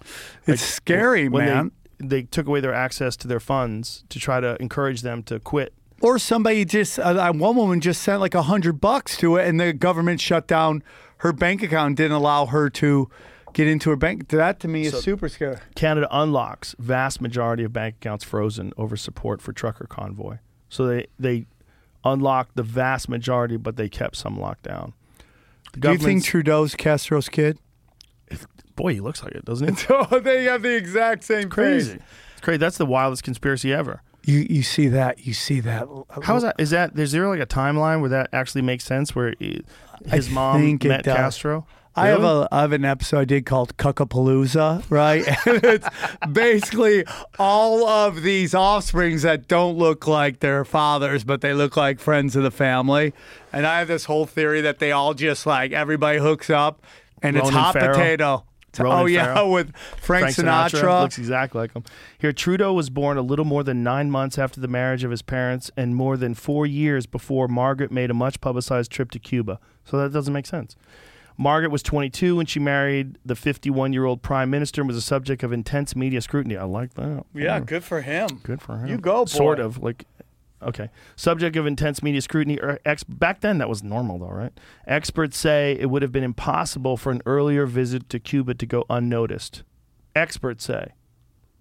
It's scary, when man. They, they took away their access to their funds to try to encourage them to quit. Or somebody just uh, one woman just sent like a hundred bucks to it, and the government shut down her bank account, didn't allow her to get into her bank. That to me is super scary. Canada unlocks vast majority of bank accounts frozen over support for trucker convoy. So they they unlocked the vast majority, but they kept some locked down. The Do you think Trudeau's Castro's kid? boy, he looks like it, doesn't he? Oh, they have the exact same Crazy. It's crazy. That's the wildest conspiracy ever. You you see that? You see that? Uh, How is that? Is that is there like a timeline where that actually makes sense? Where his I mom met does. Castro? I have a I have an episode I did called Cuckapalooza, right? and it's basically all of these offsprings that don't look like their fathers, but they look like friends of the family. And I have this whole theory that they all just like everybody hooks up, and it's hot potato. Ronan oh yeah, Farrow. with Frank, Sinatra. looks exactly like him. Here, Trudeau was born a little more than nine months after the marriage of his parents, and more than four years before Margaret made a much publicized trip to Cuba. So that doesn't make sense. Margaret was 22 when she married the 51 year old prime minister and was a subject of intense media scrutiny. I like that. yeah, Mm. good for him. Good for him. You go, boy. Sort of like. Okay. Subject of intense media scrutiny. Or ex- back then, that was normal, though, right? Experts say it would have been impossible for an earlier visit to Cuba to go unnoticed. Experts say.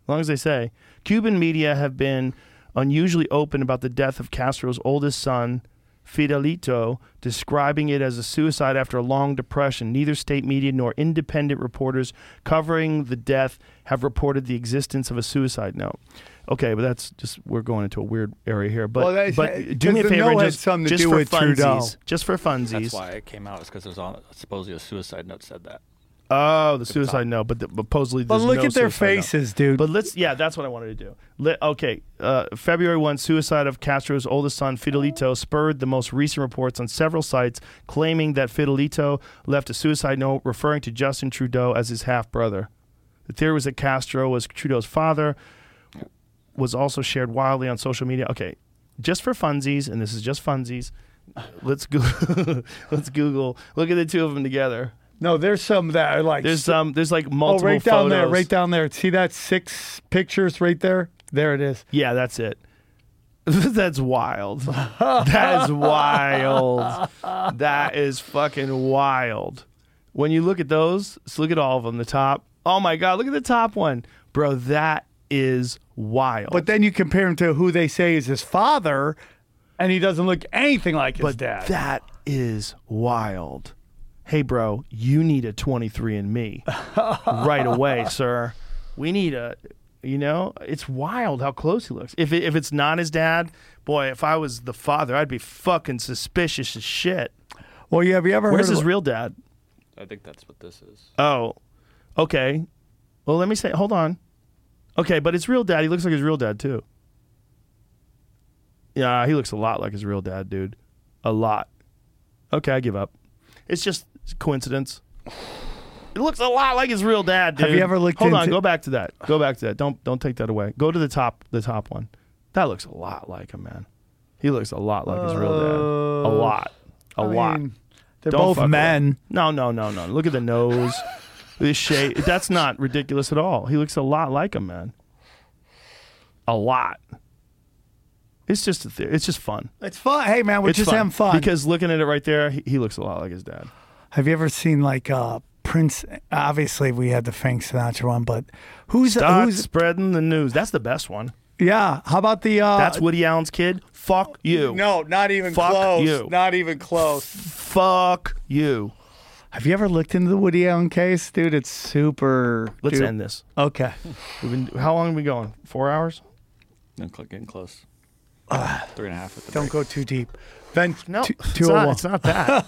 As long as they say. Cuban media have been unusually open about the death of Castro's oldest son, Fidelito, describing it as a suicide after a long depression. Neither state media nor independent reporters covering the death have reported the existence of a suicide note. Okay, but that's just we're going into a weird area here. But Well, but do me a favor, no and just to just do for with Trudeau. funsies, just for funsies. That's why it came out. Is because there's on supposedly a suicide note said that. Oh, the suicide note, but the, but supposedly But look no at their suicide note. faces, dude. But let's yeah, that's what I wanted to do. Let, okay, uh, February one, suicide of Castro's oldest son Fidelito spurred the most recent reports on several sites claiming that Fidelito left a suicide note referring to Justin Trudeau as his half brother. The theory was that Castro was Trudeau's father. Was also shared wildly on social media. Okay, just for funsies, and this is just funsies. Let's go. let's Google. Look at the two of them together. no, there's some that are like There's um. There's like multiple. oh, right down there, right down there. See that six pictures right there? There it is. Yeah, that's it. that's wild. That is wild. That is fucking wild. When you look at those, so look at all of them. The top. Oh my god, look at the top one, bro. That is wild. But then you compare him to who they say is his father, and he doesn't look anything like his but dad. that is wild. Hey, bro, you need a 23andMe right away, sir. We need a, you know, it's wild how close he looks. If it, if it's not his dad, boy, if I was the father, I'd be fucking suspicious as shit. well, yeah, have you ever heard Where's heard his of, real dad? I think that's what this is. Oh, okay. Well, let me say, hold on. Okay, but his real dad, he looks like his real dad too. Yeah, he looks a lot like his real dad, dude. A lot. Okay, I give up. It's just coincidence. It looks a lot like his real dad, dude. Have you ever looked Hold on, go back to that. Go back to that. Don't don't take that away. Go to the top, the top one. That looks a lot like him, man. He looks a lot like his real dad. A uh, lot. A I lot. mean, they're Don't both fuck men. No, no, no, no. Look at the nose. This shape. That's not ridiculous at all. He looks a lot like him, man. A lot. It's just a theory. It's just fun. It's fun. Hey, man, we're it's just having fun. because looking at it right there, he, he looks a lot like his dad. have you ever seen like uh, Prince? Obviously, we had the Frank Sinatra one, but who's who's? spreading the news. That's the best one. Yeah. How about the? Uh, That's Woody Allen's kid. Fuck you. No, not even Fuck close. you. Not even close. Fuck you. Have you ever looked into the Woody Allen case, dude? It's super. Let's dude. end this. Okay. We've been. How long have we going? Four hours? I'm cl- getting close. Three and a half at the Don't break. go too deep. Then No, two, it's, oh not, it's not that.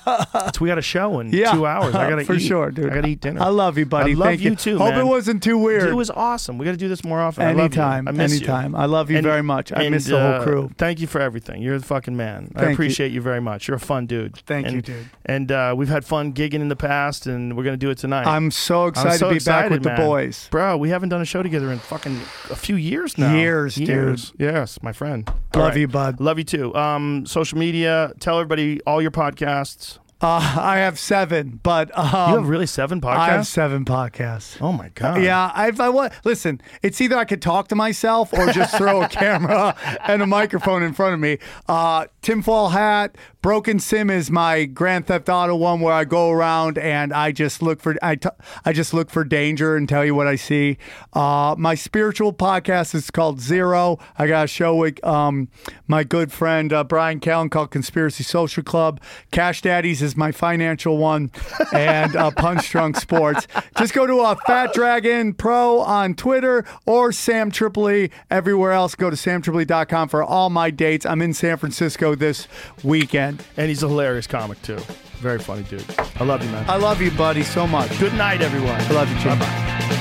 it's, we got a show in Yeah, two hours. I gotta for eat. sure, dude. I gotta eat dinner. I love you, buddy. I love Thank you too, Hope man. it wasn't too weird. It was awesome. We got to do this more often. I love you. anytime, I miss you. anytime. I love you And- very much. I and, miss the whole uh, crew. Thank you for everything. You're the fucking man. I Thank you. appreciate you. very much. You're a fun dude. Thank and, you, dude. And uh, we've had fun gigging in the past, and we're gonna do it tonight. I'm so excited so to be excited, back with man. the boys. Bro, we haven't done a show together in fucking a few years now. Years, dude. Years. Yes, my friend. Love you, bud. Love you too. Um, social media. Tell everybody all your podcasts. Uh, I have seven, but um, you have really seven podcasts. I have seven podcasts. oh my god. Yeah, if I want, listen, it's either I could talk to myself or just throw a camera and a microphone in front of me. Uh, tinfoil hat, broken sim is my Grand Theft Auto one where I go around and I just look for I, t- I just look for danger and tell you what I see. Uh, my spiritual podcast is called Zero. I got a show with um, my good friend uh, Brian Callen called Conspiracy Social Club. Cash Daddies is my financial one, and uh, Punch Drunk Sports. Just go to uh, Fat Dragon Pro on Twitter or Sam Tripoli everywhere else. Go to samtripoli.com for all my dates. I'm in San Francisco this weekend. And he's a hilarious comic too. Very funny dude. I love you, man. I love you, buddy, so much. Good night, everyone. I love you, Jim. Bye-bye.